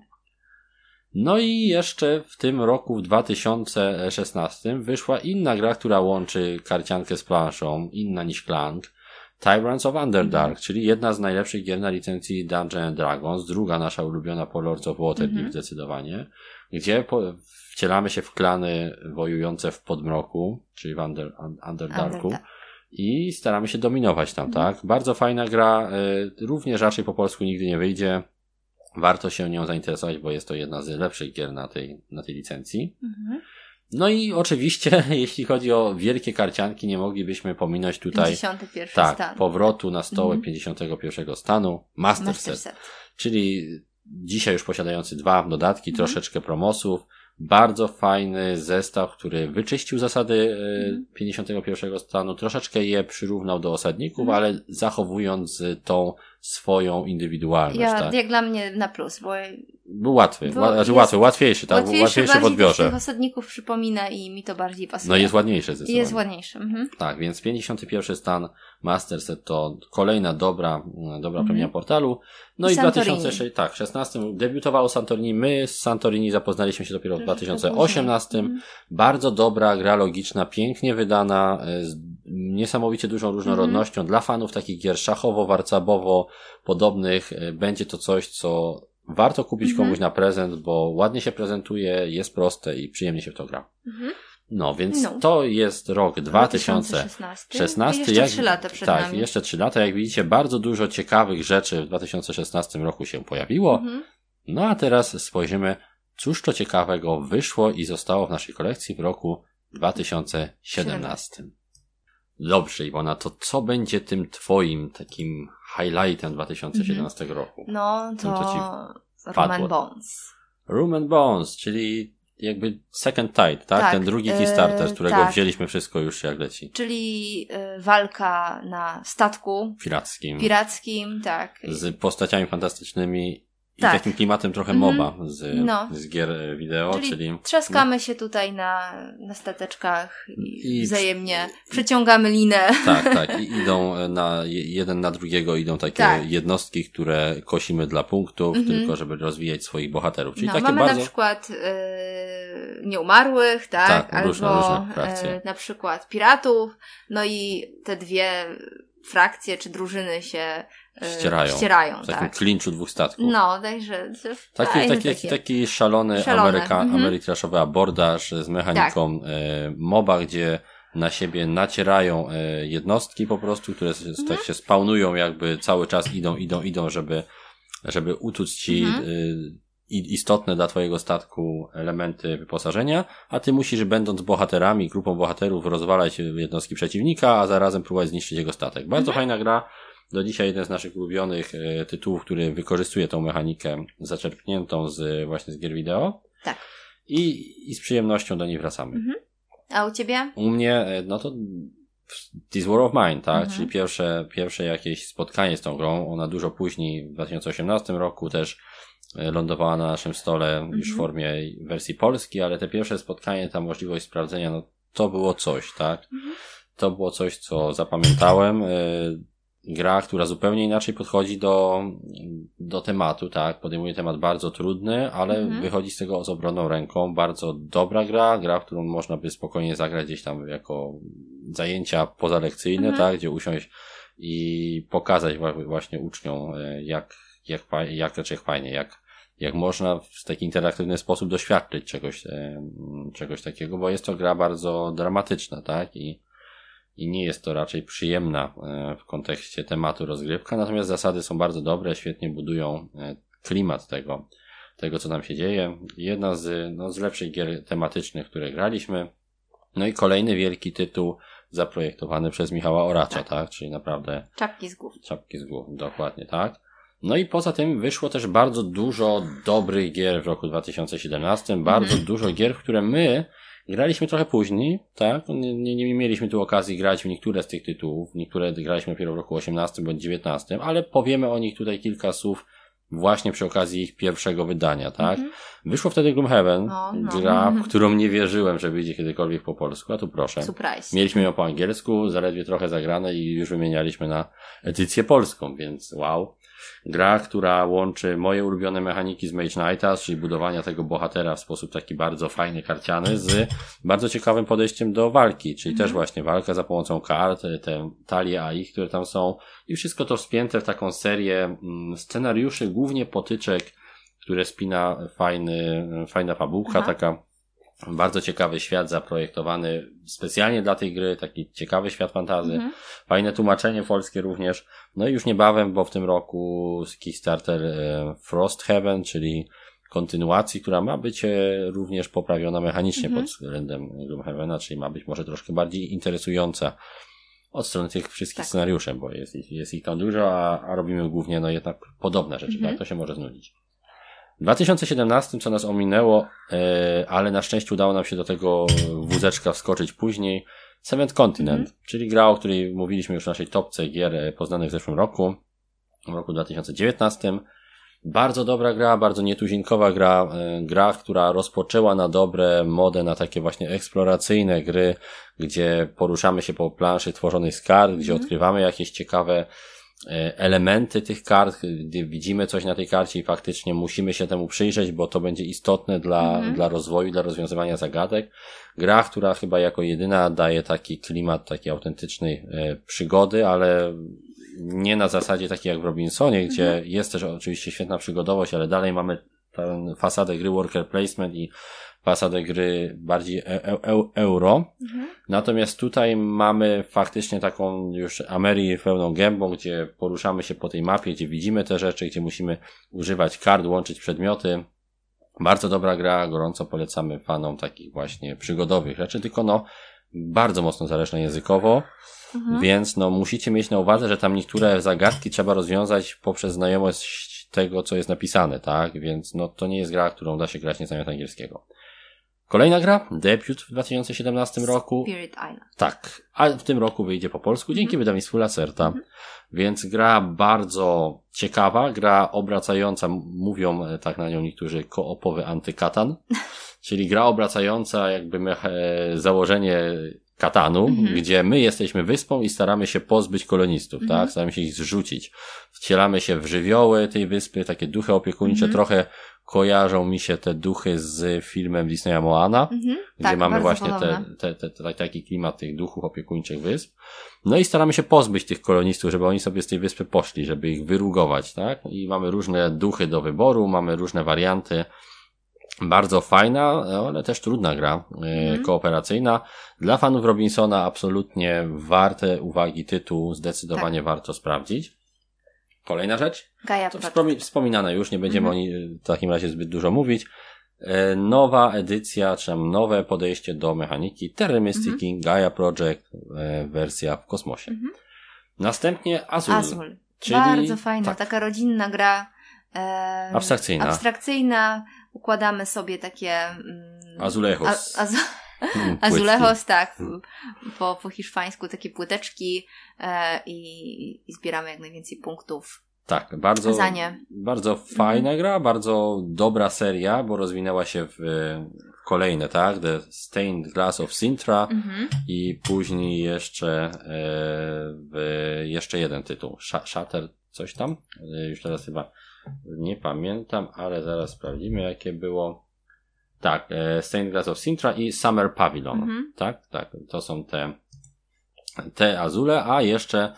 No i jeszcze w tym roku, w 2016, wyszła inna gra, która łączy karciankę z planszą, inna niż Clank. Tyrants of Underdark, mm -hmm. czyli jedna z najlepszych gier na licencji Dungeons Dragons, druga nasza ulubiona po Lords of Waterdeep mm -hmm. zdecydowanie, gdzie po, wcielamy się w klany wojujące w podmroku, czyli w Under, Underdarku Under, i staramy się dominować tam, mm -hmm. tak? Bardzo fajna gra, y, również raczej po polsku nigdy nie wyjdzie, warto się nią zainteresować, bo jest to jedna z lepszych gier na tej, na tej licencji. Mhm. No i oczywiście, jeśli chodzi o wielkie karcianki, nie moglibyśmy pominąć tutaj 51 tak, stan. powrotu na stołę mhm. 51 stanu Master, Master set, set, czyli dzisiaj już posiadający dwa dodatki, mhm. troszeczkę promosów, bardzo fajny zestaw, który wyczyścił zasady 51 mhm. stanu, troszeczkę je przyrównał do osadników, mhm. ale zachowując tą swoją indywidualność. Ja, tak? Jak dla mnie na plus, bo był łatwy, bo znaczy łatwy, łatwiejszy, tak? Łatwiejszy, łatwiejszy w odbiorze. Tych osadników przypomina i mi to bardziej pasuje. No jest ładniejszy zdecydowanie. Jest ładniejszy. Mhm. Tak, więc 51 stan Masterset to kolejna dobra, dobra mhm. premia portalu. No i, i 2006, tak, 16 debiutowało Santorini. My z Santorini zapoznaliśmy się dopiero w 2018. Mhm. Bardzo dobra gra logiczna, pięknie wydana, e, z niesamowicie dużą różnorodnością. Mhm. Dla fanów takich gier szachowo-warcabowo podobnych e, będzie to coś, co warto kupić mhm. komuś na prezent, bo ładnie się prezentuje, jest proste i przyjemnie się w to gra. Mhm. No, więc no. to jest rok 2016. 2016. Jeszcze jak, 3 lata przed tak, nami. jeszcze 3 lata. Jak widzicie, bardzo dużo ciekawych rzeczy w 2016 roku się pojawiło. Mhm. No a teraz spojrzymy, cóż to ciekawego wyszło i zostało w naszej kolekcji w roku 2017. Dobrze, Iwona, to co będzie tym twoim takim highlightem 2017 mhm. roku? No, to, to Roman Bones. Roman Bones, czyli jakby second tide, tak? tak Ten drugi e, Kickstarter, z którego tak. wzięliśmy wszystko już jak leci. Czyli y, walka na statku. Pirackim. Pirackim, tak. Z postaciami fantastycznymi i tak. takim klimatem trochę mm -hmm. MOBA z, no. z gier wideo, czyli, czyli trzaskamy no. się tutaj na, na stateczkach i, I wzajemnie przeciągamy linę. Tak, tak. I idą na jeden na drugiego idą takie tak. jednostki, które kosimy dla punktów, mm -hmm. tylko żeby rozwijać swoich bohaterów. Czyli no, takie mamy bardzo... na przykład yy, nieumarłych, tak? tak Albo różne, różne yy, na przykład piratów, no i te dwie frakcje czy drużyny się E, ścierają. ścierają w takim tak. klinczu dwóch statków. No, także... Taki, taki, taki, taki szalony. Ameryka, mhm. amerytraszowy abordaż z mechaniką tak. e, MOBA, gdzie na siebie nacierają e, jednostki po prostu, które mhm. tak się spawnują jakby cały czas idą, idą, idą, żeby, żeby utuc ci mhm. istotne dla twojego statku elementy wyposażenia, a ty musisz, będąc bohaterami, grupą bohaterów, rozwalać jednostki przeciwnika, a zarazem próbować zniszczyć jego statek. Bardzo mhm. fajna gra. Do dzisiaj jeden z naszych ulubionych e, tytułów, który wykorzystuje tą mechanikę zaczerpniętą z właśnie z gier wideo. Tak. I, i z przyjemnością do niej wracamy. Mhm. A u ciebie? U mnie, e, no to This War of Mine, tak? Mhm. Czyli pierwsze, pierwsze jakieś spotkanie z tą grą. Ona dużo później, w 2018 roku też e, lądowała na naszym stole mhm. już w formie wersji polskiej, ale te pierwsze spotkanie, ta możliwość sprawdzenia, no to było coś, tak? Mhm. To było coś, co zapamiętałem. Gra, która zupełnie inaczej podchodzi do, do tematu, tak? Podejmuje temat bardzo trudny, ale mhm. wychodzi z tego z obronną ręką. Bardzo dobra gra, gra, w którą można by spokojnie zagrać gdzieś tam jako zajęcia pozalekcyjne, mhm. tak? Gdzie usiąść i pokazać właśnie uczniom, e, jak, jak, jak, jak fajnie, jak, jak można w taki interaktywny sposób doświadczyć czegoś, e, czegoś takiego, bo jest to gra bardzo dramatyczna, tak? I, i nie jest to raczej przyjemna e, w kontekście tematu rozgrywka, natomiast zasady są bardzo dobre, świetnie budują e, klimat tego, tego co nam się dzieje. Jedna z, no, z lepszych gier tematycznych, które graliśmy. No i kolejny wielki tytuł zaprojektowany przez Michała Oracza, tak? tak? Czyli naprawdę. Czapki z głów. Czapki z głów, dokładnie tak. No i poza tym wyszło też bardzo dużo dobrych gier w roku 2017, bardzo -hmm. dużo gier, w które my Graliśmy trochę później, tak? Nie, nie, nie, mieliśmy tu okazji grać w niektóre z tych tytułów. Niektóre graliśmy dopiero w roku 18 bądź 19, ale powiemy o nich tutaj kilka słów właśnie przy okazji ich pierwszego wydania, tak? Mm -hmm. Wyszło wtedy Gloomhaven, no, no. gra, w którą nie wierzyłem, że wyjdzie kiedykolwiek po polsku, a tu proszę. Surprise. Mieliśmy ją po angielsku, zaledwie trochę zagrane i już wymienialiśmy na edycję polską, więc wow. Gra, która łączy moje ulubione mechaniki z Mage Knighta, czyli budowania tego bohatera w sposób taki bardzo fajny, karciany, z bardzo ciekawym podejściem do walki, czyli mm. też właśnie walka za pomocą kart, te talie AI, które tam są i wszystko to wspięte w taką serię mm, scenariuszy, głównie potyczek, które spina fajny, fajna fabułka, Aha. taka bardzo ciekawy świat zaprojektowany specjalnie dla tej gry, taki ciekawy świat fantazy. Mhm. Fajne tłumaczenie polskie również. No i już niebawem, bo w tym roku Kickstarter e, Frost Heaven, czyli kontynuacji, która ma być e, również poprawiona mechanicznie mhm. pod względem Gloomhavena, czyli ma być może troszkę bardziej interesująca od strony tych wszystkich tak. scenariuszy, bo jest, jest ich tam dużo, a, a robimy głównie no jednak podobne rzeczy, mhm. tak? To się może znudzić. W 2017, co nas ominęło, e, ale na szczęście udało nam się do tego wózeczka wskoczyć później, Seventh Continent, mm -hmm. czyli gra, o której mówiliśmy już w naszej topce gier e, poznanych w zeszłym roku, w roku 2019. Bardzo dobra gra, bardzo nietuzinkowa gra, e, gra, która rozpoczęła na dobre modę na takie właśnie eksploracyjne gry, gdzie poruszamy się po planszy tworzonej z kart, gdzie mm -hmm. odkrywamy jakieś ciekawe elementy tych kart, gdy widzimy coś na tej karcie i faktycznie musimy się temu przyjrzeć, bo to będzie istotne dla, mhm. dla rozwoju, dla rozwiązywania zagadek. Gra, która chyba jako jedyna daje taki klimat takiej autentycznej e, przygody, ale nie na zasadzie takiej jak w Robinsonie, gdzie mhm. jest też oczywiście świetna przygodowość, ale dalej mamy tę fasadę gry worker placement i fasadę gry bardziej e e e euro. Mhm. Natomiast tutaj mamy faktycznie taką już Amerię pełną gębą, gdzie poruszamy się po tej mapie, gdzie widzimy te rzeczy, gdzie musimy używać kart, łączyć przedmioty. Bardzo dobra gra, gorąco polecamy fanom takich właśnie przygodowych rzeczy, tylko no bardzo mocno zależne językowo. Mhm. Więc no, musicie mieć na uwadze, że tam niektóre zagadki trzeba rozwiązać poprzez znajomość tego, co jest napisane, tak? Więc no, to nie jest gra, którą da się grać nie znając angielskiego. Kolejna gra, debiut w 2017 roku. Spirit Island. Tak, a w tym roku wyjdzie po polsku dzięki mm -hmm. wydawnictwu Lacerta. Mm -hmm. Więc gra bardzo ciekawa, gra obracająca, mówią e, tak na nią niektórzy koopowy antykatan, czyli gra obracająca jakby meche, założenie katanu, mm -hmm. gdzie my jesteśmy wyspą i staramy się pozbyć kolonistów, tak? Mhm. Staramy się ich zrzucić. Wcielamy się w żywioły tej wyspy, takie duchy opiekuńcze, mhm. trochę kojarzą mi się te duchy z filmem Disneya Moana, mhm, gdzie tak, mamy właśnie te, te, te, te, taki klimat tych duchów opiekuńczych wysp. No i staramy się pozbyć tych kolonistów, żeby oni sobie z tej wyspy poszli, żeby ich wyrugować, tak? I mamy różne duchy do wyboru, mamy różne warianty. Bardzo fajna, ale też trudna gra, mhm. kooperacyjna. Dla fanów Robinsona absolutnie warte uwagi tytuł, zdecydowanie tak. warto sprawdzić. Kolejna rzecz? Gaia to wspomi wspominane już, nie będziemy mhm. o niej w takim razie zbyt dużo mówić. E, nowa edycja, czy tam nowe podejście do mechaniki Terry Mystici, mhm. Gaia Project, e, wersja w kosmosie. Mhm. Następnie Azul. Azul. Czyli, Bardzo fajna, tak. taka rodzinna gra. E, abstrakcyjna. Abstrakcyjna. Układamy sobie takie... Mm, Azulejos. A, az Hmm, Azulejos, tak, po, po hiszpańsku takie płyteczki e, i, i zbieramy jak najwięcej punktów tak, bardzo, bardzo mhm. fajna mhm. gra, bardzo dobra seria, bo rozwinęła się w, w kolejne, tak? The Stained Glass of Sintra mhm. i później jeszcze e, w, jeszcze jeden tytuł, Shatter, coś tam, e, już teraz chyba nie pamiętam, ale zaraz sprawdzimy jakie było. Tak, e, Stained Glass of Sintra i Summer Pavilion. Mhm. Tak, tak. To są te, te azule, a jeszcze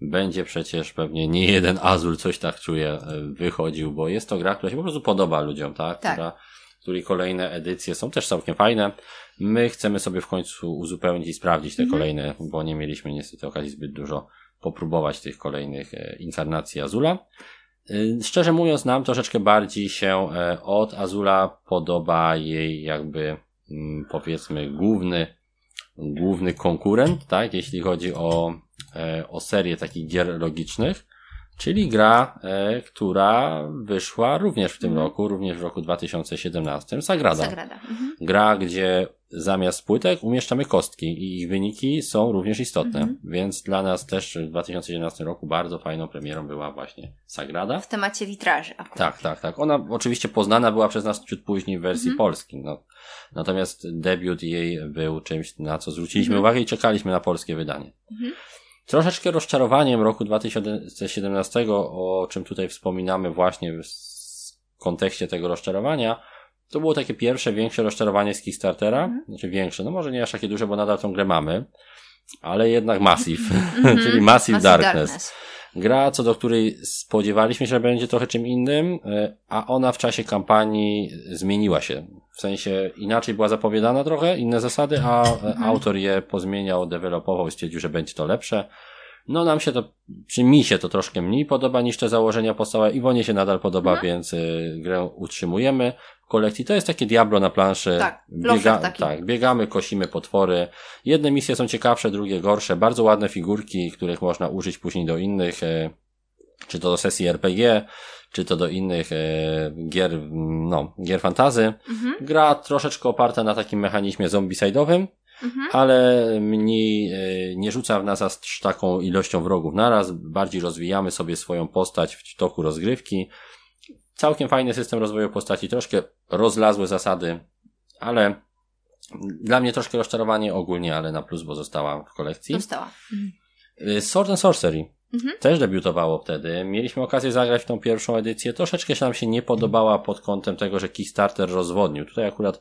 będzie przecież pewnie nie jeden azul, coś tak czuję, e, wychodził, bo jest to gra, która się po prostu podoba ludziom, tak? tak. Która, której kolejne edycje są też całkiem fajne. My chcemy sobie w końcu uzupełnić i sprawdzić te mhm. kolejne, bo nie mieliśmy niestety okazji zbyt dużo popróbować tych kolejnych e, inkarnacji Azula. Y, szczerze mówiąc, nam troszeczkę bardziej się e, od Azula podoba jej jakby mm, powiedzmy główny, główny konkurent, tak, jeśli chodzi o, e, o serię takich gier logicznych, czyli gra, e, która wyszła również w tym mhm. roku, również w roku 2017, Sagrada. Sagrada. Mhm. Gra, gdzie zamiast płytek umieszczamy kostki i ich wyniki są również istotne. Mhm. Więc dla nas też w 2011 roku bardzo fajną premierą była właśnie Sagrada. W temacie witraży. Akurat. Tak, tak, tak. Ona oczywiście poznana była przez nas ciut później w wersji mhm. polskiej. No. Natomiast debiut jej był czymś, na co zwróciliśmy mhm. uwagę i czekaliśmy na polskie wydanie. Troszeczkę rozczarowaniem roku 2017, o czym tutaj wspominamy właśnie w kontekście tego rozczarowania, to było takie pierwsze, większe rozczarowanie z Kickstartera. Mm. Znaczy większe, no może nie aż takie duże, bo nadal tą grę mamy, ale jednak Massive, -hmm. czyli Massive, Massive Darkness. Darkness. Gra, co do której spodziewaliśmy się, że będzie trochę czym innym, e, a ona w czasie kampanii zmieniła się. W sensie inaczej była zapowiadana trochę, inne zasady, a mhm. autor je pozmieniał, dewelopował i stwierdził, że będzie to lepsze. No nam się to, czy mi się to troszkę mniej podoba niż te założenia podstawowe. Iwonie się nadal podoba, mhm. więc y, grę utrzymujemy w kolekcji. To jest takie Diablo na planszy. Tak, Biega, tak, biegamy, kosimy potwory. Jedne misje są ciekawsze, drugie gorsze. Bardzo ładne figurki, których można użyć później do innych, y, czy to do sesji RPG, czy to do innych y, gier, no, gier fantazy. Mhm. Gra troszeczkę oparta na takim mechanizmie zombie-side'owym, mhm. ale mniej e, nie rzuca w nas aż taką ilością wrogów naraz, bardziej rozwijamy sobie swoją postać w toku rozgrywki. Całkiem fajny system rozwoju postaci, troszkę rozlazłe zasady, ale dla mnie troszkę rozczarowanie ogólnie, ale na plus, bo została w kolekcji. Została. Mhm. Sword and Sorcery. Mhm. Też debiutowało wtedy. Mieliśmy okazję zagrać w tą pierwszą edycję. Troszeczkę się nam się nie podobała pod kątem tego, że Kickstarter rozwodnił. Tutaj akurat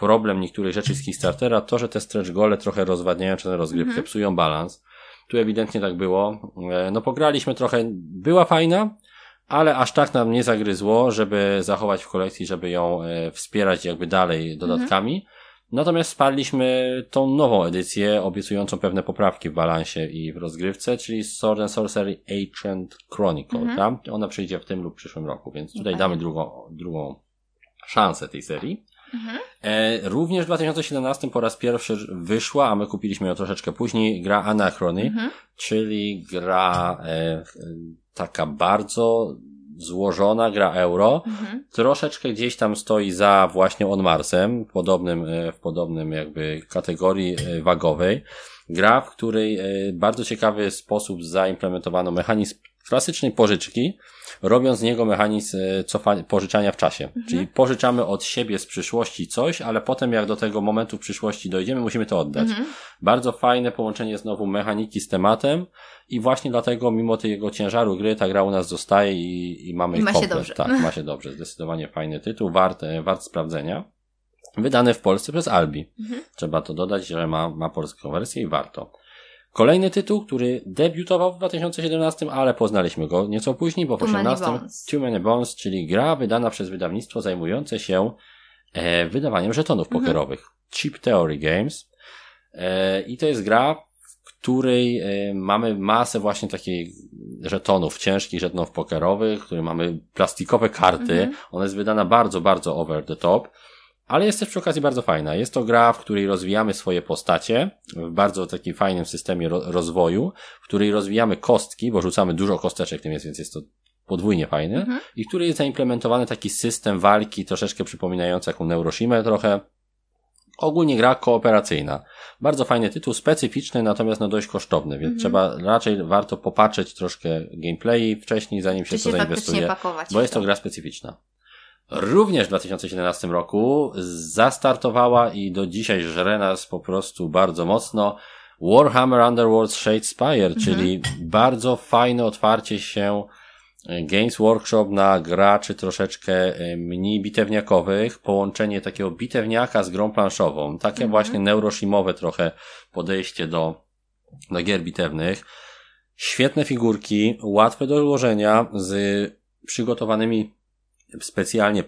problem niektórych rzeczy z Kickstartera to, że te stretch gole trochę rozwadniają czy rozgrywkę, -hmm. psują balans. Tu ewidentnie tak było. E, no pograliśmy trochę, była fajna, ale aż tak nam nie zagryzło, żeby zachować w kolekcji, żeby ją e, wspierać jakby dalej dodatkami. Mm -hmm. Natomiast sparliśmy tą nową edycję, obiecującą pewne poprawki w balansie i w rozgrywce, czyli Sword and Sorcery Ancient Chronicle, -hmm. tak? Ona przyjdzie w tym lub przyszłym roku, więc tutaj okay. damy drugą, drugą szansę tej serii. Mhm. E, również w 2017 po raz pierwszy wyszła, a my kupiliśmy ją troszeczkę później, gra Anachrony, mhm. czyli gra e, taka bardzo złożona gra euro. Mhm. Troszeczkę gdzieś tam stoi za właśnie On Marsem, podobnym, e, w podobnym jakby kategorii wagowej. Gra, w której bardzo ciekawy sposób zaimplementowano mechanizm klasycznej pożyczki, robiąc z niego mechanizm e, pożyczania w czasie. Mhm. Czyli pożyczamy od siebie z przyszłości coś, ale potem jak do tego momentu w przyszłości dojdziemy, musimy to oddać. Mhm. Bardzo fajne połączenie znowu mechaniki z tematem i właśnie dlatego, mimo tego ciężaru gry, ta gra u nas zostaje i, i mamy I ma komplet. się dobrze. Tak, ma się dobrze. Zdecydowanie fajny tytuł, wart, wart sprawdzenia. Wydany w Polsce przez Albi. Mhm. Trzeba to dodać, że ma, ma polską wersję i warto. Kolejny tytuł, który debiutował w 2017, ale poznaliśmy go nieco później, bo w 2018 Too Many Bones, czyli gra wydana przez wydawnictwo zajmujące się e, wydawaniem żetonów mhm. pokerowych. Cheap Theory Games. E, I to jest gra, w której e, mamy masę właśnie takiej żetonów, ciężkich żetonów pokerowych, które mamy plastikowe karty. Mhm. Ona jest wydana bardzo, bardzo over the top. Ale jest też przy okazji bardzo fajna. Jest to gra, w której rozwijamy swoje postacie w bardzo takim fajnym systemie rozwoju, w której rozwijamy kostki, bo rzucamy dużo kosteczek tym jest, więc jest to podwójnie fajny mhm. i który jest zaimplementowany taki system walki troszeczkę przypominający jaką Neuroshimę trochę. Ogólnie gra kooperacyjna. Bardzo fajny tytuł, specyficzny, natomiast no dość kosztowny, więc mhm. trzeba raczej warto popatrzeć troszkę gameplay wcześniej, zanim się, to zainwestuje, bo jest to gra specyficzna. Również w 2017 roku zastartowała i do dzisiaj żre nas po prostu bardzo mocno Warhammer Underworld Shade Spire, mhm. czyli bardzo fajne otwarcie się Games Workshop na graczy troszeczkę e, mniej bitewniakowych, połączenie takiego bitewniaka z grą planszową, takie mhm. właśnie neuroshimowe trochę podejście do, do gier bitewnych. Świetne figurki, łatwe do ułożenia, z przygotowanymi specjalnie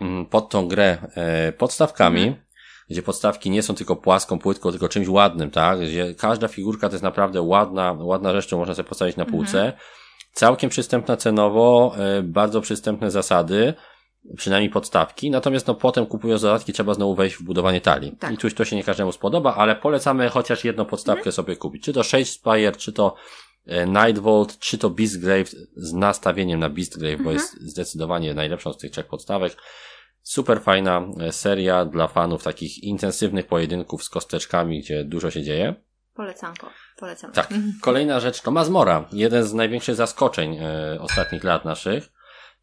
mm, pod tą grę e, podstawkami, mhm. gdzie podstawki nie są tylko płaską płytką, tylko czymś ładnym, tak? Gdzie każda figurka to jest naprawdę ładna, ładna rzecz, którą można sobie postawić na półce. Mhm Całkiem przystępna cenowo, e, bardzo przystępne zasady, przynajmniej podstawki, natomiast no potem kupując dodatki trzeba znowu wejść w budowanie talii. Tak. I czuć to się nie każdemu spodoba, ale polecamy chociaż jedną podstawkę mhm. sobie kupić. Czy to Shade Spire, czy to Nightvolt, czy to Beastgrave z nastawieniem na Beastgrave, mhm. bo jest zdecydowanie najlepszą z tych trzech podstawek. Super fajna e, seria dla fanów takich intensywnych pojedynków z kosteczkami, gdzie dużo się dzieje. Polecanko. Polecam. Tak. Kolejna rzecz to Mazmora. Jeden z największych zaskoczeń e, ostatnich lat naszych.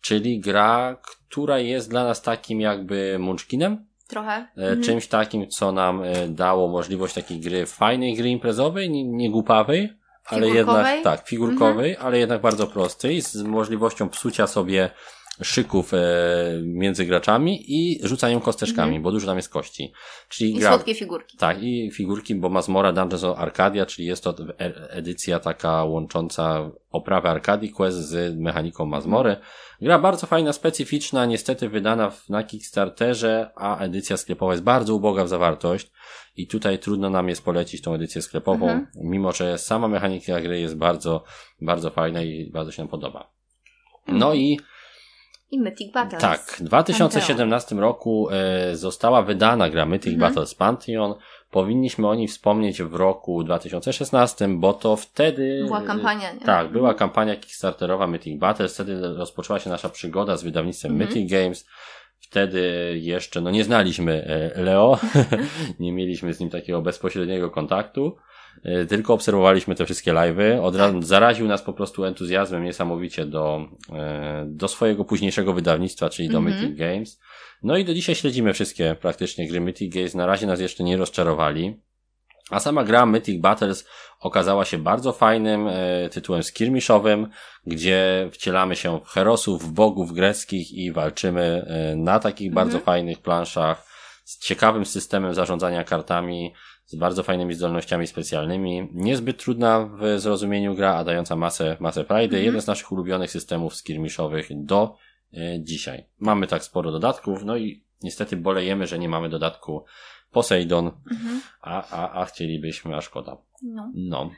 Czyli gra, która jest dla nas takim jakby munchkinem. Trochę. E, mhm. Czymś takim, co nam e, dało możliwość takiej gry, fajnej gry imprezowej, nie, nie głupawej, ale jednak, tak, figurkowej, mhm. ale jednak bardzo prostej, z możliwością psucia sobie szyków e, między graczami i rzucaniem kosteczkami, -hmm. bo dużo tam jest kości. Czyli I gra, słodkie figurki. Tak, i figurki, bo Mazmora Dungeons of Arcadia, czyli jest to e, edycja taka łącząca oprawę Arcadii Quest z mechaniką Mazmory. Gra bardzo fajna, specyficzna, niestety wydana na Kickstarterze, a edycja sklepowa jest bardzo uboga w zawartość. I tutaj trudno nam jest polecić tą edycję sklepową, -hmm. mimo że sama mechanika gry jest bardzo, bardzo fajna i bardzo się nam podoba. No i i Mythic Battles. Tak, w 2017 Pantheon. roku e, została wydana gra Mythic mhm. Battles Pantheon. Powinniśmy o niej wspomnieć w roku 2016, bo to wtedy... Była kampania, nie? Tak, była kampania kickstarterowa Mythic Battles. Wtedy rozpoczęła się nasza przygoda z wydawnictwem mhm. Mythic Games. Wtedy jeszcze, no nie znaliśmy e, Leo, nie mieliśmy z nim takiego bezpośredniego kontaktu. E, tylko obserwowaliśmy te wszystkie live'y. Od razu zaraził nas po prostu entuzjazmem niesamowicie do, e, do swojego późniejszego wydawnictwa, czyli do mm -hmm. Mythic Games. No i do dzisiaj śledzimy wszystkie praktycznie gry Mythic Games. Na razie nas jeszcze nie rozczarowali. A sama gra Mythic Battles okazała się bardzo fajnym e, tytułem skirmishowym, gdzie wcielamy się w herosów, w bogów greckich i walczymy e, na takich bardzo fajnych planszach z ciekawym systemem zarządzania kartami, z bardzo fajnymi zdolnościami specjalnymi. Niezbyt trudna w zrozumieniu gra, a dająca masę, masę frajdy. -hmm. Jeden z naszych ulubionych systemów skirmiszowych do e, dzisiaj. Mamy tak sporo dodatków, no i niestety bolejemy, że nie mamy dodatku Poseidon, -hmm. a, a, a chcielibyśmy, a szkoda. No. no.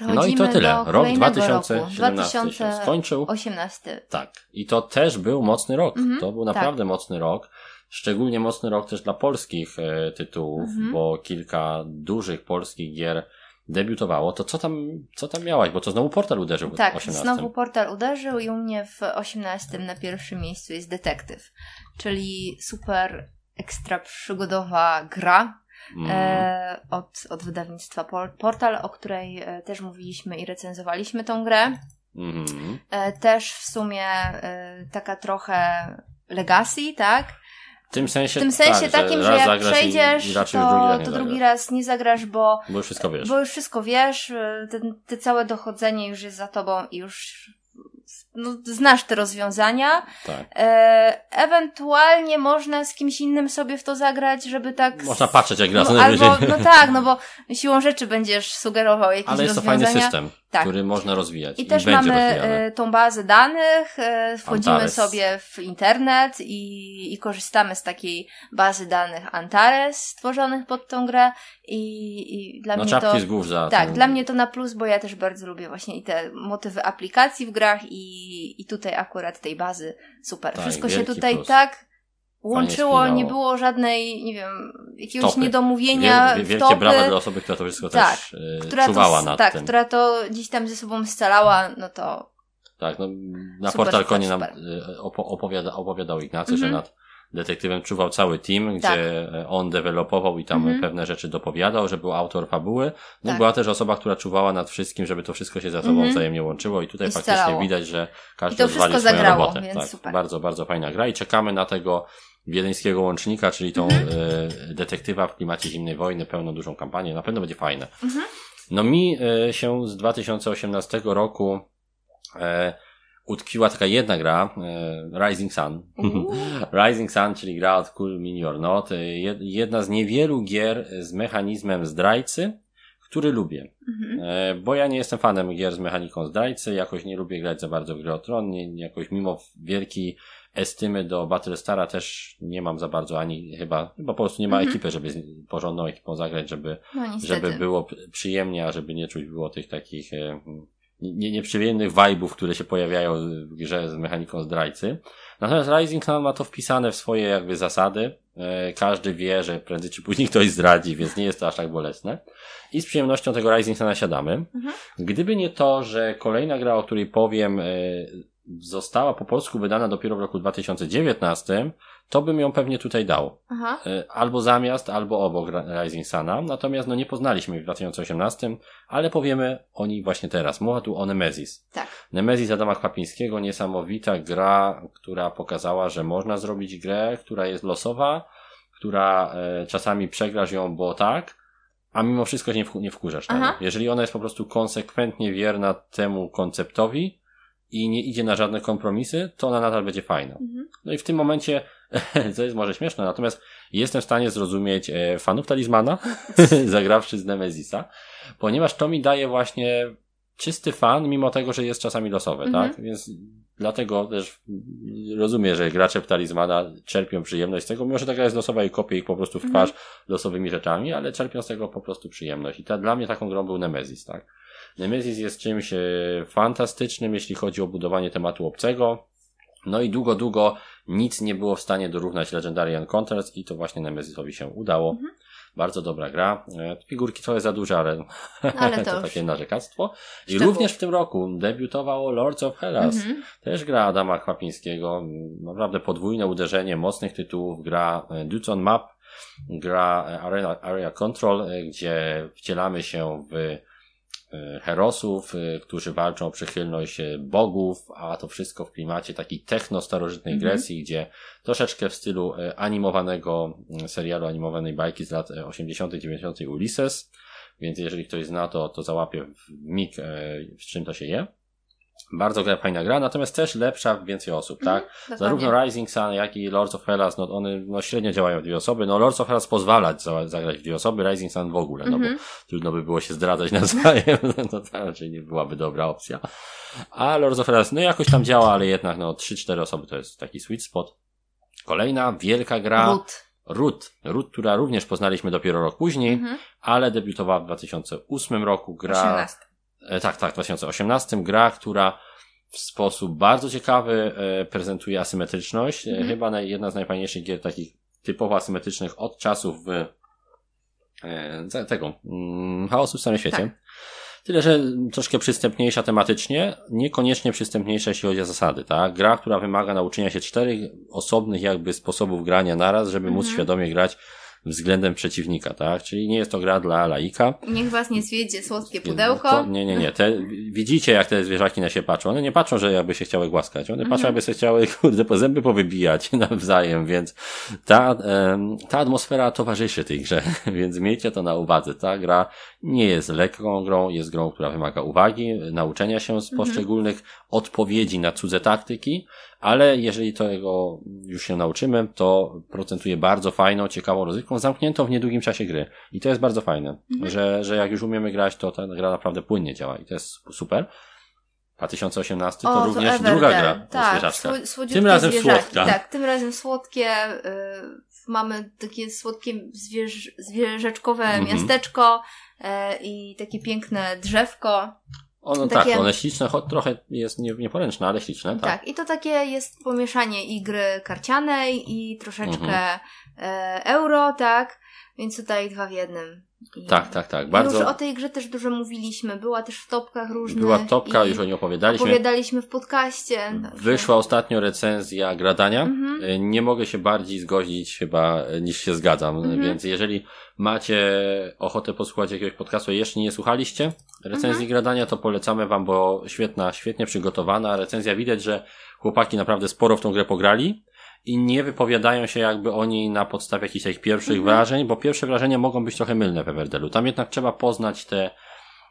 No i to tyle. Rok 2017 roku. się skończył. 18. Tak. I to też był mocny rok. -hmm. To był naprawdę tak. mocny rok. Szczególnie mocny rok też dla polskich e, tytułów, mhm. bo kilka dużych polskich gier debiutowało, to co tam, co tam miałaś? Bo to znowu portal uderzył tak, w 18. znowu portal uderzył i u mnie w 18 na pierwszym miejscu jest Detektyw, czyli super ekstra przygodowa gra mm. e, od, od wydawnictwa Portal, o której e, też mówiliśmy i recenzowaliśmy tą grę. Mm. E, też w sumie e, taka trochę legacy, tak? W tym sensie, w tym sensie tak, takim, że, że jak przejdziesz, i, i to, drugi to drugi raz nie zagrasz, bo, bo już wszystko wiesz. Bo już wszystko wiesz, te, te całe dochodzenie już jest za tobą i już no, znasz te rozwiązania. Tak. E, ewentualnie można z kimś innym sobie w to zagrać, żeby tak. Można patrzeć, jak gra no, albo, No tak, no bo siłą rzeczy będziesz sugerował jakieś rozwiązania. Ale jest rozwiązania. to fajny system. Tak. który można rozwijać. I, I też mamy rozwijany. tą bazę danych, wchodzimy Antares. sobie w internet i, i korzystamy z takiej bazy danych Antares stworzonych pod tą grę i, i dla no, mnie to... z głów za Tak, ten... dla mnie to na plus, bo ja też bardzo lubię właśnie i te motywy aplikacji w grach i, i tutaj akurat tej bazy super. Tak, Wszystko się tutaj plus. tak łączyło, nie było żadnej, nie wiem, jakiegoś topy. niedomówienia Wiel, Wielkie brawa dla osoby, która to wszystko tak, też yy, która czuwała to, nad tak, tym. Tak, która to gdzieś tam ze sobą scalała, no to tak, no, na super, portal konie nam y, opowiada, opowiadał Ignacy, mm -hmm. że mhm. nad detektywem czuwał cały team, tak. gdzie on dewelopował i tam -hmm. pewne rzeczy dopowiadał, że był autor fabuły. No tak. była też osoba, która czuwała nad wszystkim, żeby to wszystko się ze sobą -hmm. wzajemnie łączyło i tutaj I faktycznie scalało. widać, że każdy odwalił swoją zagrało, robotę. tak. Super. Bardzo, bardzo fajna gra i czekamy na tego wiedeńskiego łącznika, czyli tą -hmm. e, detektywa w klimacie zimnej wojny, pełną dużą kampanię. Na pewno będzie fajne. -hmm. No mi e, się z 2018 roku e, utkwiła taka jedna gra, e, Rising Sun. Rising Sun, czyli gra od Cool Mini or Not. E, jedna z niewielu gier z mechanizmem zdrajcy, który lubię. Mhm. E, bo ja nie jestem fanem gier z mechaniką zdrajcy, jakoś nie lubię grać za bardzo w grę o tron, nie, jakoś mimo wielkiej estymy do Battlestara też nie mam za bardzo ani chyba, chyba po prostu nie ma mhm. ekipy, żeby z porządną ekipą zagrać, żeby, no, żeby było przyjemnie, a żeby nie czuć było tych takich nie, nieprzyjemnych vibe'ów, które się pojawiają w grze z mechaniką zdrajcy. Natomiast Rising Sun ma to wpisane w swoje jakby zasady. E, każdy wie, że prędzej czy później ktoś zdradzi, więc nie jest to aż tak bolesne. I z przyjemnością tego Rising Suna siadamy. Mhm. Gdyby nie to, że kolejna gra, o której powiem, e, została po polsku wydana dopiero w roku 2019, to bym ją pewnie tutaj dał. Aha. E, albo zamiast, albo obok Rising Suna. Natomiast no nie poznaliśmy w 2018, ale powiemy o niej właśnie teraz. Mowa tu o Nemesis. Tak. Nemesis Adama Chwapińskiego, niesamowita gra, która pokazała, że można zrobić grę, która jest losowa, która e, czasami przegrasz ją, bo tak, a mimo wszystko się nie, w, nie wkurzasz. Jeżeli ona jest po prostu konsekwentnie wierna temu konceptowi, i nie idzie na żadne kompromisy, to ona nadal będzie fajna. Mhm. No i w tym momencie, co jest może śmieszne, natomiast jestem w stanie zrozumieć e, fanów Talizmana, zagrawszy z Nemezisa, ponieważ to mi daje właśnie czysty fan, mimo tego, że jest czasami losowy, mhm. tak? Więc dlatego też rozumiem, że gracze Talizmana czerpią przyjemność z tego, mimo że ta gra jest losowa i kopię ich po prostu w twarz mhm. losowymi rzeczami, ale czerpią z tego po prostu przyjemność. I ta, dla mnie taką grą był Nemezis, tak? Nemesis jest czymś e, fantastycznym, jeśli chodzi o budowanie tematu obcego. No i długo, długo nic nie było w stanie dorównać Legendary Encounters i to właśnie Nemesisowi się udało. Mhm. Bardzo dobra gra. E, figurki trochę za duże, ale, ale to, to takie narzekactwo. I również w tym roku debiutowało Lords of Hellas. Mhm. Też gra Adama Chwapińskiego. Naprawdę podwójne uderzenie mocnych tytułów. Gra e, Dudes on Map, gra Area, Area Control, gdzie wcielamy się w herosów, e, którzy walczą o przychylność e, bogów, a to wszystko w klimacie takiej techno-starożytnej mm -hmm. Grecji, gdzie troszeczkę w stylu animowanego serialu, animowanej bajki z lat 80., 90. Ulysses. Więc jeżeli ktoś zna, to, to załapie w mig, z czym to się je. Bardzo fajna gra, natomiast też lepsza w więcej osób, mm, tak? Zarówno Rising Sun, jak i Lords of Hellas, no one no, średnio działają w dwie osoby. No Lords of Hellas pozwalać za, zagrać w dwie osoby, Rising Sun w ogóle, no mm -hmm. bo mhm. trudno by było się zdradzać nawzajem, no to raczej nie byłaby dobra opcja. A Lords of Hellas, no jakoś tam działa, ale jednak no 3-4 osoby to jest taki sweet spot. Kolejna wielka gra. Root. Root. Root, która również poznaliśmy dopiero rok później, mm -hmm. ale debiutowała w 2008 roku. Gra 18. E, tak, tak, w 2018 gra, która w sposób bardzo ciekawy e, prezentuje asymetryczność. Mm -hmm. Chyba jedna z najfajniejszych gier takich typowo asymetrycznych od czasów tego mm, chaosu w samym świecie. Tak. Tyle, że troszkę przystępniejsza tematycznie, niekoniecznie przystępniejsza jeśli chodzi o zasady, tak? Gra, która wymaga nauczenia się czterech osobnych jakby sposobów grania naraz, żeby mm -hmm. móc mhm. świadomie grać względem przeciwnika, tak? Czyli nie jest to gra dla laika. Niech was nie zwiedzie słodkie pudełko. To, nie, nie, nie. Te, widzicie, jak te zwierzaki na siebie patrzą. One nie patrzą, że jakby się chciały głaskać. One mhm. patrzą, jakby się chciały, kurde, po zęby powybijać nawzajem, więc ta, ta atmosfera towarzyszy tej grze, więc miejcie to na uwadze. Ta gra nie jest lekką grą, jest grą, która wymaga uwagi, nauczenia się z mhm. poszczególnych odpowiedzi na cudze taktyki, ale jeżeli tego już się nauczymy, to procentuje bardzo fajną, ciekawą rozrywką, zamkniętą w niedługim czasie gry. I to jest bardzo fajne, mhm. że, że jak już umiemy grać, to ta gra naprawdę płynnie działa i to jest super. 2018 to o, również to druga gra tak, sło, Tym razem zwierzaki. słodka. Tak, tym razem słodkie. Y, mamy takie słodkie zwierz, zwierzeczkowe mhm. miasteczko y, i takie piękne drzewko. Ono takie... tak, one śliczne, choć trochę jest nie, nieporęczne, ale śliczne. Tak. tak, i to takie jest pomieszanie i gry karcianej i troszeczkę mhm. e, euro, tak? Więc tutaj dwa w jednym. I tak, tak, tak. Bardzo... Już o tej grze też dużo mówiliśmy. Była też w topkach różnych. Była topka, już o niej opowiadaliśmy. Opowiadaliśmy w podcaście. Wyszła ostatnio recenzja gradania. Mhm. E, nie mogę się bardziej zgodzić chyba e, niż się zgadzam. Mhm. Więc jeżeli macie ochotę posłuchać jakiegoś podcastu, jeszcze nie słuchaliście recenzji mhm. gradania, to polecamy wam, bo świetna, świetnie przygotowana recenzja. Widać, że chłopaki naprawdę sporo w tą grę pograli i nie wypowiadają się jakby oni na podstawie jakichś ich pierwszych mhm. wrażeń, bo pierwsze wrażenia mogą być trochę mylne w Everdelu. Tam jednak trzeba poznać te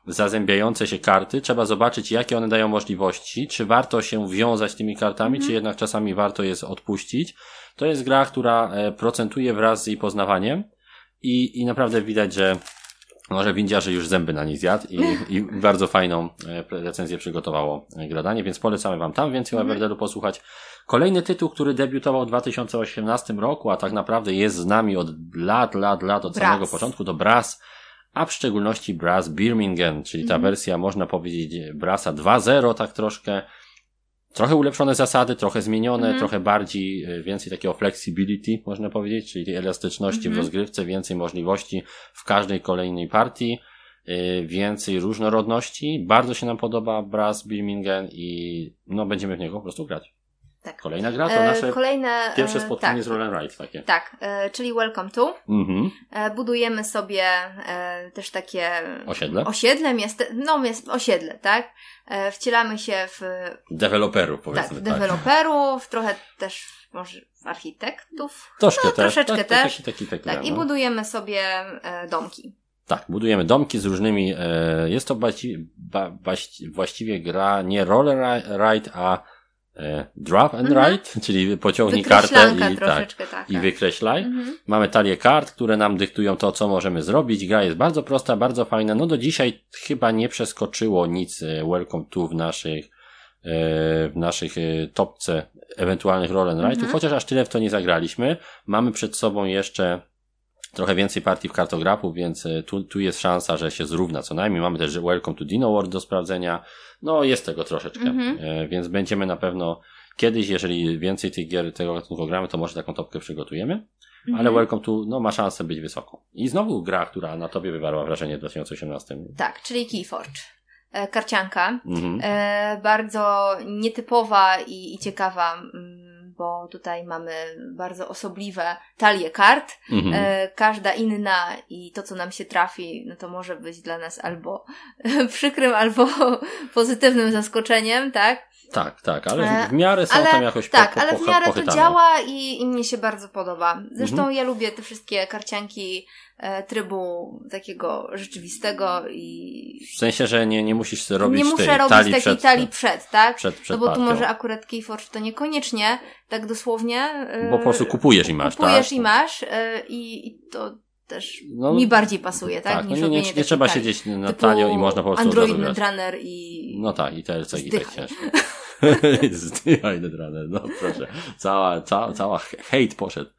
zazębiające się karty, trzeba zobaczyć jakie one dają możliwości, czy warto się wiązać tymi kartami, mhm. czy jednak czasami warto jest odpuścić. To jest gra, która e, procentuje wraz z jej poznawaniem i, i naprawdę widać, że może windziarze już zęby na nich zjadł i, i bardzo fajną e, recenzję przygotowało e, gradanie, więc polecamy Wam tam więcej o mhm. Everdelu posłuchać. Kolejny tytuł, który debiutował w 2018 roku, a tak naprawdę jest z nami od lat, lat, lat, od Brass. samego początku, to Brass, a w szczególności Brass Birmingham, czyli ta mm. wersja, można powiedzieć, Brassa 2.0, tak troszkę, trochę ulepszone zasady, trochę zmienione, mm. trochę bardziej, e, więcej takiego flexibility, można powiedzieć, czyli elastyczności mm -hmm. w mhm. rozgrywce, więcej możliwości w każdej kolejnej partii, e, więcej różnorodności. Bardzo się nam podoba Brass Birmingham i no będziemy w niego po prostu grać. Tak. Kolejna gra to e, nasze Kolejne, pierwsze spotkanie tak, z Roll Ride takie. Tak, e, czyli Welcome to. Mhm. E, budujemy sobie e, też takie osiedle, osiedle miaste, no miast, osiedle, tak? E, wcielamy się w deweloperów powiedzmy. Tak, w tak. deweloperów, trochę też może architektów. Troszkę no, też. Troszeczkę tak, też. Taki, taki, taki, tak, i no. budujemy sobie e, domki. Tak, budujemy domki z różnymi, jest to właściwie, właściwie gra nie roller ride, a E, drop and mhm. write, czyli pociągnij kartę i, tak, tak, i wykreślaj. Mhm. Mamy talię kart, które nam dyktują to, co możemy zrobić. Gra jest bardzo prosta, bardzo fajna. No do dzisiaj chyba nie przeskoczyło nic e, Welcome to w naszych, e, w naszych topce ewentualnych roll and write'ów, mhm. chociaż aż tyle w to nie zagraliśmy. Mamy przed sobą jeszcze trochę więcej partii w kartografu, więc tu, tu jest szansa, że się zrówna co najmniej. Mamy też Welcome to Dino World do sprawdzenia. No, jest tego troszeczkę, mm -hmm. więc będziemy na pewno kiedyś, jeżeli więcej tych gier tego gatunku gramy, to może taką topkę przygotujemy. Mm -hmm. Ale Welcome to, no, ma szansę być wysoką. I znowu gra, która na tobie wywarła wrażenie w 2018. Tak, czyli Keyforge. E, karcianka. Mm -hmm. e, bardzo nietypowa i, i ciekawa. Bo tutaj mamy bardzo osobliwe talie kart. Mhm. E, każda inna i to, co nam się trafi, no to może być dla nas albo przykrym, albo pozytywnym zaskoczeniem, tak? Tak, tak, ale w miarę są ale, tam jakoś Tak, po, po, ale w miarę pochytane. to działa i, i mnie się bardzo podoba. Zresztą mhm. ja lubię te wszystkie karcianki e, trybu takiego rzeczywistego i... W sensie, że nie, nie musisz robić Nie muszę tej robić talii takiej przed, talii przed, tak? Przed, przed no bo tu może akurat Keyforge to niekoniecznie, tak dosłownie. E, bo po prostu kupujesz i masz, kupujesz tak? i masz e, i, i to też no, mi bardziej pasuje, tak? tak niż no nie, nie, nie trzeba siedzieć na talio i można po prostu Android Runner i... No tak, i TLC i tak ciężko. Zdychaj Netrunner, no proszę. Cała, cała, cała hejt poszedł.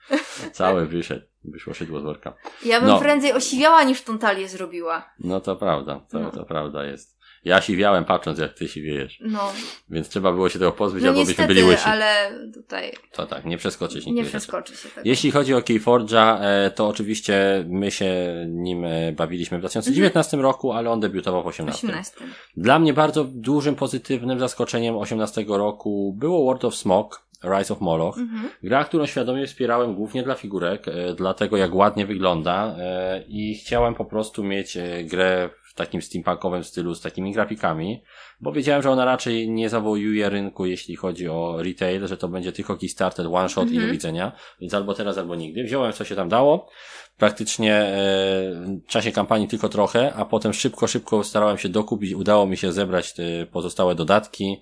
Cały wyszedł. Wyszło szydło z worka. Ja bym no. prędzej osiwiała niż tą talię zrobiła. No to prawda, to, no. to prawda jest. Ja siwiałem patrząc, jak ty siwiejesz. No. Więc trzeba było się tego pozbyć, no albo niestety, byśmy byli łysi. ale tutaj... To tak, nie przeskoczyć Nie przeskoczy się. Jeśli chodzi o Keyforge'a, e, to oczywiście my się nim e, bawiliśmy w 2019 mhm. roku, ale on debiutował w 2018. 18. Dla mnie bardzo dużym pozytywnym zaskoczeniem 18 roku było World of Smoke. Rise of Moloch. Mhm. Gra, którą świadomie wspierałem głównie dla figurek, e, dlatego jak ładnie wygląda i chciałem po prostu mieć grę w takim steampunkowym stylu z takimi grafikami, bo wiedziałem, że ona raczej nie zawojuje rynku, jeśli chodzi o retail, że to będzie tylko Kickstarter, one shot mm -hmm. i do mhm. widzenia, więc albo teraz, albo nigdy. Wziąłem, co się tam dało, praktycznie e, w czasie kampanii tylko trochę, a potem szybko, szybko starałem się dokupić, udało mi się zebrać te pozostałe dodatki,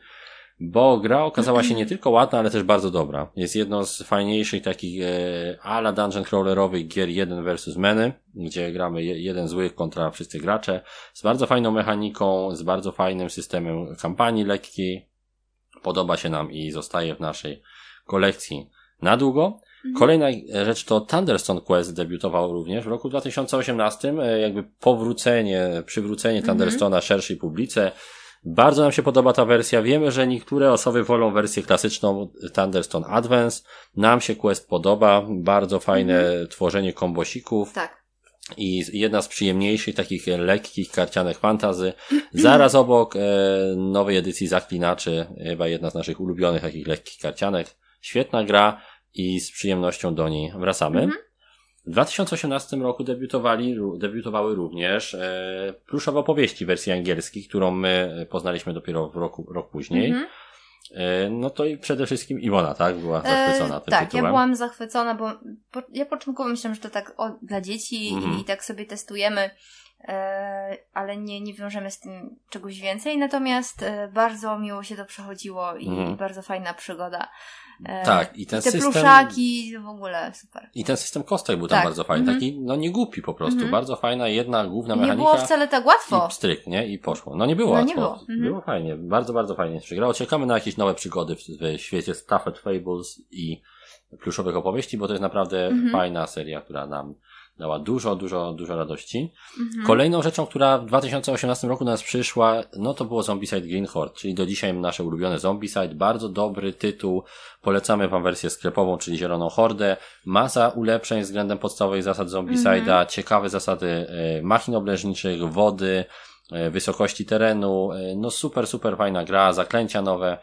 bo gra okazała się nie tylko ładna, ale też bardzo dobra. Jest jedną z fajniejszych takich e, ala dungeon crawlerowych gier 1 versus many, gdzie gramy jeden zły kontra wszyscy gracze, z bardzo fajną mechaniką, z bardzo fajnym systemem kampanii lekkiej. Podoba się nam i zostaje w naszej kolekcji na długo. Mhm. Kolejna rzecz to Thunderstone Quest debiutował również w roku 2018, e, jakby powrócenie, przywrócenie mhm. Thunderstone'a szerszej publice. Bardzo nam się podoba ta wersja. Wiemy, że niektóre osoby wolą wersję klasyczną Thunderstone Advance. Nam się Quest podoba. Bardzo fajne mhm. tworzenie kombosików. Tak. I jedna z przyjemniejszych, takich lekkich, karcianych fantazy. Zaraz obok e, nowej edycji Zaklinaczy, chyba jedna z naszych ulubionych takich lekkich karcianek. Świetna gra i z przyjemnością do niej wracamy. Mhm. W 2018 roku debiutowali, debiutowały również e, pluszowe opowieści wersji angielskiej, którą my poznaliśmy dopiero w roku, rok później. Mhm. E, no to i przede wszystkim Iwona, tak? Była e, zachwycona e, tym Tak, tytułem. ja byłam zachwycona, bo po, ja początkowo myślałam, że to tak o, dla dzieci mhm. i, i, tak sobie testujemy, e, ale nie, nie wiążemy z tym czegoś więcej. Natomiast e, bardzo miło się to przechodziło i, mhm. bardzo fajna przygoda. E, tak, i ten I te system. pluszaki, w ogóle super. I ten system kostek był tam tak. bardzo fajny. Mm -hmm. Taki, no nie głupi po prostu. Mm -hmm. Bardzo fajna, jedna główna mechanika. Nie było wcale tak łatwo. I stryk, nie? I poszło. No nie było no, łatwo. Nie było. -hmm. było fajnie. Bardzo, bardzo fajnie się grało. Czekamy na jakieś nowe przygody w, w świecie Stafford Fables i pluszowych opowieści, bo to jest naprawdę mhm. fajna seria, która nam dała dużo, dużo, dużo radości. Mhm. Kolejną rzeczą, która w 2018 roku do nas przyszła, no to było Zombicide Green Horde, czyli do dzisiaj nasze ulubione Zombicide. Bardzo dobry tytuł. Polecamy Wam wersję sklepową, czyli Zieloną Hordę. Masa ulepszeń względem podstawowych zasad Zombicide'a, mhm. ciekawe zasady e, machin obleżniczych, wody, e, wysokości terenu. E, no super, super fajna gra, zaklęcia nowe.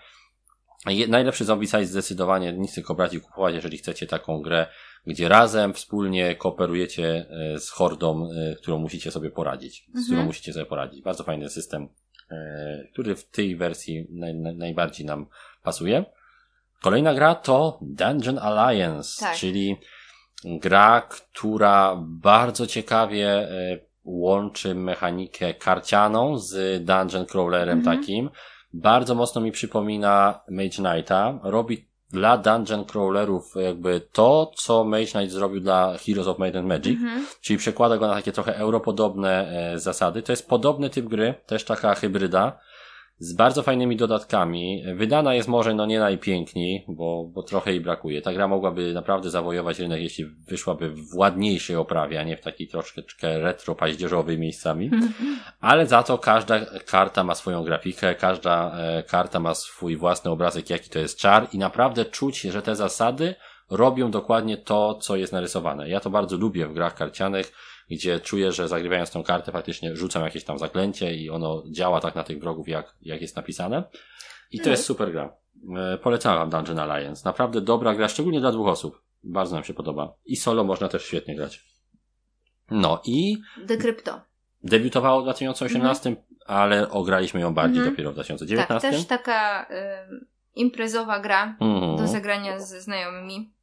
Najlepszy Zombicide zdecydowanie, nic tylko brać i kupować, jeżeli chcecie taką grę gdzie razem, wspólnie kooperujecie e, z hordą, e, którą musicie sobie poradzić, mhm. z którą musicie sobie poradzić. Bardzo fajny system, e, który w tej wersji naj, najbardziej nam pasuje. Kolejna gra to Dungeon Alliance, tak. czyli gra, która bardzo ciekawie łączy mechanikę karcianą z dungeon crawlerem mhm. takim. Bardzo mocno mi przypomina Mage Knighta. Robi dla dungeon crawlerów jakby to, co Mage Knight zrobił dla Heroes of Might and Magic, -hmm. czyli przekłada go na takie trochę europodobne e, zasady. To jest podobny typ gry, też taka hybryda, z bardzo fajnymi dodatkami. Wydana jest może no nie najpiękniej, bo, bo trochę jej brakuje. Ta gra mogłaby naprawdę zawojować rynek, jeśli wyszłaby w ładniejszej oprawie, a nie w takiej troszeczkę retro paździerzowej miejscami. Ale za to każda karta ma swoją grafikę, każda e, karta ma swój własny obrazek, jaki to jest czar i naprawdę czuć, że te zasady robią dokładnie to, co jest narysowane. Ja to bardzo lubię w grach karcianych gdzie czuję, że zagrywając tą kartę faktycznie rzucam jakieś tam zaklęcie i ono działa tak na tych wrogów, jak, jak jest napisane. I to jest super gra. E, polecam Dungeon Alliance. Naprawdę dobra gra, szczególnie dla dwóch osób. Bardzo nam się podoba. I solo można też świetnie grać. No i... Decrypto. Debiutowało w 2018, mhm. ale ograliśmy ją bardziej mhm. dopiero w 2019. Tak, też taka y, imprezowa gra mhm. do zagrania ze znajomymi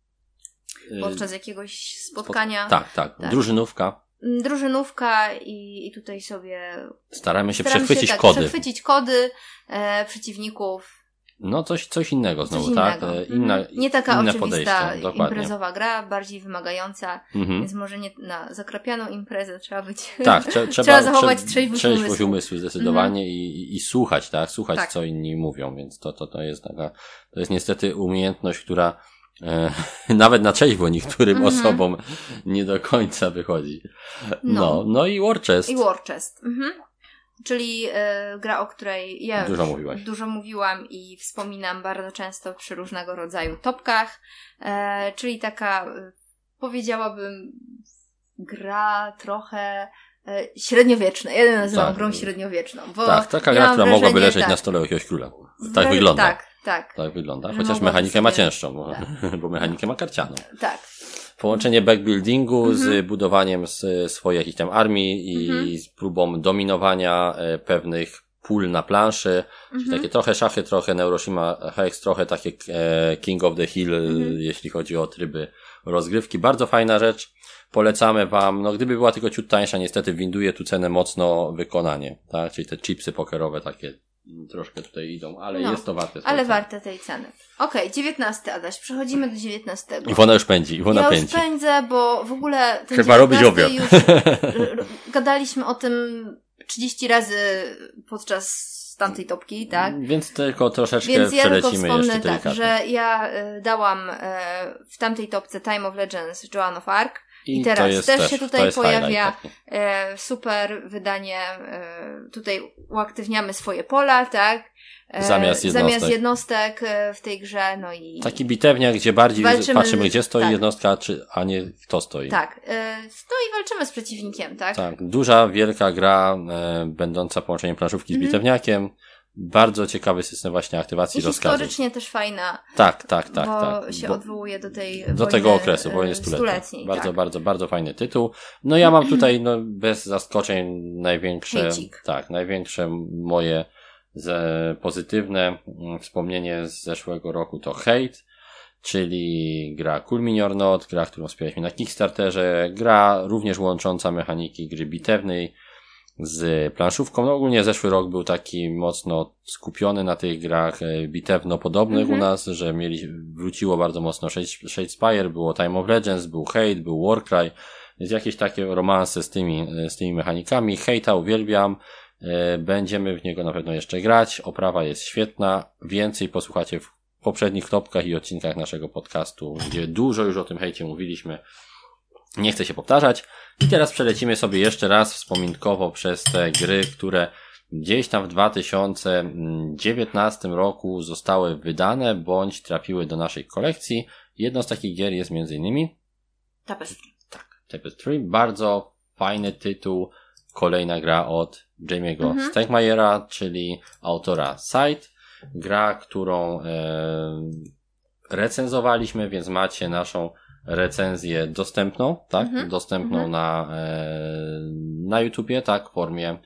y, podczas jakiegoś spotkania. Spot tak, tak, tak. Drużynówka. Mm, drużynówka i, i tutaj sobie staramy się staramy przechwycić się, tak, kody. Przechwycić kody e, przeciwników. No coś, coś innego znowu, coś tak? Innego. E, inna, mhm. nie taka inne oczywista imprezowa gra, bardziej wymagająca, mhm. więc może nie na zakrapianą imprezę trzeba być. Tak, trze trzeba, trzeba zachować trze trzeźwość, trzeźwość umysłu. umysłu zdecydowanie mhm. i, i słuchać, tak? Słuchać, tak. co inni mówią, więc to, to, to jest taka, to jest niestety umiejętność, która nawet na trzeźwo niektórym -hmm. osobom nie do końca wychodzi. No, no, no i War Chest. I War Chest. Mhm. Czyli e, gra, o której ja dużo, mówiłaś. dużo mówiłam i wspominam bardzo często przy różnego rodzaju topkach. E, czyli taka, e, powiedziałabym, gra trochę e, średniowieczna. Ja ją nazywam tak. grą średniowieczną. Bo tak, taka gra, która mogłaby leżeć tak, na stole jakiegoś króla. Tak wygląda. Tak, tak. Tak wygląda. Chociaż mechanikę ma cięższą, bo, tak. bo mechanikę ma karcianą. Tak. Połączenie backbuildingu mhm. z budowaniem swojej jakiejś tam armii i mhm. z próbą dominowania e, pewnych pól na planszy. Mhm. Czyli takie trochę szachy, trochę Neuroshima Hex, trochę takie King of the Hill, mhm. jeśli chodzi o tryby rozgrywki. Bardzo fajna rzecz. Polecamy Wam, no gdyby była tylko ciut tańsza, niestety winduje tu cenę mocno wykonanie, tak? Czyli te chipsy pokerowe takie troszkę tutaj idą, ale no, jest to warte. Ale warte tej ceny. Okej, okay, 19 Adaś, przechodzimy do 19. Iwona już pędzi, Iwona ja pędzi. już pędzę, bo w ogóle ten Trzeba robić obiad. już gadaliśmy o tym 30 razy podczas tamtej topki, tak? Więc tylko troszeczkę Więc ja tylko wspomnę tak, że ja y, dałam y, w tamtej topce Time of Legends Joan of Arc i, I teraz też, też, się tutaj pojawia e, super wydanie, e, tutaj uaktywniamy swoje pola, tak? E, zamiast jednostek. Zamiast jednostek e, w tej grze, no i... Taki bitewnia, gdzie bardziej walczymy, patrzymy, gdzie stoi tak. jednostka, czy, a nie kto stoi. Tak. E, no i walczymy z przeciwnikiem, tak? Tak. Duża, wielka gra, e, będąca połączeniem planszówki z mm -hmm. bitewniakiem bardzo ciekawy system właśnie aktywacji I rozkazów. historycznie też fajna. Tak, tak, tak. Bo tak. się bo odwołuje do tej Do wojny, tego okresu, wojny stuletniej. stuletniej bardzo, tak. bardzo, bardzo fajny tytuł. No ja mam tutaj, no bez zaskoczeń, największe, Hejcik. tak, największe moje z, pozytywne mm, wspomnienie z zeszłego roku to Hate, czyli gra Cool Mini or Not, gra, którą wspieraliśmy na Kickstarterze, gra również łącząca mechaniki gry bitewnej, z planszówką. No ogólnie zeszły rok był taki mocno skupiony na tych grach e, bitewno-podobnych -hmm. u mhm. nas, że mieli, wróciło bardzo mocno Shadespire, było Time of Legends, był Hate, był Warcry, więc jakieś takie romanse z tymi, e, z tymi mechanikami. Hate'a uwielbiam, e, będziemy w niego na pewno jeszcze grać, oprawa jest świetna, więcej posłuchacie w poprzednich topkach i odcinkach naszego podcastu, gdzie dużo już o tym hejcie mówiliśmy. Nie chcę się powtarzać. I teraz przelecimy sobie jeszcze raz wspominkowo przez te gry, które gdzieś tam w 2019 roku zostały wydane bądź trafiły do naszej kolekcji. Jedną z takich gier jest między innymi Tapestry. Tak, Tapestry. Bardzo fajny tytuł. Kolejna gra od Jamie'ego mhm. Stegmajera, czyli autora Sight. Gra, którą e, recenzowaliśmy, więc macie naszą recenzję dostępną, tak? Mhm. Dostępną mhm. na, e, na YouTubie, tak? W formie,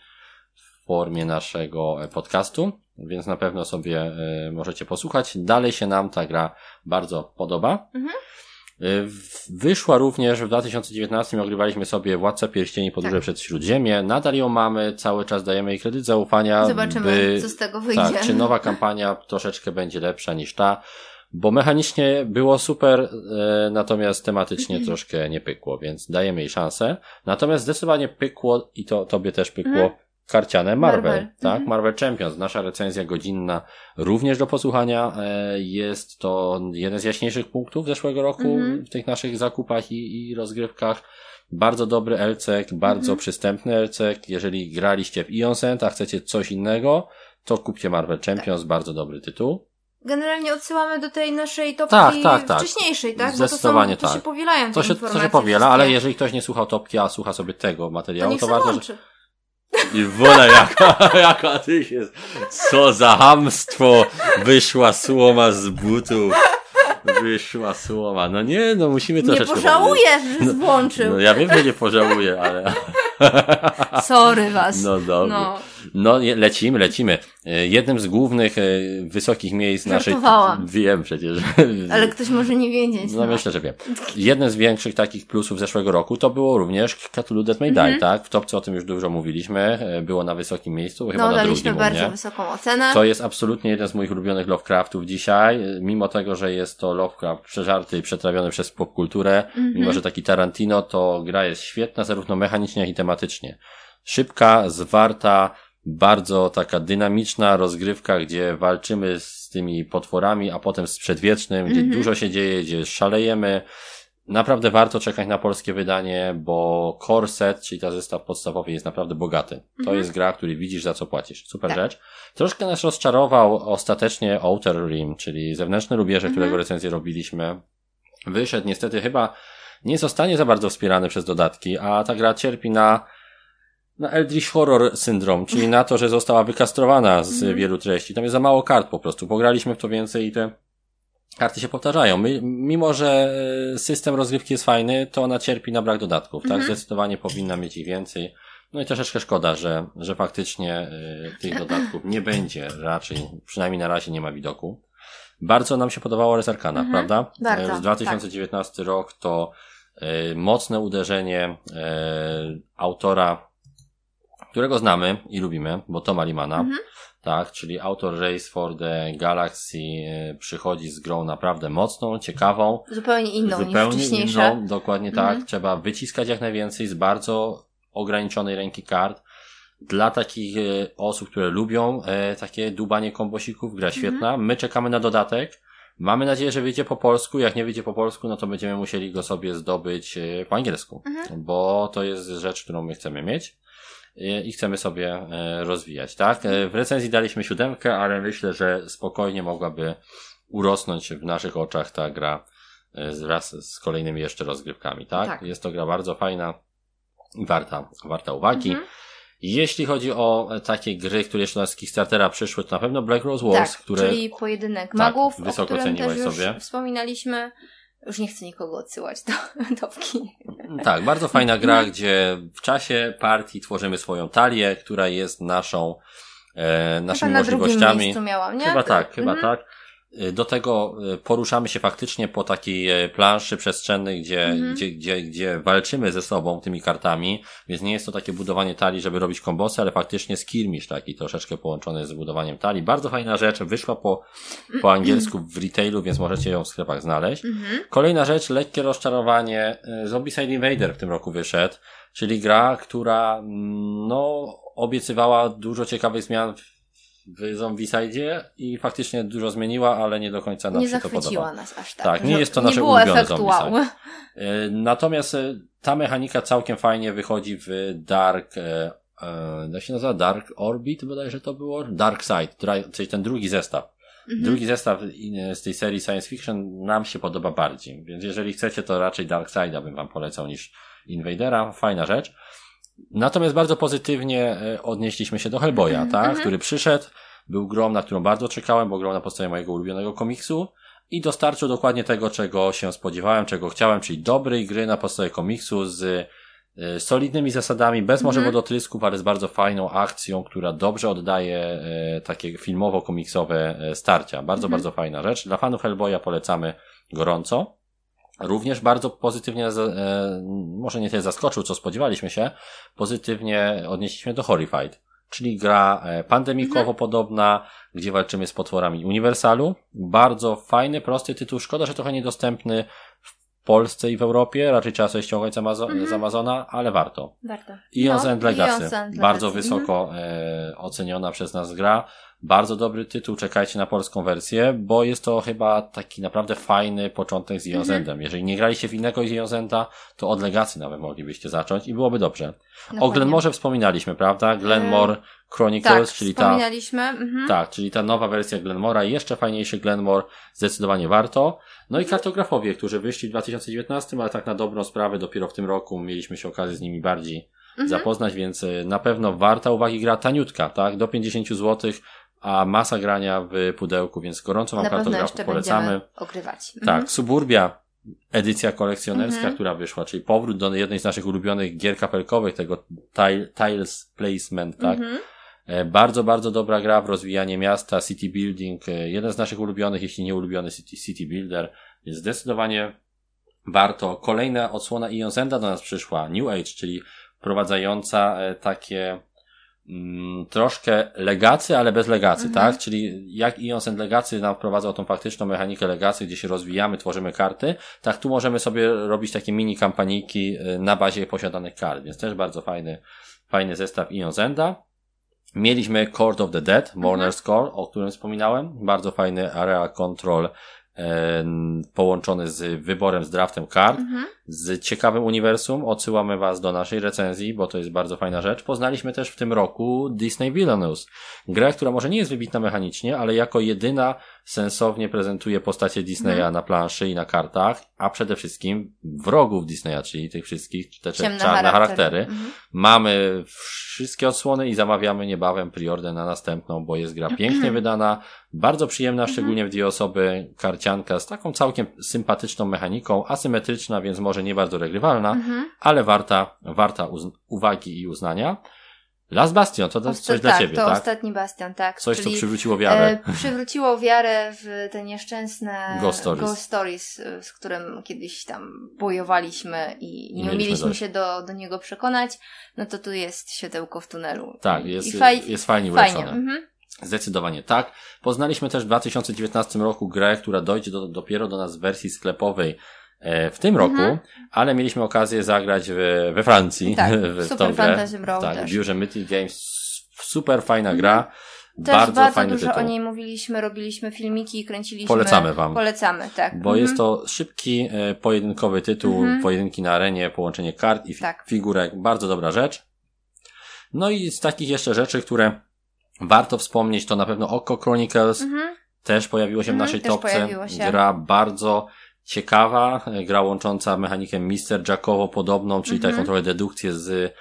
w formie naszego podcastu, więc na pewno sobie e, możecie posłuchać. Dalej się nam ta gra bardzo podoba. Mhm. E, wyszła również w 2019, ogrywaliśmy sobie Władca Pierścieni Podróże tak. przez Śródziemie. Nadal ją mamy, cały czas dajemy jej kredyt zaufania. Zobaczymy, by, co z tego wyjdzie. Tak, czy nowa kampania troszeczkę będzie lepsza niż ta bo mechanicznie było super, e, natomiast tematycznie mhm. troszkę nie pykło, więc dajemy jej szansę. Natomiast zdecydowanie pykło i to tobie też pykło mhm. karciane Marvel, Marvel. tak? Mhm. Marvel Champions, nasza recenzja godzinna również do posłuchania. E, jest to jeden z jaśniejszych punktów zeszłego roku mhm. w tych naszych zakupach i, i rozgrywkach. Bardzo dobry LCek, bardzo przystępny LCek. Jeżeli graliście w Ioncent, a chcecie coś innego, to kupcie Marvel Champions, bardzo dobry tytuł generalnie odsyłamy do tej naszej topki tak, tak, tak. wcześniejszej, tak? Zdecydowanie Bo to, są, to tak. się powielają to się, to się powiela, wszystkie. ale jeżeli ktoś nie słuchał topki, a słucha sobie tego materiału, to, to warto, że... I wola jaka, jaka ty się, co za hamstwo, wyszła słoma z butów. Wyszła słoma. No nie, no musimy troszeczkę... Nie pożałujesz, że włączył. No, no, ja wiem, że nie pożałuję, ale... Sorry was. No dobrze. No. no lecimy, lecimy. E, jednym z głównych e, wysokich miejsc naszej... Wiem przecież. Ale ktoś może nie wiedzieć. No, no. myślę, że wiem. Jednym z większych takich plusów zeszłego roku to było również Cthulhu Death May Die, -hmm. tak? W topce o tym już dużo mówiliśmy. E, było na wysokim miejscu, chyba no, na drugim bardzo wysoką ocenę. To jest absolutnie jeden z moich ulubionych Lovecraftów dzisiaj. Mimo tego, że jest to Lovecraft przeżarty i przetrawiony przez popkulturę, mimo że taki Tarantino, to gra jest świetna zarówno mechanicznie, jak i tematycznie. Szybka, zwarta, bardzo taka dynamiczna rozgrywka, gdzie walczymy z tymi potworami, a potem z przedwiecznym, gdzie mm -hmm. dużo się dzieje, gdzie szalejemy. Naprawdę warto czekać na polskie wydanie, bo core set, czyli ta zestaw podstawowy jest naprawdę bogaty. Mm -hmm. To mhm. jest gra, który widzisz za co płacisz. Super tak. rzecz. Troszkę nas rozczarował ostatecznie Outer Rim, czyli zewnętrzny rubieże, mm -hmm. którego recenzję robiliśmy. Wyszedł niestety chyba nie zostanie za bardzo wspierany przez dodatki, a ta gra cierpi na na Eldritch Horror Syndrome, czyli na to, że została wykastrowana z mm. wielu treści. Tam jest za mało kart po prostu. Pograliśmy w to więcej i te karty się powtarzają. My, mimo, że e, system rozgrywki jest fajny, to ona cierpi na brak dodatków, tak? Mm -hmm. Zdecydowanie powinna mieć ich więcej. No i troszeczkę szkoda, że, że faktycznie y, tych dodatków nie będzie raczej, przynajmniej na razie nie ma widoku. Bardzo nam się podobało Resarkana, mm -hmm. prawda? Bardzo, Z 2019 tak. rok to mocne uderzenie y, autora którego znamy i lubimy, bo Toma Limana. Mhm. tak, czyli Auto Race for the Galaxy e, przychodzi z grą naprawdę mocną, ciekawą. Zupełnie inną zupełnie niż wcześniejsza. Inną, dokładnie tak. Mhm. Trzeba wyciskać jak najwięcej z bardzo ograniczonej ręki kart. Dla takich e, osób, które lubią e, takie dubanie kombosików, gra mhm. świetna. My czekamy na dodatek. Mamy nadzieję, że wyjdzie po polsku. Jak nie wyjdzie po polsku, no to będziemy musieli go sobie zdobyć e, po angielsku, mhm. bo to jest rzecz, którą my chcemy mieć i chcemy sobie e, rozwijać, tak? E, w recenzji daliśmy siódemkę, ale myślę, że spokojnie mogłaby urosnąć w naszych oczach ta gra wraz z kolejnymi jeszcze rozgrywkami, tak? tak. Jest to gra bardzo fajna i warta, warta uwagi. Mhm. Jeśli chodzi o takie gry, które jeszcze z Kickstartera przyszły, to na pewno Black Rose Wars, tak, które... czyli pojedynek magów, tak, wysoko o którym też już sobie. wspominaliśmy. Już nie chcę nikogo odsyłać do topki. Tak, bardzo fajna gra, gdzie w czasie partii tworzymy swoją talię, która jest naszą, e, naszymi chyba możliwościami. Na miałam, nie? Chyba tak, chyba mhm. tak. Y, do tego y, poruszamy się faktycznie po takiej y, planszy przestrzennej, gdzie, mhm. gdzie, gdzie, gdzie walczymy ze sobą tymi kartami, więc nie jest to takie budowanie talii, żeby robić kombosy, ale faktycznie skirmish taki troszeczkę połączony z budowaniem talii. Bardzo fajna rzecz, wyszła po, po angielsku w retailu, więc możecie ją w sklepach znaleźć. Mhm. Kolejna rzecz, lekkie rozczarowanie, Zombicide Invader w tym roku wyszedł, czyli gra, która mm, no obiecywała dużo ciekawych zmian w Zombicide i faktycznie dużo zmieniła, ale nie do końca nam nie się to podoba. Nie zachwyciła nas aż tak. Tak, nie jest to nasze ulubione Zombicide. E, natomiast e, ta mechanika całkiem fajnie wychodzi w Dark, e, jak się nazywa? Dark Orbit bodajże to było? Dark Side, czyli ten drugi zestaw. Mhm. Drugi zestaw z tej serii science fiction nam się podoba bardziej, więc jeżeli chcecie, to raczej Dark Side'a bym wam polecał niż Invadera. Fajna rzecz. Natomiast bardzo pozytywnie e, odnieśliśmy się do Hellboya, mm tak? Mhm. który przyszedł, był grą, na którą bardzo czekałem, bo grą na podstawie mojego ulubionego komiksu i dostarczył dokładnie tego, czego się spodziewałem, czego chciałem, czyli dobrej gry na podstawie komiksu z e, solidnymi zasadami, bez może -hmm. wodotrysków, ale z bardzo fajną akcją, która dobrze oddaje e, takie filmowo-komiksowe starcia. Bardzo, -hmm. bardzo fajna rzecz. Dla fanów Hellboya polecamy gorąco. Również bardzo pozytywnie, e, może nie tyle zaskoczył, co spodziewaliśmy się, pozytywnie odnieśliśmy do Horrified, czyli gra e, pandemikowo mhm. podobna, gdzie walczymy z potworami Uniwersalu. Bardzo fajny, prosty tytuł. Szkoda, że trochę niedostępny Polsce i w Europie. Raczej trzeba sobie ściągać z, Amazo mhm. z Amazona, ale warto. Warto. Ions no, and Legacy. Legacy. Bardzo wysoko mhm. e, oceniona przez nas gra. Bardzo dobry tytuł, czekajcie na polską wersję, bo jest to chyba taki naprawdę fajny początek z Iozendem. Mhm. Jeżeli nie graliście w innego Iozenda, to od Legacy nawet moglibyście zacząć i byłoby dobrze. No o Glenmore wspominaliśmy, prawda? Glenmore Chronicles, tak, czyli ta. Mhm. Tak, czyli ta nowa wersja Glenmora i jeszcze fajniejszy Glenmore zdecydowanie warto. No i kartografowie, którzy wyszli w 2019, ale tak na dobrą sprawę dopiero w tym roku mieliśmy się okazję z nimi bardziej mhm. zapoznać, więc y, na pewno warta uwagi gra taniutka, tak? Do 50 złotych a masa grania w pudełku, więc gorąco wam kartograf polecamy. Ogrywać. Tak, mhm. Suburbia, edycja kolekcjonerska, mhm. która wyszła, czyli powrót do jednej z naszych ulubionych gier kapelkowych, tego tile, Tiles Placement, tak? Mhm. E, bardzo, bardzo dobra gra w rozwijanie miasta, city building, e, jeden z naszych ulubionych, jeśli nie ulubiony city, city builder, więc zdecydowanie warto. Kolejna odsłona Ion Zenda do nas przyszła, New Age, czyli wprowadzająca e, takie mm, troszkę legacy, ale bez legacy, mhm. tak? Czyli jak Ions and Legacy nam wprowadzał tą faktyczną mechanikę legacy, gdzie się rozwijamy, tworzymy karty, tak tu możemy sobie robić takie mini kampaniki na bazie posiadanych kart, więc też bardzo fajny, fajny zestaw Ions Enda. Mieliśmy Court of the Dead, Mourner's mhm. Core, o którym wspominałem. Bardzo fajny area control połączony z wyborem, z draftem kart, mhm. Z ciekawym uniwersum. Odsyłamy Was do naszej recenzji, bo to jest bardzo fajna rzecz. Poznaliśmy też w tym roku Disney Villainous. Grę, która może nie jest wybitna mechanicznie, ale jako jedyna sensownie prezentuje postacie Disneya mhm. na planszy i na kartach, a przede wszystkim wrogów Disneya, czyli tych wszystkich te czarne charaktery. charaktery. Mhm. Mamy wszystkie odsłony i zamawiamy niebawem priordę na następną, bo jest gra pięknie mhm. wydana, bardzo przyjemna, szczególnie w dwie osoby, karcianka z taką całkiem sympatyczną mechaniką, asymetryczna, więc może nie bardzo regrywalna, mhm. ale warta, warta uwagi i uznania. Last Bastion, to, to Osta- coś tak, dla ciebie, to tak? ostatni Bastion, tak. Coś, Czyli, co przywróciło wiarę. E, przywróciło wiarę w te nieszczęsne Ghost Stories. Ghost Stories, e, z którym kiedyś tam bojowaliśmy i nie umieliśmy się do, do niego przekonać. No to tu jest światełko w tunelu. Tak, jest, faj- jest fajnie. Fajnie. Mhm. Zdecydowanie tak. Poznaliśmy też w 2019 roku grę, która dojdzie do, dopiero do nas w wersji sklepowej w tym roku, mhm. ale mieliśmy okazję zagrać w, we Francji. Tak, w Super Fantasy Brawl Tak, też. w biurze Mythic Games. Super fajna mhm. gra. Też bardzo, bardzo dużo tytuł. o niej mówiliśmy, robiliśmy filmiki, kręciliśmy. Polecamy wam. Polecamy, tak. Bo jest to szybki, e, pojedynkowy tytuł, Mhm. pojedynki na arenie, połączenie kart i fi- Tak. figurek. Bardzo dobra rzecz. No i z takich jeszcze rzeczy, które warto wspomnieć, to na pewno Oko Chronicles. Mhm. Też pojawiło się w Mhm, naszej topce. Gra bardzo ciekawa, gra łącząca mechanikę Mister Jackowo podobną, czyli Mhm. taką trochę dedukcję z,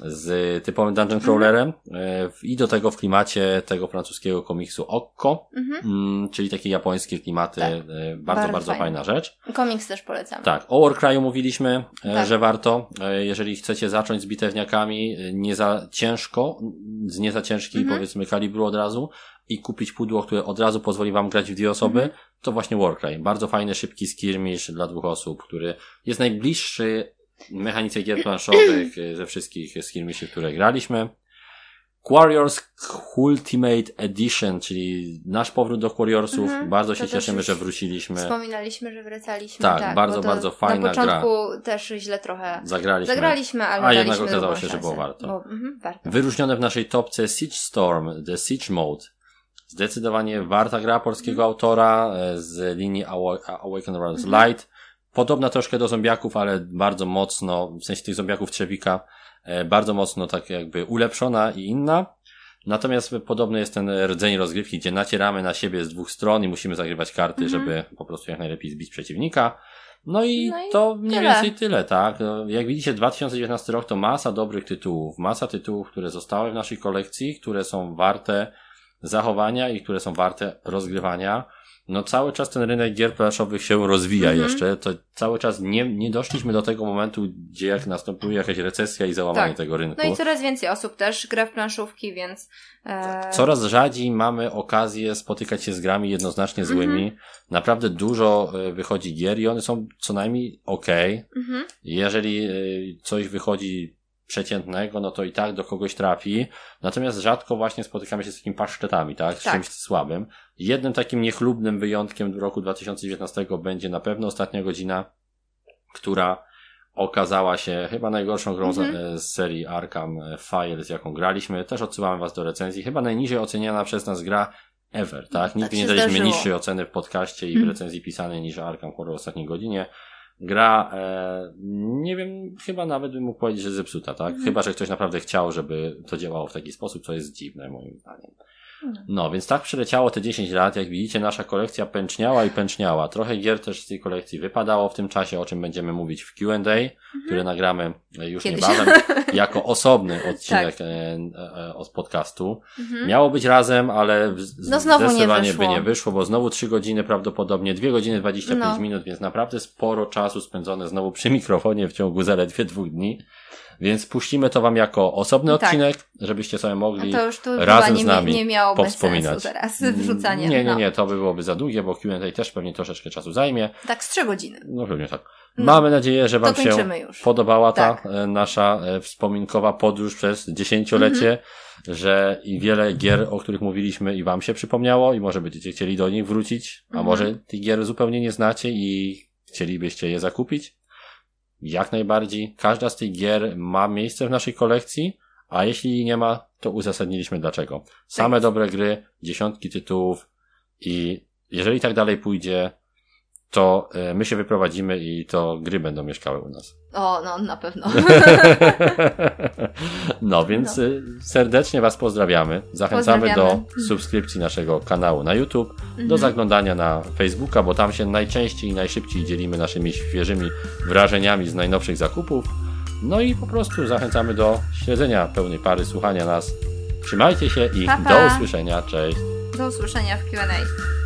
z typowym dungeon crawlerem e, i do tego w klimacie tego francuskiego komiksu Okko, Mhm. mm, czyli takie japońskie klimaty, Tak. e, bardzo, Bardzo bardzo fajna rzecz. Komiks też polecamy. Tak, o Warcry'u mówiliśmy, e, Tak. że warto, jeżeli chcecie zacząć z bitewniakami, nie za ciężko, z nie za ciężkiej Mhm. powiedzmy kalibru od razu i kupić pudło, które od razu pozwoli wam grać w dwie osoby, Mhm. to właśnie Warcry. Bardzo fajny, szybki skirmish dla dwóch osób, który jest najbliższy mechanice gier planszowych e, ze wszystkich skirmishi, które graliśmy. Warriors Ultimate Edition, czyli nasz powrót do Warriorsów. Mhm, Bardzo się cieszymy, że wróciliśmy. Wspominaliśmy, że wracaliśmy. Tak, Tak, bardzo, bardzo fajna Na początku też źle trochę Zagraliśmy. zagraliśmy, ale A jednak okazało się, że było warto. Bo, mhm, warto. Wyróżnione w naszej topce Siege Storm, The Siege Mode. Zdecydowanie warta gra polskiego Mhm. autora e, z linii Awa- Awaken Realms Mhm. Light. Podobna troszkę do zombiaków, ale bardzo mocno, w sensie tych zombiaków Trzewika, e, bardzo mocno tak jakby ulepszona i inna. Natomiast podobny jest ten rdzeń rozgrywki, gdzie nacieramy na siebie z dwóch stron i musimy zagrywać karty, Mhm. żeby po prostu jak najlepiej zbić przeciwnika. No i, No i to mniej tyle. więcej tyle, tak? No, Jak widzicie, 2019 rok to masa dobrych tytułów, masa tytułów, które zostały w naszej kolekcji, które są warte zachowania i które są warte rozgrywania. No cały czas ten rynek gier planszowych się rozwija Mhm. jeszcze, to cały czas nie, nie doszliśmy do tego momentu, gdzie jak następuje jakaś recesja i załamanie Tak. tego rynku. No i coraz więcej osób też gra w planszówki, więc e, Coraz rzadziej mamy okazję spotykać się z grami jednoznacznie Mhm. złymi. Naprawdę dużo e, wychodzi gier i one są co najmniej ok. mhm, Jeżeli e, coś wychodzi przeciętnego, no to i tak do kogoś trafi. Natomiast rzadko właśnie spotykamy się z takimi pasztetami, tak? Z Tak. czymś słabym. Jednym takim niechlubnym wyjątkiem roku 2019 będzie na pewno ostatnia godzina, która okazała się chyba najgorszą grą z- Mhm. e, z serii Arkham Files, jaką graliśmy. Też odsyłamy Was do recenzji. Chyba najniżej oceniana przez nas gra ever, tak? Nigdy się nie daliśmy zdarzyło. niższej oceny w podcaście i w Mhm. recenzji pisanej niż Arkham Horror w ostatniej godzinie. Gra, e, nie wiem, chyba nawet bym mógł powiedzieć, że zepsuta, tak? Mhm. Chyba, że ktoś naprawdę chciał, żeby to działało w taki sposób, co jest dziwne moim zdaniem. Mhm. No, więc tak przeleciało te 10 lat. Jak widzicie, nasza kolekcja pęczniała i pęczniała. Trochę gier też z tej kolekcji wypadało w tym czasie, o czym będziemy mówić w Q&A, który nagramy e, już Mhm. Kiedyś. niebawem, jako osobny odcinek Tak. e, e, od podcastu. mhm. Miało być razem, ale No nie zdecydowanie wyszło. by nie wyszło, bo znowu 3 godziny prawdopodobnie, 2 godziny 25 No. minut, więc naprawdę sporo czasu spędzone znowu przy mikrofonie w ciągu zaledwie dwóch dni. Więc puścimy to wam jako osobny Tak. odcinek, żebyście sobie mogli No to już tu razem nie, z nami nie miałoby powspominać. sensu teraz wrzucanie. Nie, nie, no. nie, to by byłoby za długie, bo Q&A też pewnie troszeczkę czasu zajmie. Tak, z trzy godziny. No pewnie tak. No. Mamy nadzieję, że wam się już. podobała ta Tak. e, nasza e, wspominkowa podróż przez dziesięciolecie, Mhm. że i wiele gier, o których mówiliśmy i wam się przypomniało i może będziecie chcieli do nich wrócić, a Mhm. może tych gier zupełnie nie znacie i chcielibyście je zakupić. Jak najbardziej. Każda z tych gier ma miejsce w naszej kolekcji, a jeśli nie ma, to uzasadniliśmy dlaczego. Same jest. dobre gry, dziesiątki tytułów i jeżeli tak dalej pójdzie, to e, my się wyprowadzimy i to gry będą mieszkały u nas. O, no na pewno. No więc y, serdecznie Was pozdrawiamy. Zachęcamy Pozdrawiamy. do subskrypcji naszego kanału na YouTube, do Mhm. zaglądania na Facebooka, bo tam się najczęściej i najszybciej dzielimy naszymi świeżymi wrażeniami z najnowszych zakupów. No i po prostu zachęcamy do śledzenia pełnej pary, słuchania nas. Trzymajcie się i Pa, pa. do usłyszenia. Cześć. Do usłyszenia w Q&A.